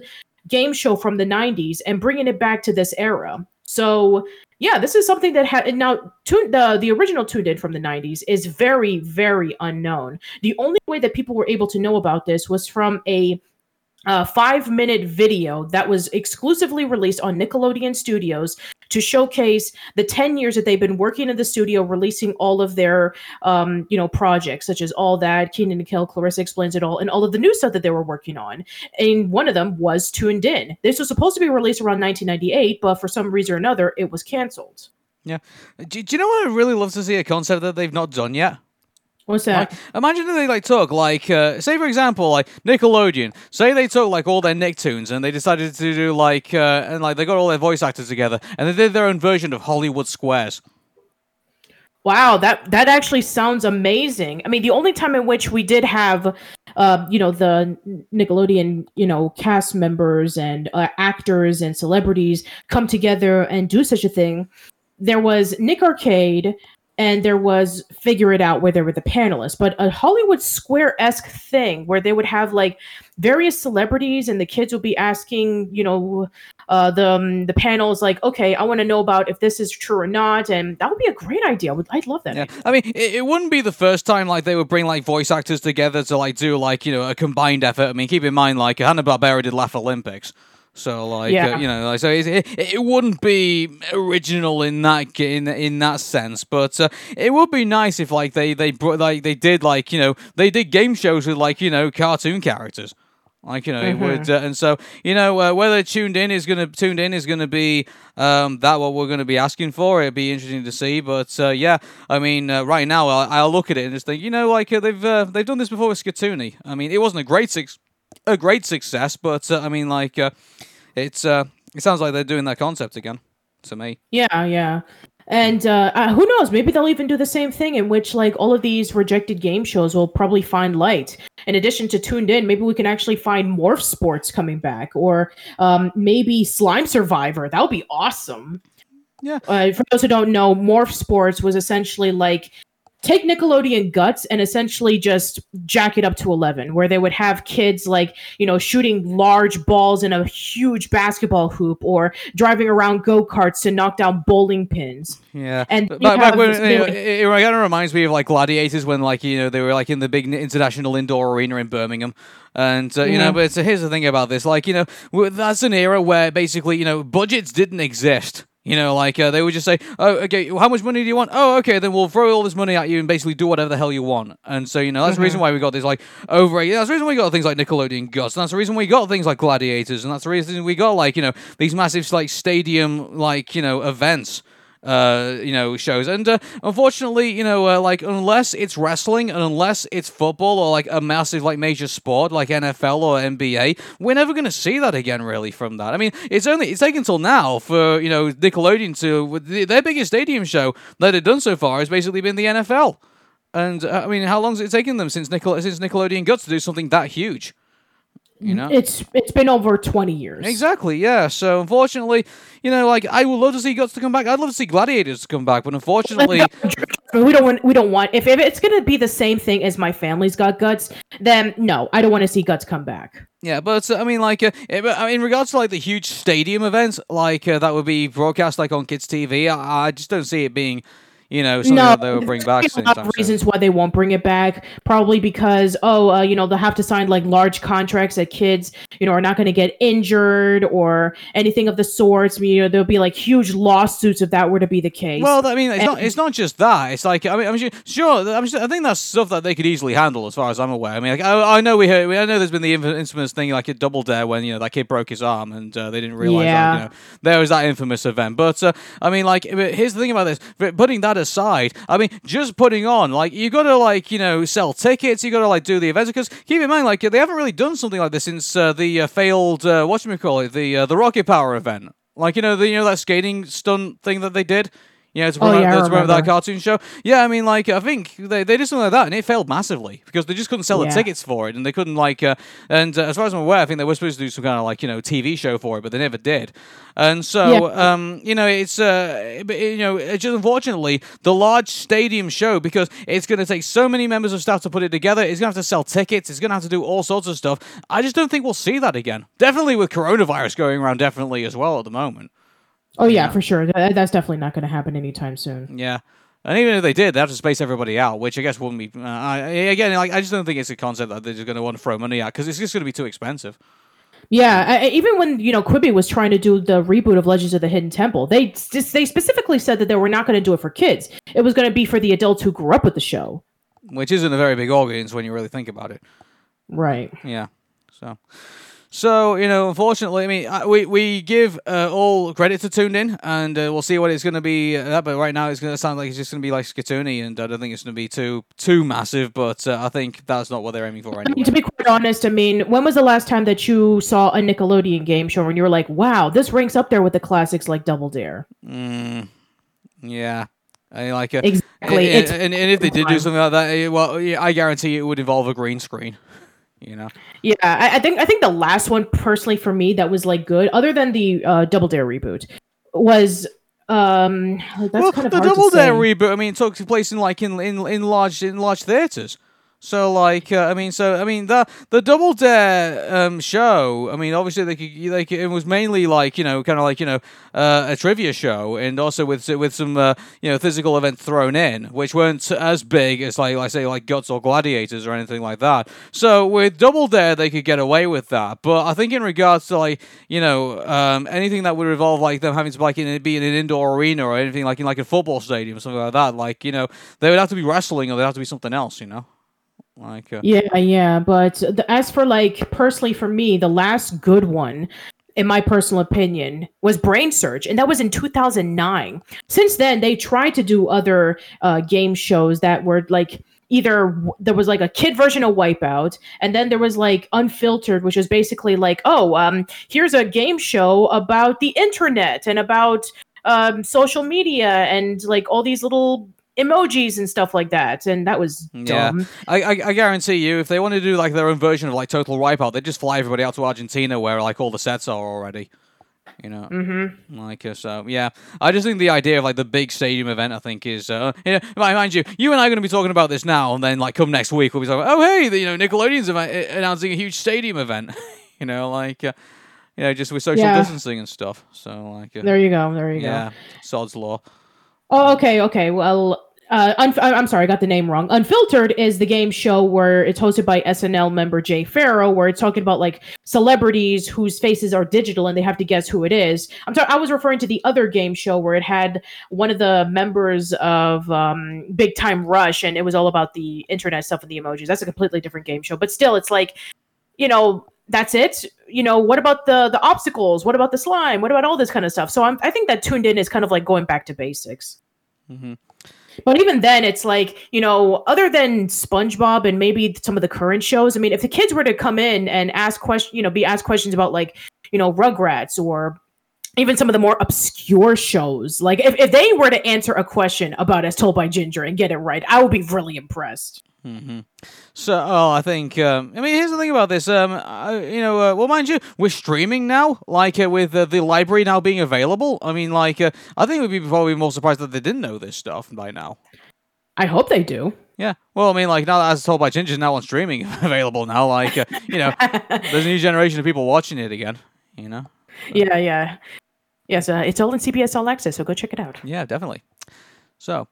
game show from the 90s and bringing it back to this era. So, yeah, this is something that had now tune, the the original Tuned In from the 90s is very very unknown. The only way that people were able to know about this was from a uh, five minute video that was exclusively released on Nickelodeon Studios to showcase the 10 years that they've been working in the studio, releasing all of their, um, you know, projects such as All That, Kenan and Kel, Clarissa Explains It All, and all of the new stuff that they were working on. And one of them was Tuned In. This was supposed to be released around 1998, but for some reason or another, it was canceled. yeah. Do, do you know what I'd really love to see a concept that they've not done yet? What's that? Like, imagine if they like took like, uh, say for example, like Nickelodeon. Say they took like all their Nicktoons and they decided to do like, uh, and like they got all their voice actors together and they did their own version of Hollywood Squares. Wow, that that actually sounds amazing. I mean, the only time in which we did have, uh, you know, the Nickelodeon, you know, cast members and uh, actors and celebrities come together and do such a thing, there was Nick Arcade and there was Figure It Out, where there were the panelists, but a Hollywood Square esque thing where they would have like various celebrities and the kids would be asking, you know, uh, the um, the panels like, okay, I want to know about if this is true or not, and that would be a great idea. I would, I'd love that. Yeah, I mean, it, it wouldn't be the first time like they would bring like voice actors together to like do like you know a combined effort. I mean, keep in mind like Hanna Barbera did Laff-A-Lympics, so like Yeah. uh, you know, like, so it, it, wouldn't be original in that in in that sense, but uh, it would be nice if like they they brought like they did like you know they did game shows with like you know cartoon characters. Like you know, it would, uh, and so you know uh, whether tuned in is gonna tuned in is gonna be um, that what we're gonna be asking for. It'd be interesting to see, but uh, yeah, I mean, uh, right now I, I'll look at it and just think, you know, like uh, they've uh, they've done this before with Skatoony. I mean, it wasn't a great suc a great success, but uh, I mean, like uh, it's uh, it sounds like they're doing that concept again to me. Yeah, yeah. And uh, uh, who knows? Maybe they'll even do the same thing in which, like, all of these rejected game shows will probably find light. In addition to Tuned In, maybe we can actually find Morph Sports coming back, or um, maybe Slime Survivor. That would be awesome. Yeah. Uh, for those who don't know, Morph Sports was essentially like take Nickelodeon guts and essentially just jack it up to 11 where they would have kids like you know shooting large balls in a huge basketball hoop or driving around go-karts to knock down bowling pins Yeah, And But they back, back have when you know, it, kind of reminds me of like gladiators when like you know they were like in the big international indoor arena in Birmingham, and uh, you know. But so here's the thing about this, like you know, that's an era where basically you know budgets didn't exist. You know, like uh, they would just say, "Oh, okay, how much money do you want? Oh, okay, then we'll throw all this money at you and basically do whatever the hell you want." And so, you know, that's the reason why we got this like over. That's the reason we got things like Nickelodeon Guts, and that's the reason we got things like Gladiators, and that's the reason we got like you know these massive like stadium like you know events uh, you know, shows. And uh, unfortunately, you know, uh, like unless it's wrestling and unless it's football or like a massive like major sport like NFL or NBA, we're never going to see that again. Really, from that. I mean, it's only it's taken until now for you know Nickelodeon to their biggest stadium show that they've done so far has basically been the NFL. And uh, I mean, how long has it taken them since Nickel since Nickelodeon got to do something that huge? You know, It's it's been over 20 years. Exactly, yeah. So unfortunately, you know, like I would love to see Guts to come back. I'd love to see Gladiators to come back, but unfortunately, we don't want we don't want if, if it's gonna be the same thing as my family's got guts, then no, I don't want to see guts come back. yeah. But uh, I mean, like, uh, eh, I mean, in regards to like the huge stadium events, like uh, that would be broadcast like on kids' TV. I, I just don't see it being, you know, something no, that they would bring back. a lot of soon. reasons why they won't bring it back. Probably because oh, uh, you know, they'll have to sign like large contracts that kids, you know, are not going to get injured or anything of the sorts. You know, there'll be like huge lawsuits if that were to be the case. Well, I mean, it's not. It's not just that. It's like I mean, I'm sure. sure I'm sure, I think that's stuff that they could easily handle, as far as I'm aware. I mean, like, I, I know we heard. I know there's been the inf- infamous thing like at Double Dare when you know that kid broke his arm and uh, they didn't realize Yeah. that. You know, there was that infamous event. But uh, I mean, like, here's the thing about this. Putting that aside, I mean, just putting on like you got to like you know sell tickets. You got to like do the events because keep in mind like they haven't really done something like this since uh, the uh, failed uh, what call it the uh, the Rocket Power event. Like you know the you know that skating stunt thing that they did. You know, to Oh, yeah, to promote that cartoon show. Yeah, I mean, like, I think they, they did something like that, and it failed massively because they just couldn't sell the tickets for it, and they couldn't, like, uh, and uh, as far as I'm aware, I think they were supposed to do some kind of, like, you know, TV show for it, but they never did. And so, Yeah. um, you know, it's, uh, you know, it's just unfortunately, the large stadium show, because it's going to take so many members of staff to put it together, it's going to have to sell tickets, it's going to have to do all sorts of stuff. I just don't think we'll see that again. Definitely with coronavirus going around, definitely as well at the moment. Oh yeah, for sure. That, that's definitely not going to happen anytime soon. Yeah. And even if they did, they have to space everybody out, which I guess wouldn't be. Uh, I, again, like I just don't think it's a concept that they're just going to want to throw money at because it's just going to be too expensive. Yeah, I, even when you know Quibi was trying to do the reboot of Legends of the Hidden Temple, they they specifically said that they were not going to do it for kids. It was going to be for the adults who grew up with the show. Which isn't a very big audience when you really think about it. Right. Yeah. So, so you know, unfortunately, I mean, we we give uh, all credit to Tuned In, and uh, we'll see what it's going to be. Uh, but right now, it's going to sound like it's just going to be like Skatoony, and I don't think it's going to be too too massive. But uh, I think that's not what they're aiming for I mean, to be quite honest, I mean, when was the last time that you saw a Nickelodeon game show and you were like, "Wow, this ranks up there with the classics like Double Dare"? Mm, yeah. I like uh, Exactly. And, and, and if they did do something like that, well, yeah, I guarantee it would involve a green screen. You know. Yeah, I, I think I think the last one personally for me that was like good, other than the uh, Double Dare reboot, was um that's well, kind of the Double Dare reboot. I mean, it took place in like in in, in large in large theaters. So like, uh, I mean, so I mean, the the Double Dare um, show. I mean, obviously they could, they could, it was mainly like you know, kind of like you know, uh, a trivia show, and also with with some uh, you know physical events thrown in, which weren't as big as like I say like Guts or Gladiators or anything like that. So with Double Dare, they could get away with that. But I think in regards to like you know um, anything that would involve like them having to like in, be in an indoor arena or anything like in like a football stadium or something like that, like you know they would have to be wrestling or they'd have to be something else, you know. Like uh, Yeah, yeah, but the, as for like personally for me, the last good one, in my personal opinion, was Brain Surge, and that was in 2009. Since then, they tried to do other uh, game shows that were like either there was like a kid version of Wipeout, and then there was like Unfiltered, which was basically like, oh, um, here's a game show about the internet and about um, social media and like all these little emojis and stuff like that, and that was Yeah. I, I I guarantee you, if they want to do like their own version of like Total Wipeout, they'd just fly everybody out to Argentina where like all the sets are already. You know, Mm-hmm. like uh, so. Yeah, I just think the idea of like the big stadium event, I think, is uh, you know, mind you, you and I are going to be talking about this now, and then like come next week, we'll be talking. Oh, hey, the, you know, Nickelodeon's announcing a huge stadium event. you know, like uh, you know, just with social Yeah. distancing and stuff. So like, uh, There you go. There you yeah, go. sod's law. Oh, okay, okay. Well, uh, unf- I- I'm sorry, I got the name wrong. Unfiltered is the game show where it's hosted by SNL member Jay Pharoah, where it's talking about like celebrities whose faces are digital and they have to guess who it is. I'm sorry, I was referring to the other game show where it had one of the members of um, Big Time Rush, and it was all about the internet stuff and the emojis. That's a completely different game show, but still, it's like, you know. That's it. You know, what about the the obstacles? What about the slime? What about all this kind of stuff? So I'm, I think that tuned in is kind of like going back to basics. hmm But even then, it's like, you know, other than SpongeBob and maybe some of the current shows, I mean, if the kids were to come in and ask questions, you know, be asked questions about like, you know, Rugrats or even some of the more obscure shows, like if, if they were to answer a question about As Told by Ginger and get it right, I would be really impressed. So, oh, I think. Um, I mean, here's the thing about this. Um, I, you know, uh, well, mind you, we're streaming now, like uh, with uh, the library now being available. I mean, like, uh, I think we'd be probably more surprised that they didn't know this stuff by now. I hope they do. Yeah. Well, I mean, like now that as told by Ginger, now on streaming available now. Like, uh, you know, there's a new generation of people watching it again. You know. Yeah, yeah. Yes, uh, it's all in CBS All Access, so go check it out. Yeah, definitely. So,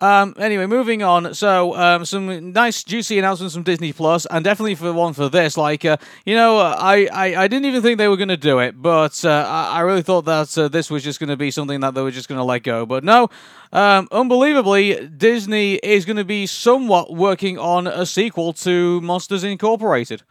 um, anyway, moving on. So, um, some nice juicy announcements from Disney Plus, and definitely for one for this. Like, uh, you know, I, I, I didn't even think they were going to do it, but uh, I, I really thought that uh, this was just going to be something that they were just going to let go. But no, um, unbelievably, Disney is going to be somewhat working on a sequel to Monsters Incorporated.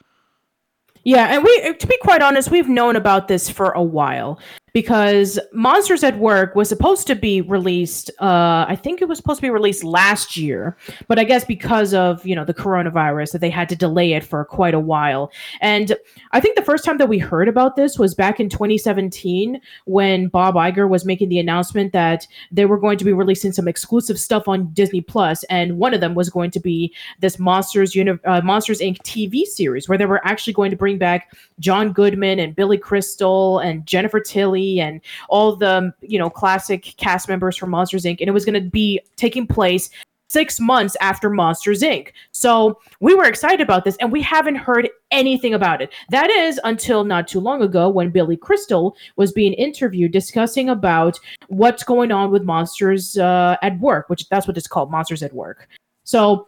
Yeah, and we, to be quite honest, we've known about this for a while because Monsters at Work was supposed to be released. Uh, I think it was supposed to be released last year, but I guess because of you know the coronavirus, that they had to delay it for quite a while. And I think the first time that we heard about this was back in 2017 when Bob Iger was making the announcement that they were going to be releasing some exclusive stuff on Disney Plus, and one of them was going to be this Monsters Uni- uh, Monsters Inc. TV series where they were actually going to bring back John Goodman and Billy Crystal and Jennifer Tilly and all the you know classic cast members from Monsters Inc. and it was going to be taking place six months after Monsters Inc. So we were excited about this, and we haven't heard anything about it. That is until not too long ago when Billy Crystal was being interviewed discussing about what's going on with Monsters uh, at Work, which that's what it's called, Monsters at Work. So.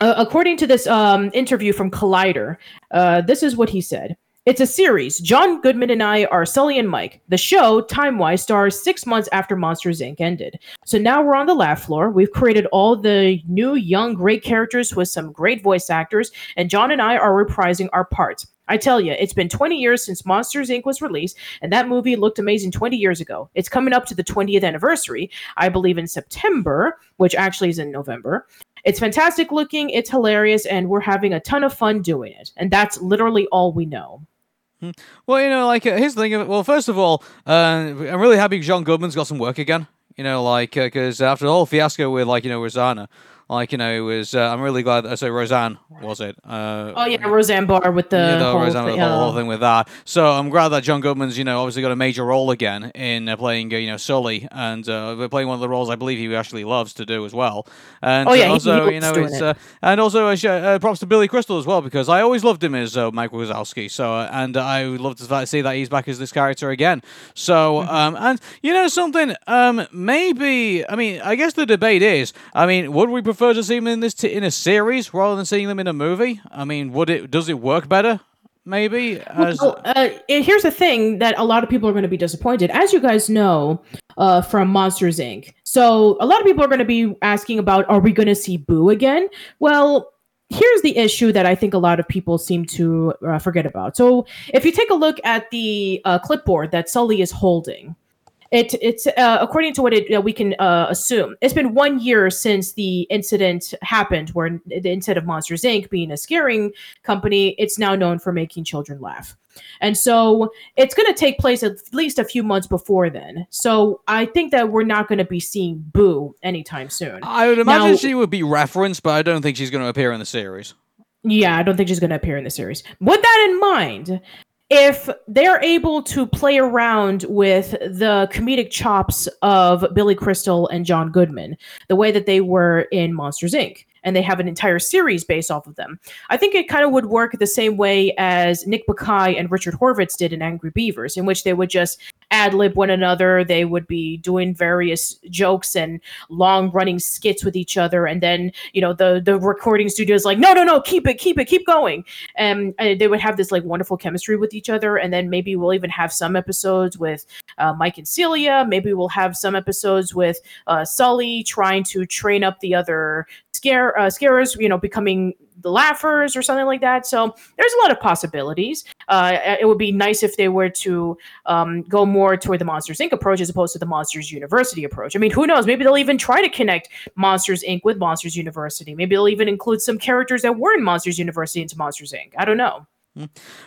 Uh, according to this um, interview from Collider, uh, this is what he said. It's a series. John Goodman and I are Sully and Mike. The show, time wise, stars six months after Monsters Inc. ended. So now we're on the laugh floor. We've created all the new, young, great characters with some great voice actors, and John and I are reprising our parts. I tell you, it's been 20 years since Monsters Inc. was released, and that movie looked amazing 20 years ago. It's coming up to the 20th anniversary, I believe in September, which actually is in November. It's fantastic looking, it's hilarious, and we're having a ton of fun doing it. And that's literally all we know. Well, you know, like uh, here's the thing. Well, first of all, uh, I'm really happy John Goodman's got some work again. You know, like because after the fiasco with like you know Rosanna, like you know it was. Uh, I'm really glad. Uh, so Roseanne was it? Uh, Oh yeah, Roseanne Barr with the, yeah, the whole, Roseanne, thing, the whole thing with that. So I'm glad that John Goodman's, you know, obviously got a major role again in uh, playing, uh, you know, Sully, and uh, playing one of the roles I believe he actually loves to do as well. And Oh, yeah, uh, he- also, he you know, it's it. uh, and also props to Billy Crystal as well because I always loved him as uh, Mike Wazowski. So uh, and I would love to see that he's back as this character again. So Mm-hmm. um, and you know something, um, maybe I mean I guess the debate is, I mean, would we prefer to see them in this t- in a series rather than seeing them in a movie? I mean, would it does it work better? Maybe as Well, uh, here's the thing that a lot of people are going to be disappointed. As you guys know uh, from Monsters Inc., so a lot of people are going to be asking about, are we going to see Boo again? Well, here's the issue that I think a lot of people seem to uh, forget about. So if you take a look at the uh, clipboard that Sully is holding, it it's uh, according to what it, uh, we can uh, assume. It's been one year since the incident happened, where the instead of Monsters Inc. being a scaring company, it's now known for making children laugh. And so it's going to take place at least a few months before then. So I think that we're not going to be seeing Boo anytime soon. I would imagine Now- she would be referenced, but I don't think she's going to appear in the series. Yeah, I don't think she's going to appear in the series. With that in mind, if they're able to play around with the comedic chops of Billy Crystal and John Goodman, the way that they were in Monsters Inc., and they have an entire series based off of them, I think it kind of would work the same way as Nick Bakay and Richard Horvitz did in Angry Beavers, in which they would just ad lib one another. They would be doing various jokes and long running skits with each other, and then you know the the recording studio is like, no, no, no, keep it, keep it, keep going, and uh, they would have this like wonderful chemistry with each other, and then maybe we'll even have some episodes with uh, Mike and Celia. Maybe we'll have some episodes with uh, Sully trying to train up the other scare uh, scarers, you know, becoming the laughers or something like that. So there's a lot of possibilities. Uh, it would be nice if they were to um, go more toward the Monsters Inc. approach as opposed to the Monsters University approach. I mean, who knows? Maybe they'll even try to connect Monsters Inc. with Monsters University. Maybe they'll even include some characters that were in Monsters University into Monsters Inc. I don't know.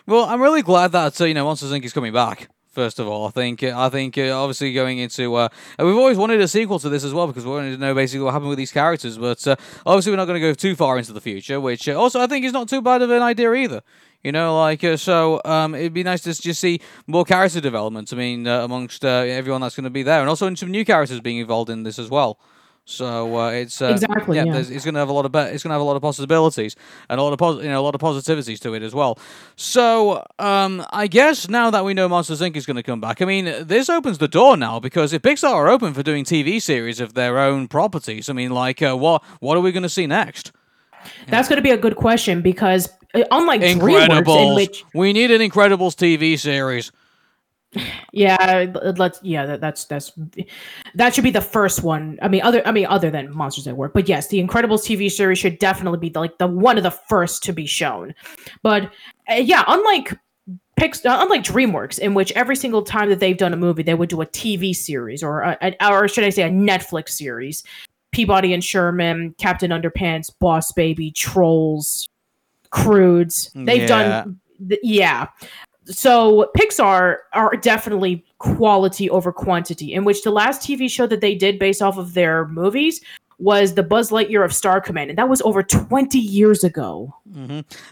Well, I'm really glad that uh, you know Monsters Inc. is coming back First of all, I think I think uh, obviously going into uh, we've always wanted a sequel to this as well because we wanted to know basically what happened with these characters. But uh, obviously, we're not going to go too far into the future, which uh, also I think is not too bad of an idea either. You know, like uh, so, um, it'd be nice to just see more character development. I mean, uh, amongst uh, everyone that's going to be there, and also some new characters being involved in this as well. So uh, it's uh, Exactly, yeah, yeah. it's going to have a lot of be- it's going to have a lot of possibilities and a lot of pos- you know a lot of positivities to it as well. So um, I guess now that we know Monsters Inc is going to come back, I mean this opens the door now because if Pixar are open for doing TV series of their own properties, I mean like uh, what what are we going to see next? That's going to be a good question because uh, unlike DreamWorks, in which We need an Incredibles TV series. yeah, let's yeah, that, that's that's that should be the first one. I mean, other I mean, other than Monsters at Work, but yes, the Incredibles TV series should definitely be the, like the one of the first to be shown. But uh, yeah, unlike Pix, uh, unlike DreamWorks, in which every single time that they've done a movie, they would do a TV series or a, or should I say a Netflix series. Peabody and Sherman, Captain Underpants, Boss Baby, Trolls, Croods. They've Yeah. done yeah. So Pixar are definitely quality over quantity, in which the last TV show that they did based off of their movies was the Buzz Lightyear of Star Command, and that was over 20 years ago.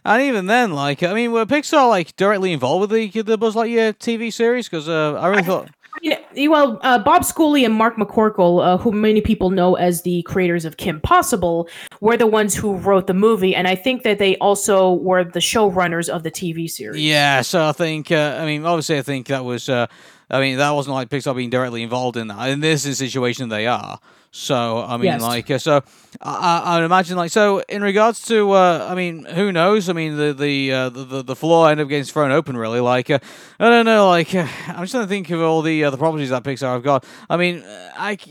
And even then, like I mean, were Pixar like directly involved with the the Buzz Lightyear TV series? Because uh, I really thought. Well, uh, Bob Schooley and Mark McCorkle, uh, who many people know as the creators of Kim Possible, were the ones who wrote the movie, and I think that they also were the showrunners of the TV series. Yeah, so I think uh, I mean obviously I think that was uh, I mean that wasn't like Pixar being directly involved in that. In this situation they are. So I mean Yes. like uh, so I, I would imagine like so in regards to uh, I mean who knows I mean the the uh, the, the floor ended up getting thrown open really like uh, I don't know like uh, I'm just trying to think of all the uh, the properties that Pixar have got. I mean I.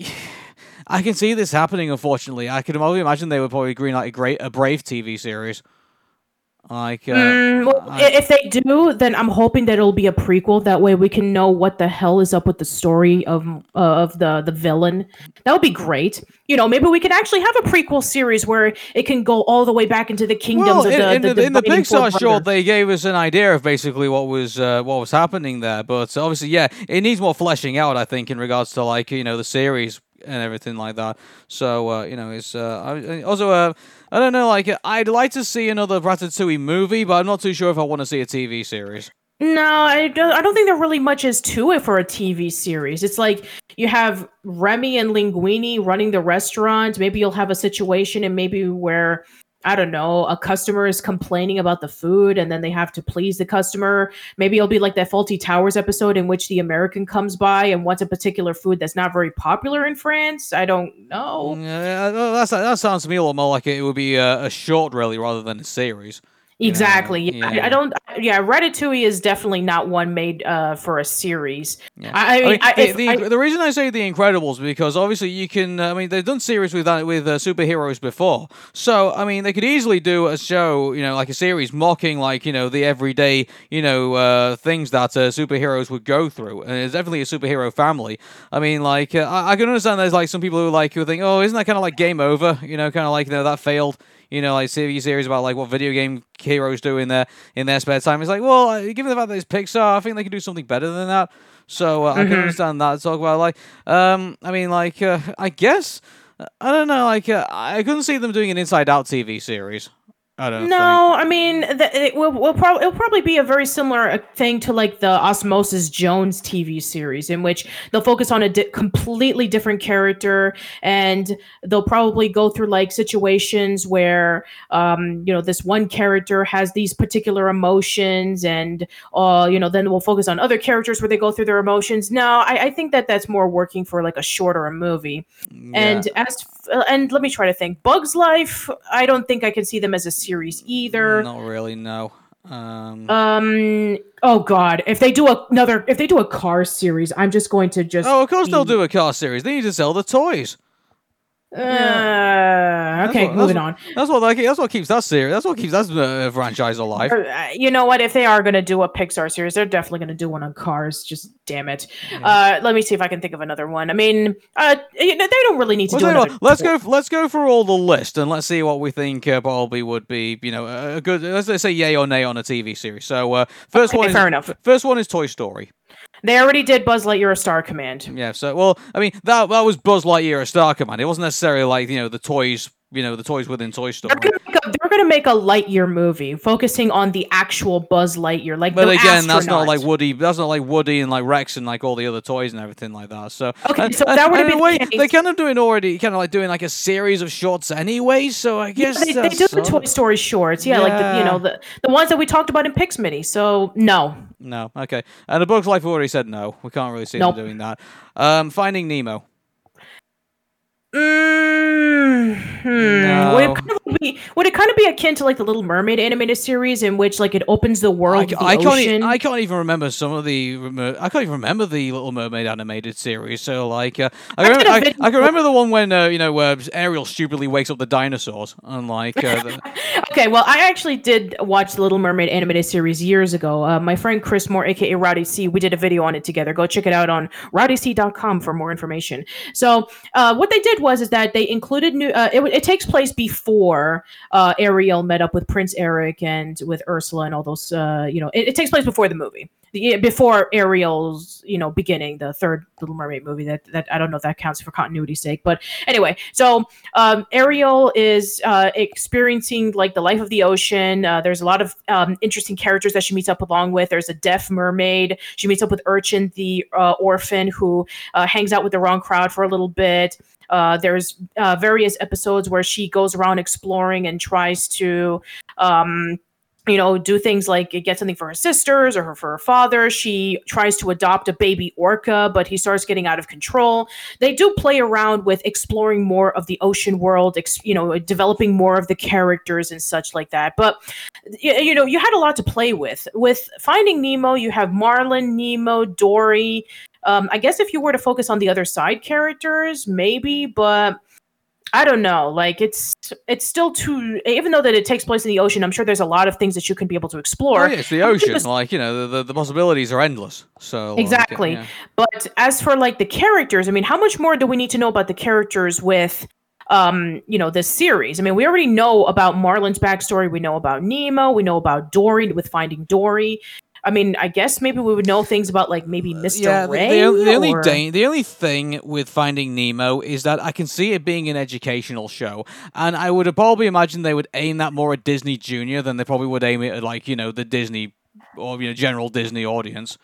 I can see this happening. Unfortunately, I can only imagine they would probably green like a great a Brave TV series. Like, uh, Mm, well, I- if they do, then I'm hoping that it'll be a prequel. That way, we can know what the hell is up with the story of uh, of the the villain. That would be great. You know, maybe we can actually have a prequel series where it can go all the way back into the kingdoms Well, of in, the, in the, the, in the Pixar short, they gave us an idea of basically what was uh, what was happening there. But obviously, yeah, it needs more fleshing out. I think in regards to like you know the series and everything like that. So uh, you know, it's uh, I, also uh, I don't know. Like I'd like to see another Ratatouille movie, but I'm not too sure if I want to see a TV series. No, I don't, I don't think there really much is to it for a TV series. It's like you have Remy and Linguini running the restaurant. Maybe you'll have a situation and maybe where I don't know, a customer is complaining about the food and then they have to please the customer. Maybe it'll be like that Fawlty Towers episode in which the American comes by and wants a particular food that's not very popular in France. I don't know. Mm, yeah, that's, that sounds to me a lot more like it would be a, a short, really, rather than a series. Exactly. Yeah. I- yeah. I, don't. Yeah, Ratatouille is definitely not one made uh, for a series. I, I mean, I, the, the, I- the reason I say The Incredibles because obviously you can. I mean, they've done series with that with uh, superheroes before, so I mean they could easily do a show, you know, like a series mocking like you know the everyday you know uh, things that uh, superheroes would go through, and it's definitely a superhero family. I mean, like uh, I, I can understand there's like some people who like who think, oh, isn't that kind of like Game Over? You know, kind of like you know that failed. You know, like TV series about like what video game heroes do in their in their spare time. It's like, well, uh, given the fact that it's Pixar, I think they can do something better than that. So uh, I can understand that. Talk about like, um, I mean, like, uh, I guess I don't know. Like, uh, I couldn't see them doing an Inside Out TV series. I don't. No, I mean, th- it will will probably it'll probably be a very similar uh, thing to like the Osmosis Jones TV series, in which they'll focus on a di- completely different character, and they'll probably go through like situations where, um, you know, this one character has these particular emotions, and uh, you know, then we'll focus on other characters where they go through their emotions. No, I, I think that that's more working for like a shorter movie. And as uh, and let me try to think. Bugs Life, I don't think I can see them as a series either. Not really. No. Um, Um. Oh God, if they do another, if they do a car series, I'm just going to just. oh, of course they'll do a car series. They need to sell the toys. Uh, That's okay, what- moving that's on. That's what. Like, that's what keeps that series. That's what keeps that uh, franchise alive. Uh, you know what? If they are going to do a Pixar series, they're definitely going to do one on cars. Just damn it. Uh, let me see if I can think of another one. I mean, uh, you know, they don't really need to Well, do another. what, let's go. Let's go through all the list and let's see what we think uh, probably would be. You know, a good. Let's, let's say yay or nay on a TV series. So uh, first Okay, one is fair enough. First one is Toy Story. They already did Buzz Lightyear a Star Command. Yeah. So, well, I mean, that that was Buzz Lightyear a Star Command. It wasn't necessarily like you know the toys, you know, the toys within Toy Story. They're gonna, make a, they're gonna make a Lightyear movie focusing on the actual Buzz Lightyear, like But again, that's not like Woody. That's not like Woody and like Rex and like all the other toys and everything like that. So Okay, and- so and- that would to and be the way, they're kind of doing already, kind of like doing like a series of shorts anyway. So I Yeah, guess they, they that's do the Toy Story shorts, yeah, like the, you know the the ones that we talked about in Pixmini. So no, No, okay. And the Bug's Life we already said no. We can't really see Nope. them doing that. Um, Finding Nemo. Mm, hmm. Would, it kind of be, would it kind of be akin to like the Little Mermaid animated series in which like it opens the world, I, the I can't. E- I can't even remember some of the. I can't even remember the Little Mermaid animated series. So like, uh, I, I remember, I, I can remember the one when uh, you know where Ariel stupidly wakes up the dinosaurs, and like, uh, the, Okay, well, I actually did watch the Little Mermaid animated series years ago. Uh, my friend Chris Moore, aka Rowdy C, we did a video on it together. Go check it out on rowdyc.com for more information. So, uh, what they did was is that they included new. Uh, it, it takes place before uh, Ariel met up with Prince Eric and with Ursula and all those. Uh, you know, it, it takes place before the movie. The- Before Ariel's, you know, beginning the third Little Mermaid movie. That that I don't know if that counts for continuity's sake, but anyway. So um, Ariel is uh, experiencing like the life of the ocean. Uh, there's a lot of um, interesting characters that she meets up along with. There's a deaf mermaid. She meets up with Urchin, the uh, orphan, who hangs out with the wrong crowd for a little bit. Uh, there's uh, various episodes where she goes around exploring and tries to. Um, you know, do things like get something for her sisters or her, for her father. She tries to adopt a baby orca, but he starts getting out of control they do play around with exploring more of the ocean world ex- you know developing more of the characters and such like that but you know you had a lot to play with with finding nemo you have marlin nemo dory um, i guess if you were to focus on the other side characters maybe but I don't know. Like it's it's still too even though that it takes place in the ocean, I'm sure there's a lot of things that you can be able to explore. oh, yeah, it's the ocean. this- Like you know, the, the, the possibilities are endless. So like, Exactly. yeah. But as for like the characters, I mean, how much more do we need to know about the characters with um, you know, this series? I mean, we already know about Marlin's backstory, we know about Nemo, we know about Dory with finding Dory. I mean, I guess maybe we would know things about like maybe Mr. Uh, Yeah, Ray. the, only- the only da- the only thing with Finding Nemo is that I can see it being an educational show, and I would probably imagine they would aim that more at Disney Junior than they probably would aim it at like you know the Disney or you know general Disney audience.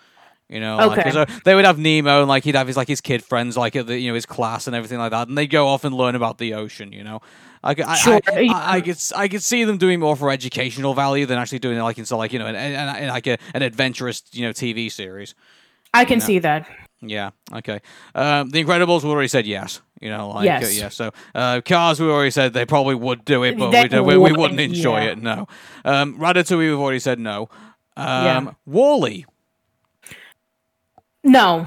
You know, like, Okay. 'cause, uh, they would have Nemo and like he'd have his like his kid friends like at the, you know his class and everything like that, and they go off and learn about the ocean. You know, I, could- I, Sure, I. I, I could I could see them doing more for educational value than actually doing it like into like you know an, an, an, like a, an adventurous you know TV series. I can see that. Yeah. Okay. Um, the Incredibles, we already said yes. You know, like Yes. uh, yeah. So uh, Cars, we already said they probably would do it, but we, we, we wouldn't, enjoy yeah. it. No. Um, Ratatouille, we've already said no. Um, Yeah. WALL-E, No.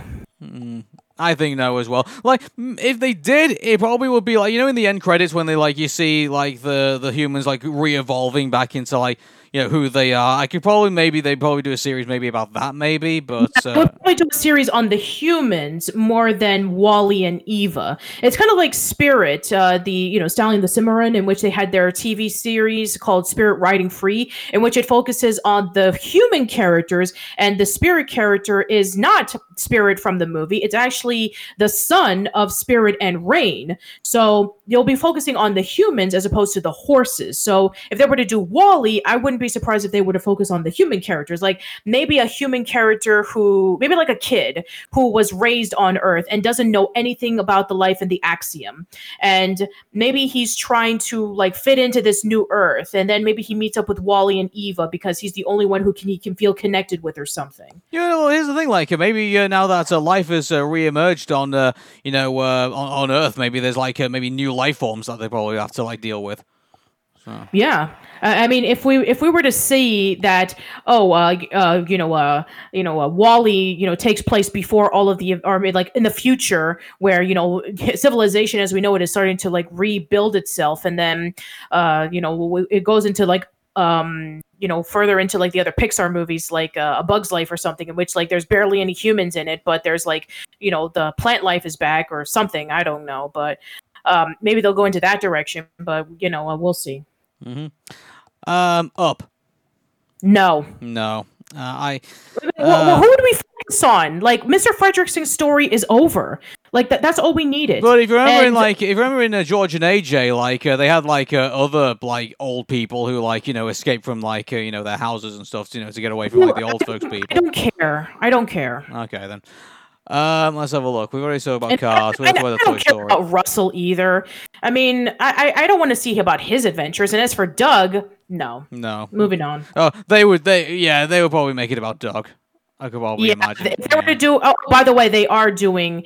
I think no as well. Like if they did, it probably would be like you know in the end credits when they like you see like the the humans like re-evolving back into like you know who they are. I could probably maybe they probably do a series maybe about that maybe, but We'll uh, probably do a series on the humans more than WALL-E and Eva. It's kind of like Spirit, uh, the you know Stallion the Cimarron, in which they had their TV series called Spirit Riding Free, in which it focuses on the human characters, and the Spirit character is not Spirit from the movie. It's actually the son of Spirit and Rain. So you'll be focusing on the humans as opposed to the horses. So if they were to do WALL-E, I wouldn't be surprised if they were to focus on the human characters, like maybe a human character who, maybe like a kid who was raised on Earth and doesn't know anything about the life in the Axiom, and maybe he's trying to like fit into this new Earth, and then maybe he meets up with WALL-E and Eva because he's the only one who can he can feel connected with or something. Yeah, know, here's the thing. Like, maybe uh, now that uh, life has uh, re-emerged on, uh, you know, uh, on, on Earth, maybe there's like uh, maybe new life forms that they probably have to like deal with. Yeah, I mean, if we if we were to see that, oh, uh, uh, you know, uh, you know, uh, WALL-E, you know, takes place before all of the, or like in the future, where you know, civilization as we know it is starting to like rebuild itself, and then, uh, you know, it goes into like, um, you know, further into like the other Pixar movies, like uh, A Bug's Life or something, in which like there's barely any humans in it, but there's like, you know, the plant life is back or something. I don't know, but. Um, maybe they'll go into that direction, but you know, uh, we'll see. Um, up. No, No. Uh, I. Well, well, who would we focus on. Like Mr. Fredricksen's story is over. Like that. That's all we needed. But if you remember in like, if you remember in uh, George and AJ, like uh, they had like uh, other like old people who like you know escaped from like uh, you know their houses and stuff, you know, to get away from like the old folks people. I don't care. I don't care. Okay then. Um, let's have a look. We've already said about And I- cars. I, talked about I don't care Story. about Russell either. I mean, I, I I don't want to see about his adventures. And as for Doug, no. No. Moving on. Oh, they would. They yeah, they would probably make it about Doug. I could probably yeah, imagine. if they were to do. Oh, by the way, they are doing.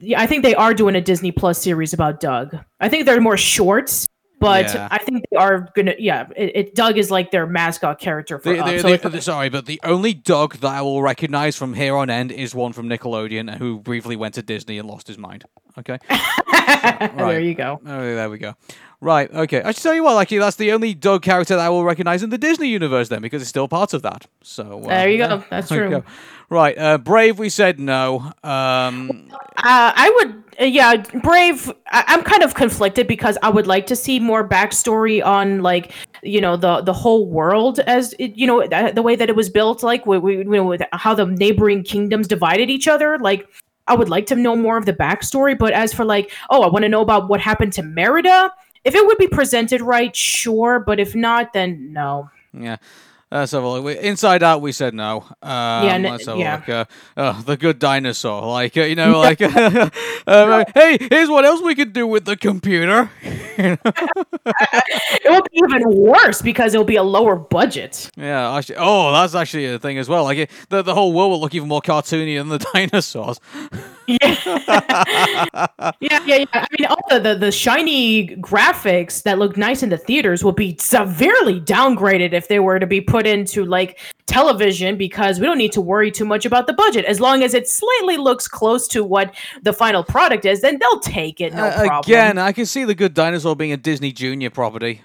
Yeah, I think they are doing a Disney Plus series about Doug. I think they're more shorts, but Yeah. I think they are gonna. Yeah, it, it Doug is like their mascot character for. The, uh, the- so the- it's- sorry, but the only Doug that I will recognize from here on end is one from Nickelodeon who briefly went to Disney and lost his mind. Okay. there right. you go. Oh, there we go. Right. Okay. I should tell you what. Actually, that's the only dog character that I will recognize in the Disney universe then, because it's still part of that. So uh, There you go. That's true. go. Right. Uh, Brave. We said no. Um. Uh, I would, uh, yeah, Brave. I- I'm kind of conflicted because I would like to see more backstory on, like, you know, the the whole world as it, you know th- the way that it was built, like, we, we, you know, with how the neighboring kingdoms divided each other. Like, I would like to know more of the backstory. But as for like, oh, I want to know about what happened to Merida. If it would be presented right, sure. But if not, then no. Yeah. Let's have a look. We- Inside Out, we said no. Um, Yeah, n- let's have yeah. a look. Uh, oh, the good dinosaur. Like, uh, you know, like, um, hey, here's what else we could do with the computer. It will be even worse because it will be a lower budget. Yeah, actually, oh, that's actually a thing as well. Like, it, the, the whole world will look even more cartoony than the dinosaurs. yeah, yeah, yeah. I mean, all the, the the shiny graphics that look nice in the theaters will be severely downgraded if they were to be put into like television because we don't need to worry too much about the budget as long as it slightly looks close to what the final product is. Then they'll take it, no Uh, problem. again, I can see the good dinosaur being a Disney Junior property.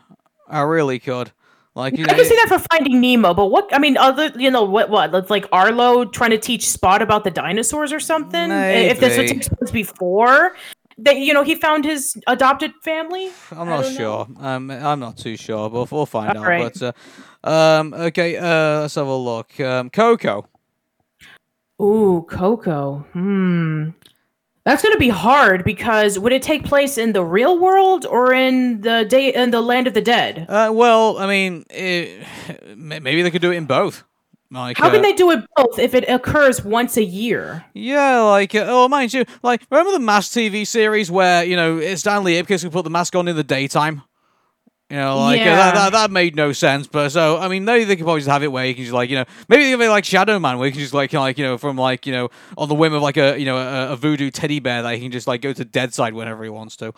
I really could. Like, you know, I can see that for Finding Nemo, but what I mean, other you know what what it's like Arlo trying to teach Spot about the dinosaurs or something. If this Maybe. takes place before that, you know, he found his adopted family. I'm not sure. Um, I'm not too sure, but we'll find out. Alright. But uh, um, okay, uh, let's have a look. Um, Coco. Ooh, Coco. Hmm. That's gonna be hard because would it take place in the real world or in the day in the land of the dead? Uh, well, I mean, it, maybe they could do it in both. Like, How can uh, they do it both if it occurs once a year? Yeah, like, uh, oh, mind you, like, remember the Mask TV series where, you know, it's Stanley Ipkiss would put the mask on in the daytime? You know, like, uh, Yeah. that, that, that made no sense, but so, I mean, maybe they could probably just have it where you can just, like, you know, maybe they like Shadow Man, where you can just, like, like, you know, from, like, you know, on the whim of, like, a, you know, a, a voodoo teddy bear that he can just, like, go to dead side whenever he wants to.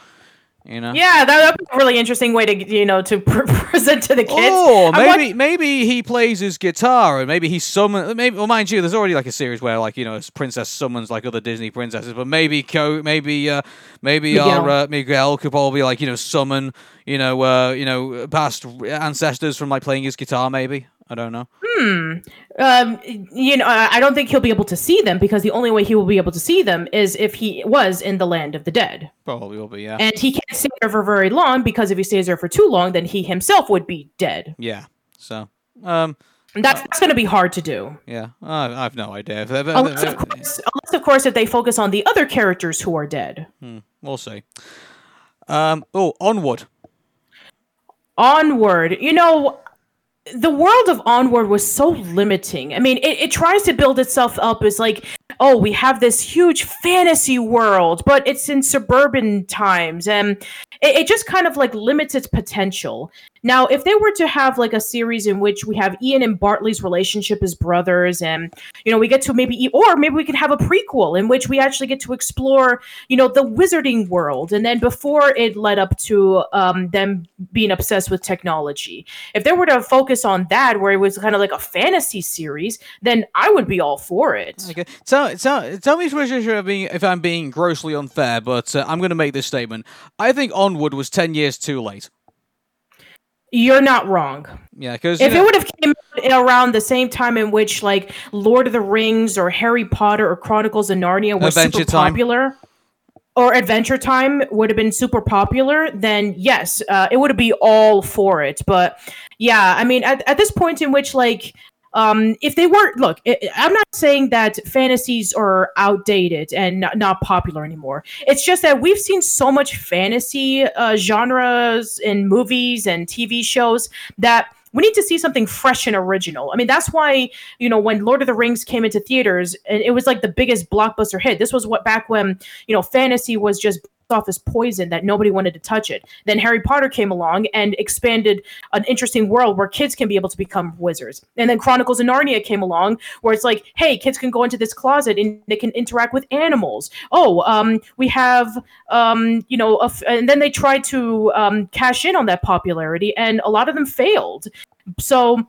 You know? Yeah, that would be a really interesting way to you know to pre- present to the kids. Oh, I'm maybe maybe he plays his guitar, and maybe he summon. Maybe, well, mind you, there's already like a series where like you know, this princess summons like other Disney princesses, but maybe Co, maybe uh, maybe Miguel. our uh, Miguel could probably like you know summon you know uh, you know past ancestors from like playing his guitar. Maybe I don't know. Hmm. Um. You know, I don't think he'll be able to see them because the only way he will be able to see them is if he was in the land of the dead, Probably will be. Yeah. and he can't stay there for very long because if he stays there for too long, then he himself would be dead. yeah. So. Um. And That's, that's going to be hard to do. Yeah. I, I have no idea. If Unless of, course, unless, of course, if they focus on the other characters who are dead. Hmm, we'll see. Um. Oh, onward. Onward, you know, the world of Onward was so limiting. I mean, it, it tries to build itself up as like, oh, we have this huge fantasy world, but it's in suburban times, and it, it just kind of like limits its potential. Now, if they were to have like a series in which we have Ian and Barley's relationship as brothers, and you know, we get to maybe, or maybe we could have a prequel in which we actually get to explore, you know, the wizarding world, and then before it led up to um, them being obsessed with technology. If they were to focus on that, where it was kind of like a fantasy series, then I would be all for it. Okay, tell tell tell me if I'm being grossly unfair, but uh, I'm going to make this statement. I think Onward was ten years too late. You're not wrong. Yeah, because If it would have came out around the same time in which like Lord of the Rings or Harry Potter or Chronicles of Narnia were super Time. popular, or Adventure Time would have been super popular, then yes, uh, it would be all for it. But yeah, I mean, at, at this point in which like um, if they weren't, look, I'm not saying that fantasies are outdated and not, not popular anymore. It's just that we've seen so much fantasy uh, genres in movies and TV shows that we need to see something fresh and original. I mean, that's why, you know, when Lord of the Rings came into theaters, and it was like the biggest blockbuster hit. This was what back when, you know, fantasy was just off as poison that nobody wanted to touch it. Then Harry Potter came along and expanded an interesting world where kids can be able to become wizards. And then Chronicles of Narnia came along where it's like, hey, kids can go into this closet and they can interact with animals. Oh, um, we have, um, you know, and then they tried to um, cash in on that popularity, and a lot of them failed. So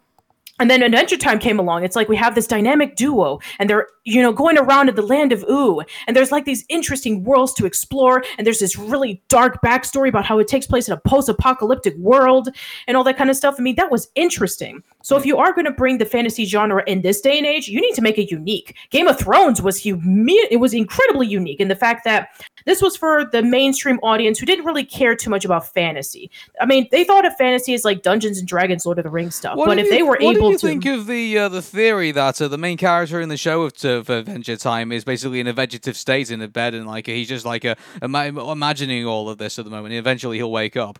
and then Adventure Time came along. It's like we have this dynamic duo, and they're you know going around in the land of Ooo, and there's like these interesting worlds to explore, and there's this really dark backstory about how it takes place in a post-apocalyptic world and all that kind of stuff. I mean, that was interesting. So if you are going to bring the fantasy genre in this day and age, you need to make it unique. Game of Thrones was humi- it was incredibly unique in the fact that this was for the mainstream audience who didn't really care too much about fantasy. I mean, they thought of fantasy as like Dungeons and Dragons, Lord of the Rings stuff. What but if you- they were able to, what do you to, think of the uh, the theory that uh, the main character in the show of, of Adventure Time is basically in a vegetative state in a bed and like he's just like a, ima- imagining all of this at the moment. And eventually he'll wake up.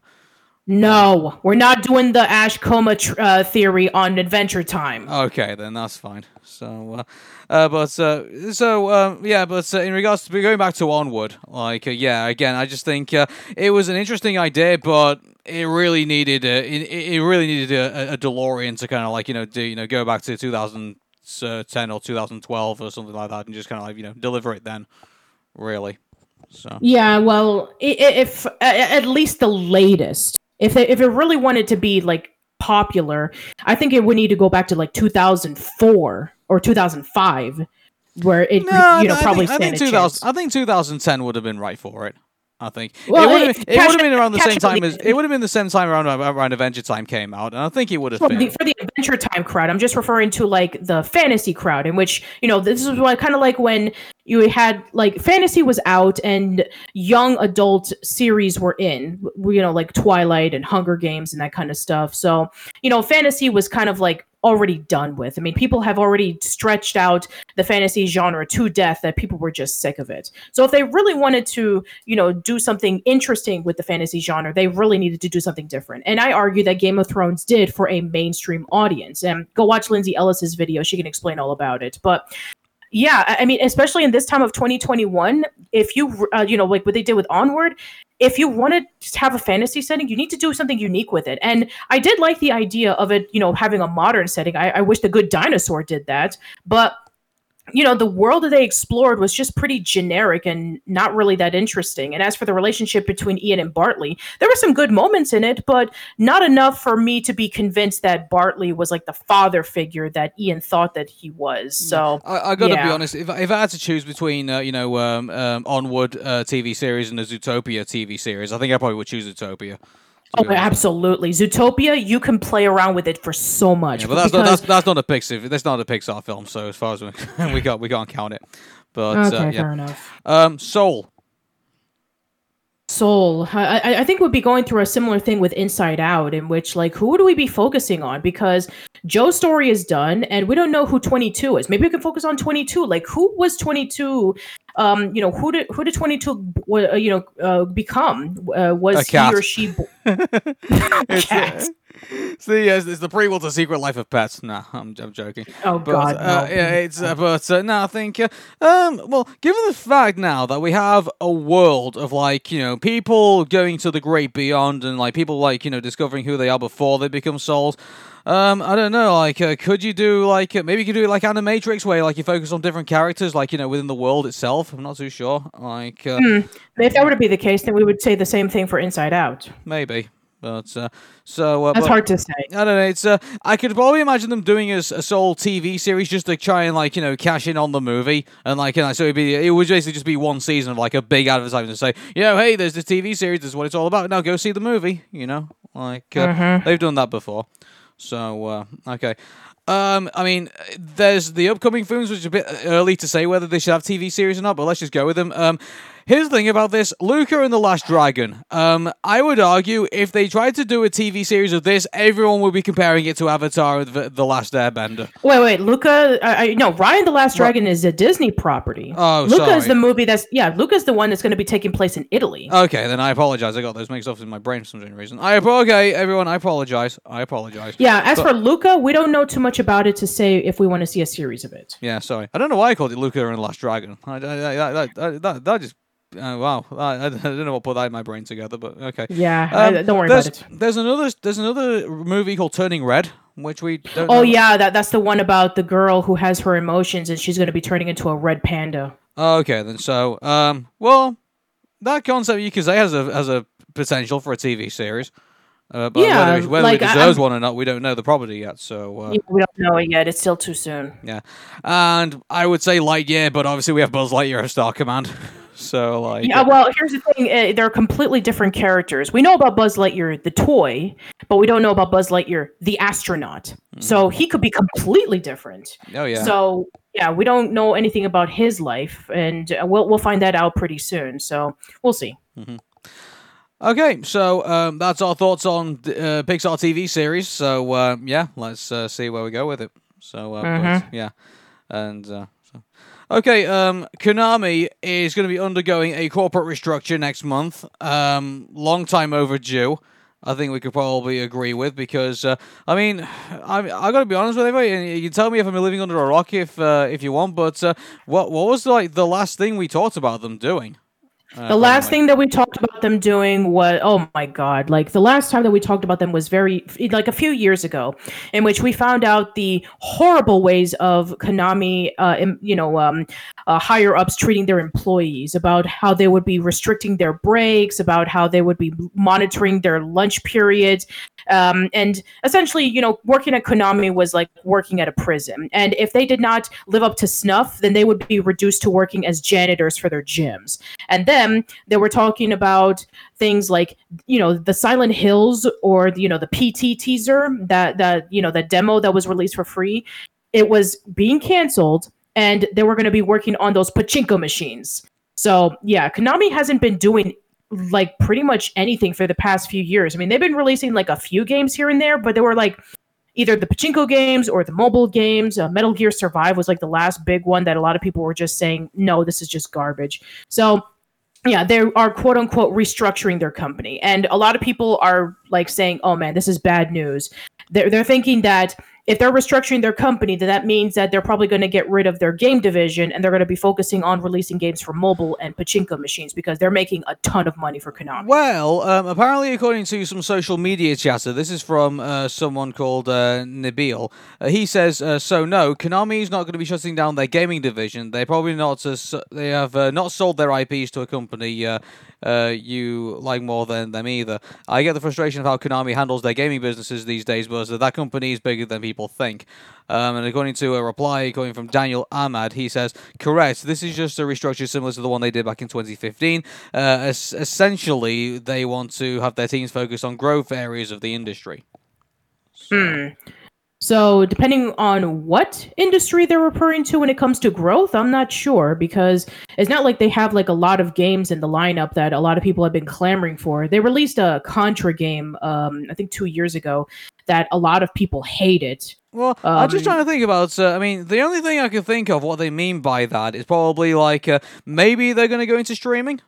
No, we're not doing the Ash Coma tr- uh, theory on Adventure Time. Okay, then that's fine. So, uh, uh, but uh, so um, yeah, but uh, in regards to going back to Onward, like uh, yeah, again, I just think uh, it was an interesting idea, but it really needed a, it, it really needed a, a DeLorean to kind of like you know do you know go back to 2010 or 2012 or something like that and just kind of like you know deliver it then, really. So Yeah, well, i- i- if at least the latest, if they, if it really wanted to be like popular, I think it would need to go back to like 2004 or 2005, where it no, you know I probably think, I think 2000. I think 2010 would have been right for it. I think Well, it would have been, been around the same time as it would have been the same time around uh, around Adventure Time came out, and I think it would have For been. the, for the Adventure Time crowd, I'm just referring to like the fantasy crowd, in which you know this is what kind of like when you had like fantasy was out and young adult series were in, you know, like Twilight and Hunger Games and that kind of stuff. So you know, fantasy was kind of like already done with. I mean, people have already stretched out the fantasy genre to death that people were just sick of it. So if they really wanted to, you know, do something interesting with the fantasy genre, they really needed to do something different. And I argue that Game of Thrones did for a mainstream audience. And go watch Lindsay Ellis's video; she can explain all about it. But yeah, I mean, especially in this time of 2021, if you, uh, you know, like what they did with Onward, if you want to have a fantasy setting, you need to do something unique with it. And I did like the idea of it, you know, having a modern setting. I, I wish The Good Dinosaur did that, but you know, the world that they explored was just pretty generic and not really that interesting. And as for the relationship between Ian and Barley, there were some good moments in it, but not enough for me to be convinced that Barley was like the father figure that Ian thought that he was. So I, I got to yeah. be honest. If, I- if I had to choose between, uh, you know, um, um, Onward uh, TV series and the Zootopia TV series, I think I probably would choose Zootopia. Oh, absolutely. Zootopia, you can play around with it for so much. Yeah, but that's not that's, that's not a Pixar. That's not a Pixar film. So as far as we we got we can't count it. But okay, uh, yeah. fair enough. Um, Soul. Soul. I, I- think we'd be going through a similar thing with Inside Out, in which like who do we be focusing on? Because Joe's story is done, and we don't know who 22 is. Maybe we can focus on 22. Like who was 22? Um, you know, who did who did 22? Uh, you know, uh, become? Uh, was A he or she? Bo- It's, Cat. It's the uh, it's the prequel to Secret Life of Pets. No, I'm I'm joking. Oh, but, God, uh, no. yeah, it's uh, but uh, no, I think uh, um well, given the fact now that we have a world of like you know people going to the great beyond and like people like you know discovering who they are before they become souls. Um, I don't know. Like, uh, could you do like uh, maybe you could do it like Animatrix, where like you focus on different characters, like you know within the world itself. I'm not too sure. Like, uh, if that were to be the case, then we would say the same thing for Inside Out. maybe. But uh, so uh, That's but- hard to say. I don't know. It's uh, I could probably imagine them doing a, a Soul TV series just to try and like you know cash in on the movie and like you know so it'd be it would basically just be one season of like a big advertisement to say you know hey there's this TV series this is what it's all about now go see the movie you know like uh, they've done that before so uh, okay. Um, I mean, there's the upcoming films, which is a bit early to say whether they should have TV series or not, but let's just go with them. Um, Here's the thing about this Luca and the Last Dragon. Um, I would argue if they tried to do a TV series of this, everyone would be comparing it to Avatar and the, the Last Airbender. Wait, wait, Luca. I, no, Raya and the Last Dragon is a Disney property. Oh, Luca is the movie that's yeah. Luca's the one that's going to be taking place in Italy. Okay, then I apologize. I got those mixed up in my brain for some reason. I okay, everyone. I apologize. I apologize. yeah. As But- for Luca, we don't know too much about it to say if we want to see a series of it. Yeah, sorry. I don't know why I called it Luca and the Last Dragon. I, I, I, that, that just. Uh, wow, I, I don't know what put that in my brain together, but okay. Yeah, I- don't worry there's, about it. There's another, there's another movie called Turning Red, which we don't. Oh know- yeah, that that's the one about the girl who has her emotions and she's going to be turning into a red panda. Okay, then. So, um, well, that concept you could say has a has a potential for a TV series. Uh, but Yeah, whether, whether like, it deserves I'm- one or not, we don't know the property yet. So, uh, we don't know it yet. It's still too soon. yeah. And I would say Lightyear, but obviously we have Buzz Lightyear of Star Command. so, like, Yeah, well, here's the thing: uh, they're completely different characters. We know about Buzz Lightyear, the toy, but we don't know about Buzz Lightyear, the astronaut. So he could be completely different. oh yeah. So yeah, we don't know anything about his life, and uh, we'll we'll find that out pretty soon. So we'll see. Okay, so um, that's our thoughts on uh, Pixar TV series. So uh, yeah, let's uh, see where we go with it. So uh, Mhm. but, yeah, and uh. Okay, um, Konami is going to be undergoing a corporate restructure next month. Um, long time overdue. I think we could probably agree with because uh, I mean I I got to be honest with everybody. and You can tell me if I'm living under a rock if uh, if you want. But uh, what what was like the last thing we talked about them doing? Uh, The last thing that we talked about them doing was oh my god like the last time that we talked about them was very like a few years ago in which we found out the horrible ways of Konami uh you know um uh, higher ups treating their employees about how they would be restricting their breaks about how they would be monitoring their lunch periods um, and essentially, you know, working at Konami was like working at a prison. And if they did not live up to snuff, then they would be reduced to working as janitors for their gyms. And then they were talking about things like, you know, the Silent Hills or you know the PT teaser that that you know the demo that was released for free. It was being canceled, and they were going to be working on those pachinko machines. So yeah, Konami hasn't been doing like pretty much anything for the past few years. I mean, they've been releasing like a few games here and there, but they were like either the pachinko games or the mobile games. Uh, Metal Gear Survive was like the last big one that a lot of people were just saying, no, this is just garbage. So yeah, they are quote unquote restructuring their company, and a lot of people are like saying, "Oh man, this is bad news." They're they're thinking that if they're restructuring their company, then that means that they're probably going to get rid of their game division and they're going to be focusing on releasing games for mobile and pachinko machines because they're making a ton of money for Konami. Well, um, apparently, according to some social media chatter, this is from uh, someone called uh, Nabil. Uh, he says, uh, "So no, Konami is not going to be shutting down their gaming division. They probably not. Uh, they have uh, not sold their IPs to a company uh, you like more than them either. I get the frustration of how Konami handles their gaming businesses these days, but that company is bigger than people think." Um, and according to a reply coming from Daniel Ahmad, he says, "Correct. This is just a restructure similar to the one they did back in 2015. Uh, es- essentially, they want to have their teams focus on growth areas of the industry." Hmm. So, depending on what industry they're referring to when it comes to growth, I'm not sure because it's not like they have like a lot of games in the lineup that a lot of people have been clamoring for. They released a Contra game, um, I think two years ago, that a lot of people hated. Well, I'm just Um, trying to think about. Uh, I mean, the only thing I can think of what they mean by that is probably like uh, maybe they're going to go into streaming.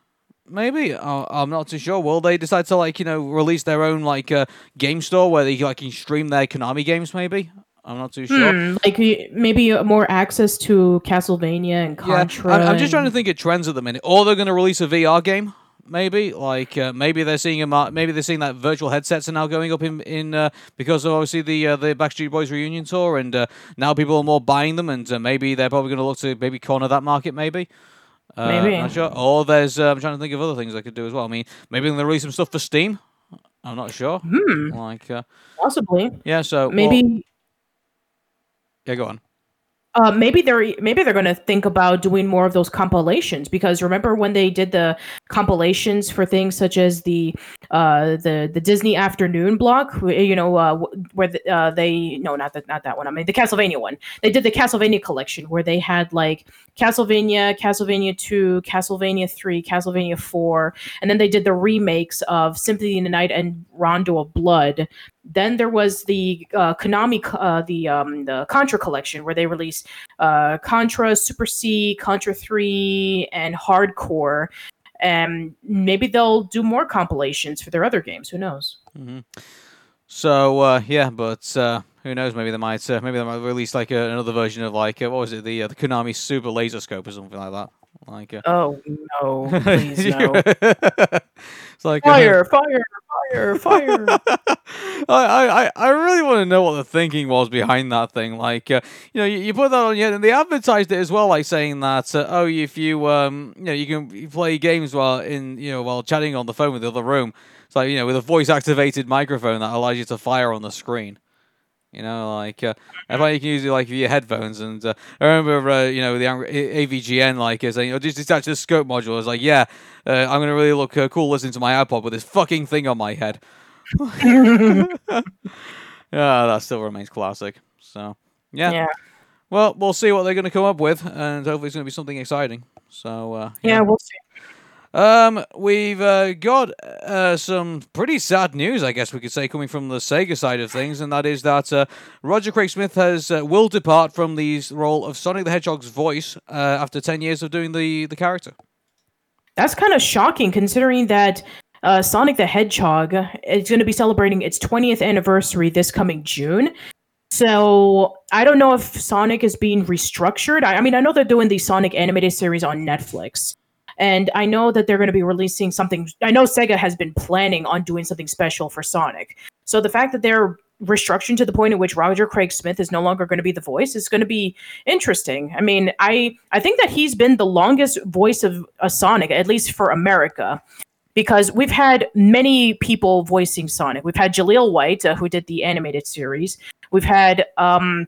Maybe uh, I'm not too sure. Will they decide to like you know release their own like uh, game store where they like can stream their Konami games? Maybe I'm not too sure. Hmm, like maybe more access to Castlevania and Yeah, Contra. I'm, I'm just trying to think of trends at the minute. Or they're going to release a VR game. Maybe like uh, maybe they're seeing a mar- maybe they're seeing that virtual headsets are now going up in in uh, because of obviously the uh, the Backstreet Boys reunion tour and uh, now people are more buying them and uh, maybe they're probably going to look to maybe corner that market maybe. Uh, Maybe. not sure. Or there's uh, I'm trying to think of other things I could do as well. I mean maybe they'll release some stuff for Steam. I'm not sure. Hmm, Like uh, possibly. yeah, so well- Maybe yeah, go on. Uh, maybe they're maybe they're going to think about doing more of those compilations because remember when they did the compilations for things such as the uh, the the Disney Afternoon block, you know, uh, where the, uh, they no not that not that one. I mean the Castlevania one. They did the Castlevania collection where they had like Castlevania, Castlevania two, Castlevania three, Castlevania four, and then they did the remakes of Symphony in the Night and Rondo of Blood. Then there was the uh, Konami, uh, the um, the Contra collection, where they released uh, Contra, Super C, Contra Three, and Hardcore. And maybe they'll do more compilations for their other games. Who knows? Mm-hmm. So uh, yeah, but uh, who knows? Maybe they might. Uh, maybe they might release like another version of like what was it? The the Konami Super Laser Scope or something like that. Like. Uh, Oh no! Please no! it's like uh, Fire! Fire! Fire! Fire! I, I, I really want to know what the thinking was behind that thing. Like, uh, you know, you, you put that on, yeah, and they advertised it as well, like saying that, uh, oh, if you, um, you know, you can play games while in, you know, while chatting on the phone with the other room. It's like, you know, with a voice-activated microphone that allows you to fire on the screen. You know, like uh, I find you can use it like via headphones. And uh, I remember, uh, you know, the AVGN like uh, saying, "Oh, just detach the scope module." I was like, "Yeah, uh, I'm gonna really look uh, cool listening to my iPod with this fucking thing on my head." yeah, that still remains classic. So yeah. yeah, Well, we'll see what they're gonna come up with, and hopefully it's gonna be something exciting. So uh, yeah. We'll see. Um, we've uh, got uh, some pretty sad news, I guess we could say, coming from the Sega side of things, and that is that uh, Roger Craig Smith has uh, will depart from the role of Sonic the Hedgehog's voice uh, after ten years of doing the the character. That's kind of shocking considering that uh, Sonic the Hedgehog is going to be celebrating its 20th anniversary this coming June. So I don't know if Sonic is being restructured. I, I mean, I know they're doing the Sonic animated series on Netflix. And I know that they're going to be releasing something. I know Sega has been planning on doing something special for Sonic. So the fact that they're restructuring to the point at which Roger Craig Smith is no longer going to be the voice is going to be interesting. I mean, I I think that he's been the longest voice of a Sonic, at least for America, because we've had many people voicing Sonic. We've had Jaleel White, uh, who did the animated series. We've had um,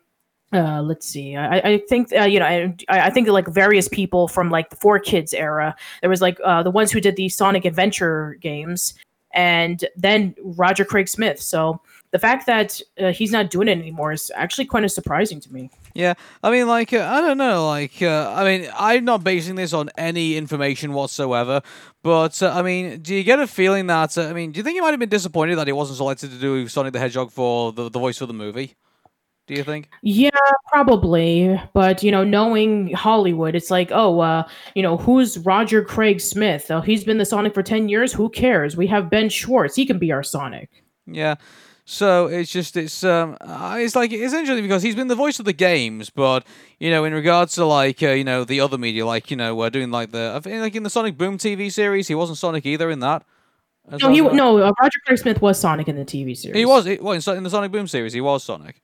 uh, let's see. I, I think uh, you know. I, I think like various people from like the 4Kids era. There was like uh, the ones who did the Sonic Adventure games, and then Roger Craig Smith. So the fact that uh, he's not doing it anymore is actually kind of surprising to me. Yeah, I mean, like, uh, I don't know, like, uh, I mean, I'm not basing this on any information whatsoever, but, uh, I mean, do you get a feeling that, uh, I mean, do you think he might have been disappointed that he wasn't selected to do Sonic the Hedgehog for the, the voice for the movie? Do you think? Yeah, probably. But you know, knowing Hollywood, it's like, oh, uh, you know, who's Roger Craig Smith? Oh, he's been the Sonic for ten years. Who cares? We have Ben Schwartz. He can be our Sonic. Yeah. So it's just it's um uh, it's like it's interesting because he's been the voice of the games, but you know in regards to like uh, you know the other media, like you know we're doing like the I think like in the Sonic Boom TV series, he wasn't Sonic either in that. No, he no. Uh, Roger Craig Smith was Sonic in the TV series. He was. Well, in, in the Sonic Boom series, he was Sonic.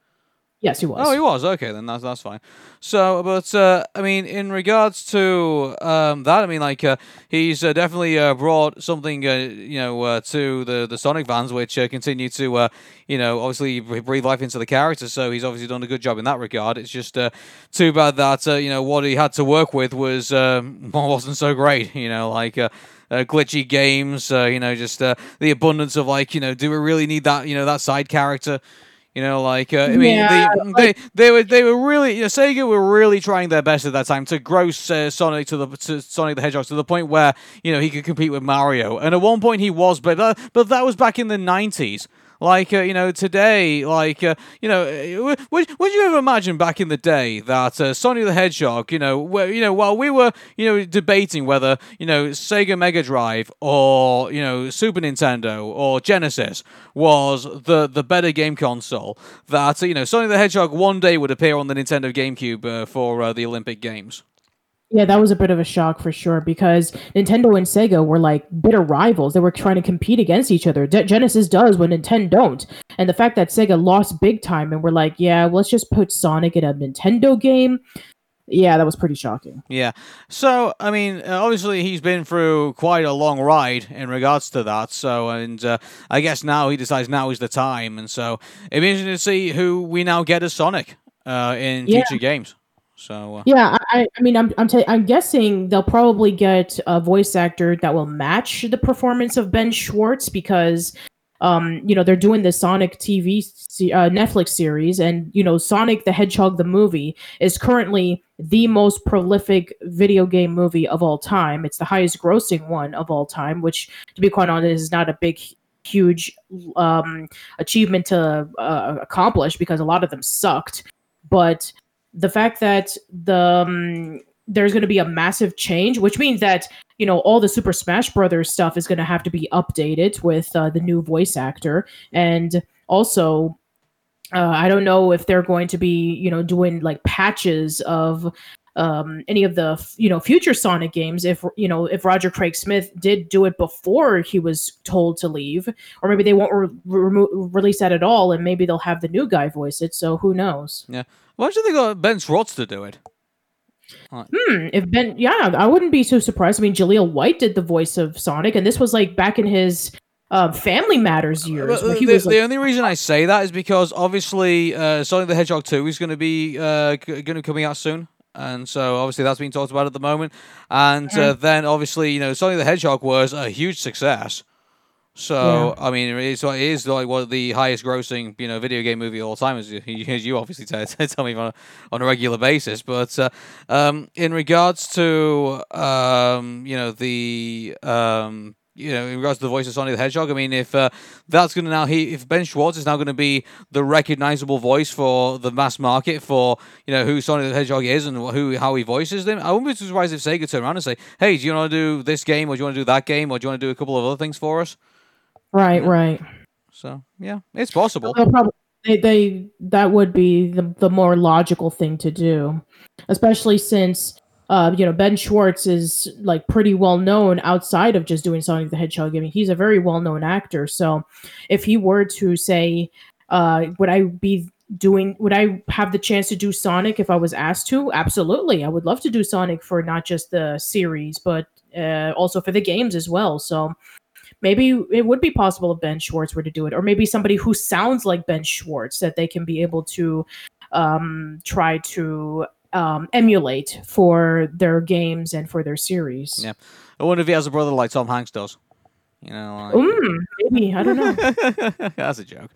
Yes, he was. Oh, he was. Okay, then that's that's fine. So, but uh, I mean, in regards to um, that, I mean, like uh, he's uh, definitely uh, brought something, uh, you know, uh, to the the Sonic fans, which uh, continue to, uh, you know, obviously breathe life into the character. So he's obviously done a good job in that regard. It's just uh, too bad that uh, you know what he had to work with was um, wasn't so great. You know, like. Uh, uh, glitchy games, uh, you know, just uh, the abundance of like, you know, do we really need that, you know, that side character? You know, like uh, I mean, Yeah, the, they they were they were really you know, Sega were really trying their best at that time to gross uh, Sonic to the to Sonic the Hedgehog to the point where you know he could compete with Mario, and at one point he was, but uh, but that was back in the nineties. Like uh, you know today, like uh, you know, uh, would would you ever imagine back in the day that uh, Sonic the Hedgehog, you know, where, you know, while we were you know debating whether you know Sega Mega Drive or you know Super Nintendo or Genesis was the the better game console, that you know Sonic the Hedgehog one day would appear on the Nintendo GameCube uh, for uh, the Olympic Games. Yeah, that was a bit of a shock for sure because Nintendo and Sega were like bitter rivals. They were trying to compete against each other. De- Genesis does when Nintendo don't. And the fact that Sega lost big time and we're like, yeah, well, let's just put Sonic in a Nintendo game. Yeah, that was pretty shocking. Yeah. So, I mean, obviously he's been through quite a long ride in regards to that. So, and uh, I guess now he decides now is the time. And so it'd be interesting to see who we now get as Sonic uh, in Yeah. future games. So uh, Yeah, I, I- mean, I'm I'm, i I'm guessing they'll probably get a voice actor that will match the performance of Ben Schwartz because, um, you know, they're doing the Sonic TV uh, Netflix series, and you know, Sonic the Hedgehog the movie is currently the most prolific video game movie of all time. It's the highest grossing one of all time, which, to be quite honest, is not a big huge um, achievement to uh, accomplish because a lot of them sucked but the fact that the um, there's going to be a massive change, which means that you know all the Super Smash Brothers stuff is going to have to be updated with uh, the new voice actor, and also uh, I don't know if they're going to be you know doing like patches of um, any of the f- you know future Sonic games. If you know if Roger Craig Smith did do it before he was told to leave, or maybe they won't re- remo- release that at all, and maybe they'll have the new guy voice it. So who knows? yeah, why don't they got Ben Schwartz to do it? Hmm, if Ben, yeah, I wouldn't be so surprised. I mean, Jaleel White did the voice of Sonic, and this was like back in his uh, Family Matters years. Uh, he the, was the only reason I say that is because obviously uh, Sonic the Hedgehog 2 is going to be uh, going to be coming out soon. And so obviously that's being talked about at the moment. And uh, then obviously, you know, Sonic the Hedgehog was a huge success. So I mean, it's it is like one of the highest grossing you know video game movie of all time, as you, as you obviously tell, tell me on a, on a regular basis. But uh, um, in regards to um, you know the um, you know in regards to the voice of Sonic the Hedgehog, I mean, if uh, that's going to now he if Ben Schwartz is now going to be the recognizable voice for the mass market for you know who Sonic the Hedgehog is and who how he voices them, I wouldn't be surprised if Sega turn around and say, "Hey, do you want to do this game, or do you want to do that game, or do you want to do a couple of other things for us?" right, right. So yeah, it's possible. Probably, they, they that would be the the more logical thing to do, especially since. Uh, you know, Ben Schwartz is like pretty well known outside of just doing Sonic the Hedgehog. I mean, he's a very well known actor. So, if he were to say, uh, would I be doing would i have the chance to do sonic if i was asked to absolutely i would love to do sonic for not just the series but uh, also for the games as well so maybe it would be possible if ben schwartz were to do it or maybe somebody who sounds like ben schwartz that they can be able to um, try to um, emulate for their games and for their series Yeah. I wonder if he has a brother like Tom Hanks does. You know, like... mm, maybe i don't know that's a joke.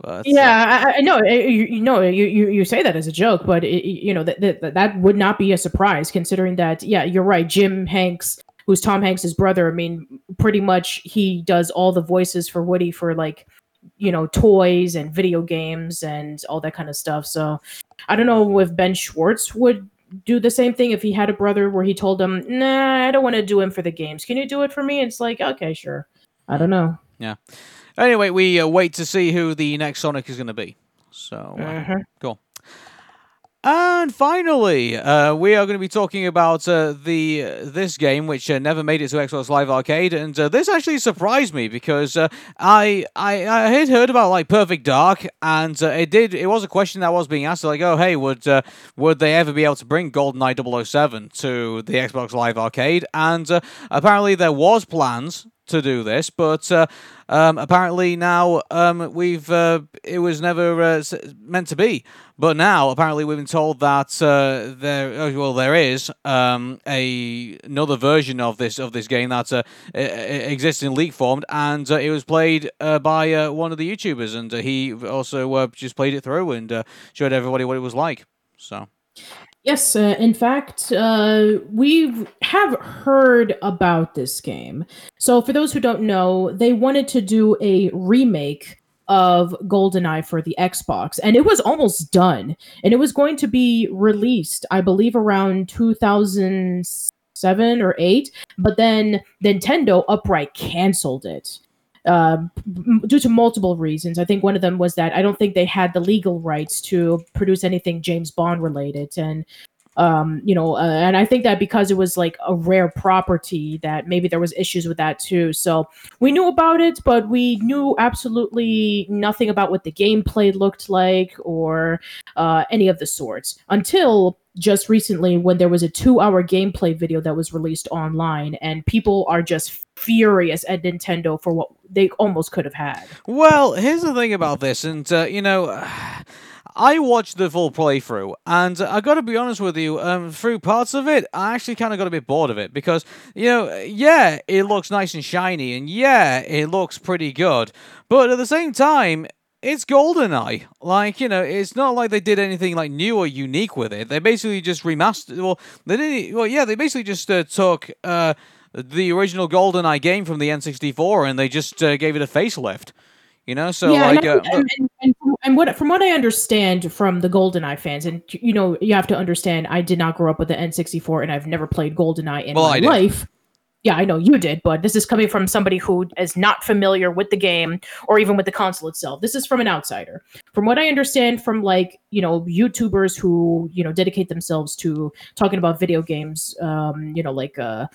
But uh, Yeah, I, I know. uh, You, you know, you, you you say that as a joke, but it, you know that, that that would not be a surprise, considering that. Yeah, you're right. Jim Hanks, who's Tom Hanks's brother. I mean, pretty much he does all the voices for Woody for like, you know, toys and video games and all that kind of stuff. So, I don't know if Ben Schwartz would do the same thing if he had a brother where he told him, "Nah, I don't want to do him for the games. Can you do it for me?" It's like, okay, sure. I don't know. yeah. Anyway, we uh, wait to see who the next Sonic is going to be. So uh, Mhm. cool. And finally, uh, we are going to be talking about uh, the uh, this game, which uh, never made it to Xbox Live Arcade, and uh, this actually surprised me because uh, I, I I had heard about like Perfect Dark, and it did it was a question that was being asked, like, oh hey, would would they ever be able to bring GoldenEye 007 to the Xbox Live Arcade? And apparently there was plans to do this, but uh, um, apparently now um, we've uh, it was never uh, meant to be. But now apparently we've been told that uh, there oh, well there is um, a another version of this of this game that uh, exists in leak form, and uh, it was played uh, by uh, one of the YouTubers, and uh, he also uh, just played it through and uh, showed everybody what it was like. So Yes, uh, in fact, uh, we have heard about this game. So, for those who don't know, they wanted to do a remake of GoldenEye for the Xbox, and it was almost done. And it was going to be released, I believe, around 2007 or 8, but then Nintendo upright canceled it. Uh, due to multiple reasons. I think one of them was that I don't think they had the legal rights to produce anything James Bond related, and um, you know, uh, and I think that because it was like a rare property, that maybe there was issues with that too. So we knew about it, but we knew absolutely nothing about what the gameplay looked like or uh, any of the sorts until just recently when there was a two-hour gameplay video that was released online, and people are just furious at Nintendo for what they almost could have had. Well, here's the thing about this, and uh, you know, I watched the full playthrough, and I got to be honest with you. Um, through parts of it, I actually kind of got a bit bored of it because you know, yeah, it looks nice and shiny, and yeah, it looks pretty good, but at the same time. It's GoldenEye. Like, you know, it's not like they did anything like new or unique with it. They basically just remastered. Well, they didn't. Well, yeah, they basically just uh, took uh, the original GoldenEye game from the N64 and they just uh, gave it a facelift. You know, so yeah, like, and, I- uh, and, and, and, and what from what I understand from the GoldenEye fans, and you know, you have to understand, I did not grow up with the N64, and I've never played GoldenEye in Well, my life. Yeah, I know you did, but this is coming from somebody who is not familiar with the game or even with the console itself. This is from an outsider. From what I understand from like, you know, YouTubers who, you know, dedicate themselves to talking about video games, um, you know, like uh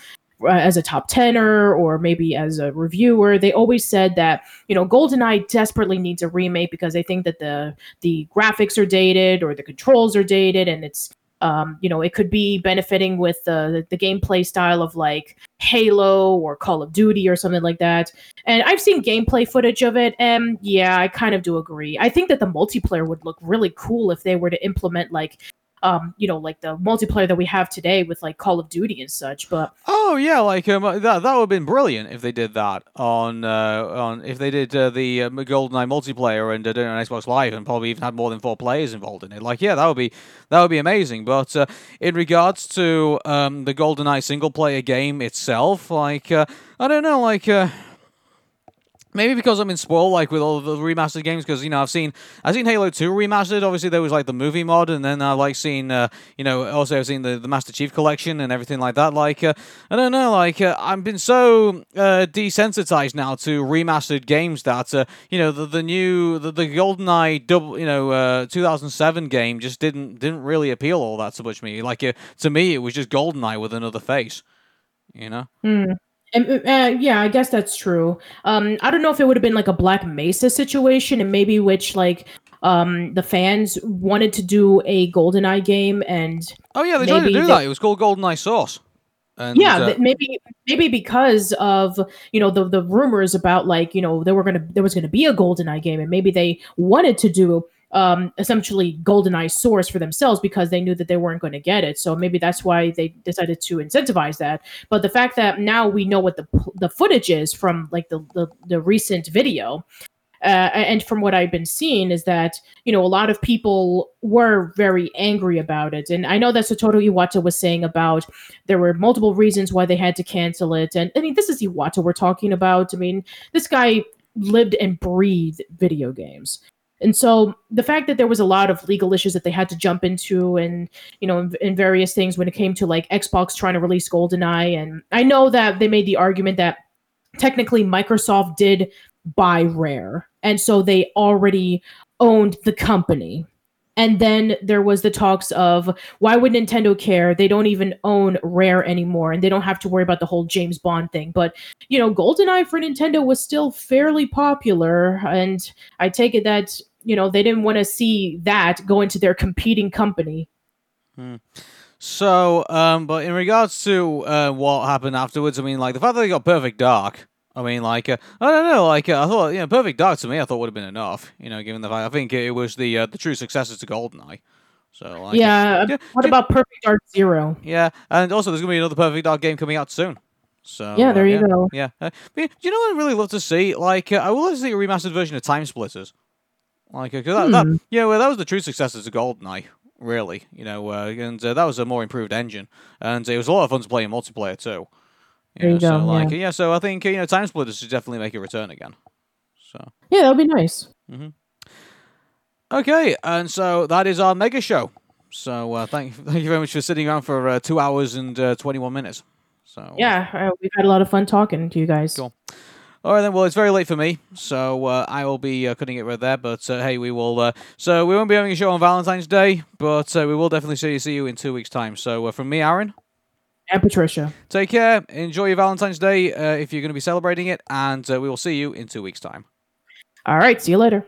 as a top tenor or maybe as a reviewer, they always said that you know GoldenEye desperately needs a remake because they think that the the graphics are dated or the controls are dated, and it's um, you know it could be benefiting with the the gameplay style of like Halo or Call of Duty or something like that. And I've seen gameplay footage of it, and yeah, I kind of do agree. I think that the multiplayer would look really cool if they were to implement like. Um, you know, like the multiplayer that we have today with like Call of Duty and such, but Oh yeah, like um, that that would have been brilliant if they did that on uh, on if they did uh, the uh, GoldenEye multiplayer and uh, did it on Xbox Live and probably even had more than four players involved in it. Like yeah, that would be that would be amazing. But uh, in regards to um, the GoldenEye single player game itself, like uh, I don't know, like. Maybe because I'm in spoil, like with all the remastered games, because you know I've seen I've seen Halo Two remastered. Obviously, there was like the movie mod, and then I like seen uh, you know also I've seen the, the Master Chief collection and everything like that. Like uh, I don't know, like uh, I've been so uh, desensitized now to remastered games that uh, you know the the new the, the GoldenEye double you know uh, 2007 game just didn't didn't really appeal all that so much to me. Like to me, it was just GoldenEye with another face. You know. Hmm. And, uh, yeah, I guess that's true. Um, I don't know if it would have been like a Black Mesa situation, and maybe which like um the fans wanted to do a GoldenEye game, and Oh yeah, they tried to do they- that. It was called GoldenEye Source. And, yeah, uh, maybe maybe because of you know the the rumors about like you know there were gonna there was gonna be a GoldenEye game, and maybe they wanted to do um essentially GoldenEye Source for themselves because they knew that they weren't going to get it. So maybe that's why they decided to incentivize that. But the fact that now we know what the the footage is from like the the, the recent video. Uh, and from what I've been seeing is that you know a lot of people were very angry about it, and I know that Satoru Iwata was saying about there were multiple reasons why they had to cancel it, and I mean this is Iwata we're talking about. I mean this guy lived and breathed video games, and so the fact that there was a lot of legal issues that they had to jump into, and you know, in, in various things when it came to like Xbox trying to release GoldenEye, and I know that they made the argument that technically Microsoft did buy Rare, and so they already owned the company. And then there was the talks of why would Nintendo care? They don't even own Rare anymore, and they don't have to worry about the whole James Bond thing. But you know, GoldenEye for Nintendo was still fairly popular, and I take it that you know they didn't want to see that go into their competing company. So, um, but in regards to uh, what happened afterwards, I mean, like the fact that they got Perfect Dark. I mean, like uh, I don't know, like uh, I thought, you know, Perfect Dark to me, I thought would have been enough. You know, given the fact I think it was the uh, the true successor to GoldenEye. So, like, yeah. yeah, what ju- about Perfect Dark Zero? yeah, and also there's gonna be another Perfect Dark game coming out soon. So Yeah, uh, there you yeah, go. Yeah, uh, do you know what I'd really love to see? Like, uh, I would love to see a remastered version of Time Splitters. Like, uh, 'cause that, that, Hmm. yeah, well, that was the true successor to GoldenEye, really. You know, uh, and uh, that was a more improved engine, and it was a lot of fun to play in multiplayer too. There you know, so, go, Like, yeah. yeah, so I think uh, you know, Time Splitters should definitely make a return again. So. Yeah, that would be nice. Mm-hmm. Okay, and so that is our mega show. So uh, thank thank you very much for sitting around for uh, two hours and uh, twenty one minutes. So Yeah, uh, we've had a lot of fun talking to you guys. Cool. All right then. Well, it's very late for me, so uh, I will be uh, cutting it right there. But uh, hey, we will. Uh, so we won't be having a show on Valentine's Day, but uh, we will definitely see you, see you in two weeks' time. So uh, from me, Aaron, And Patricia. take care. Enjoy your Valentine's Day uh, if you're going to be celebrating it, and uh, we will see you in two weeks' time. All right, see you later.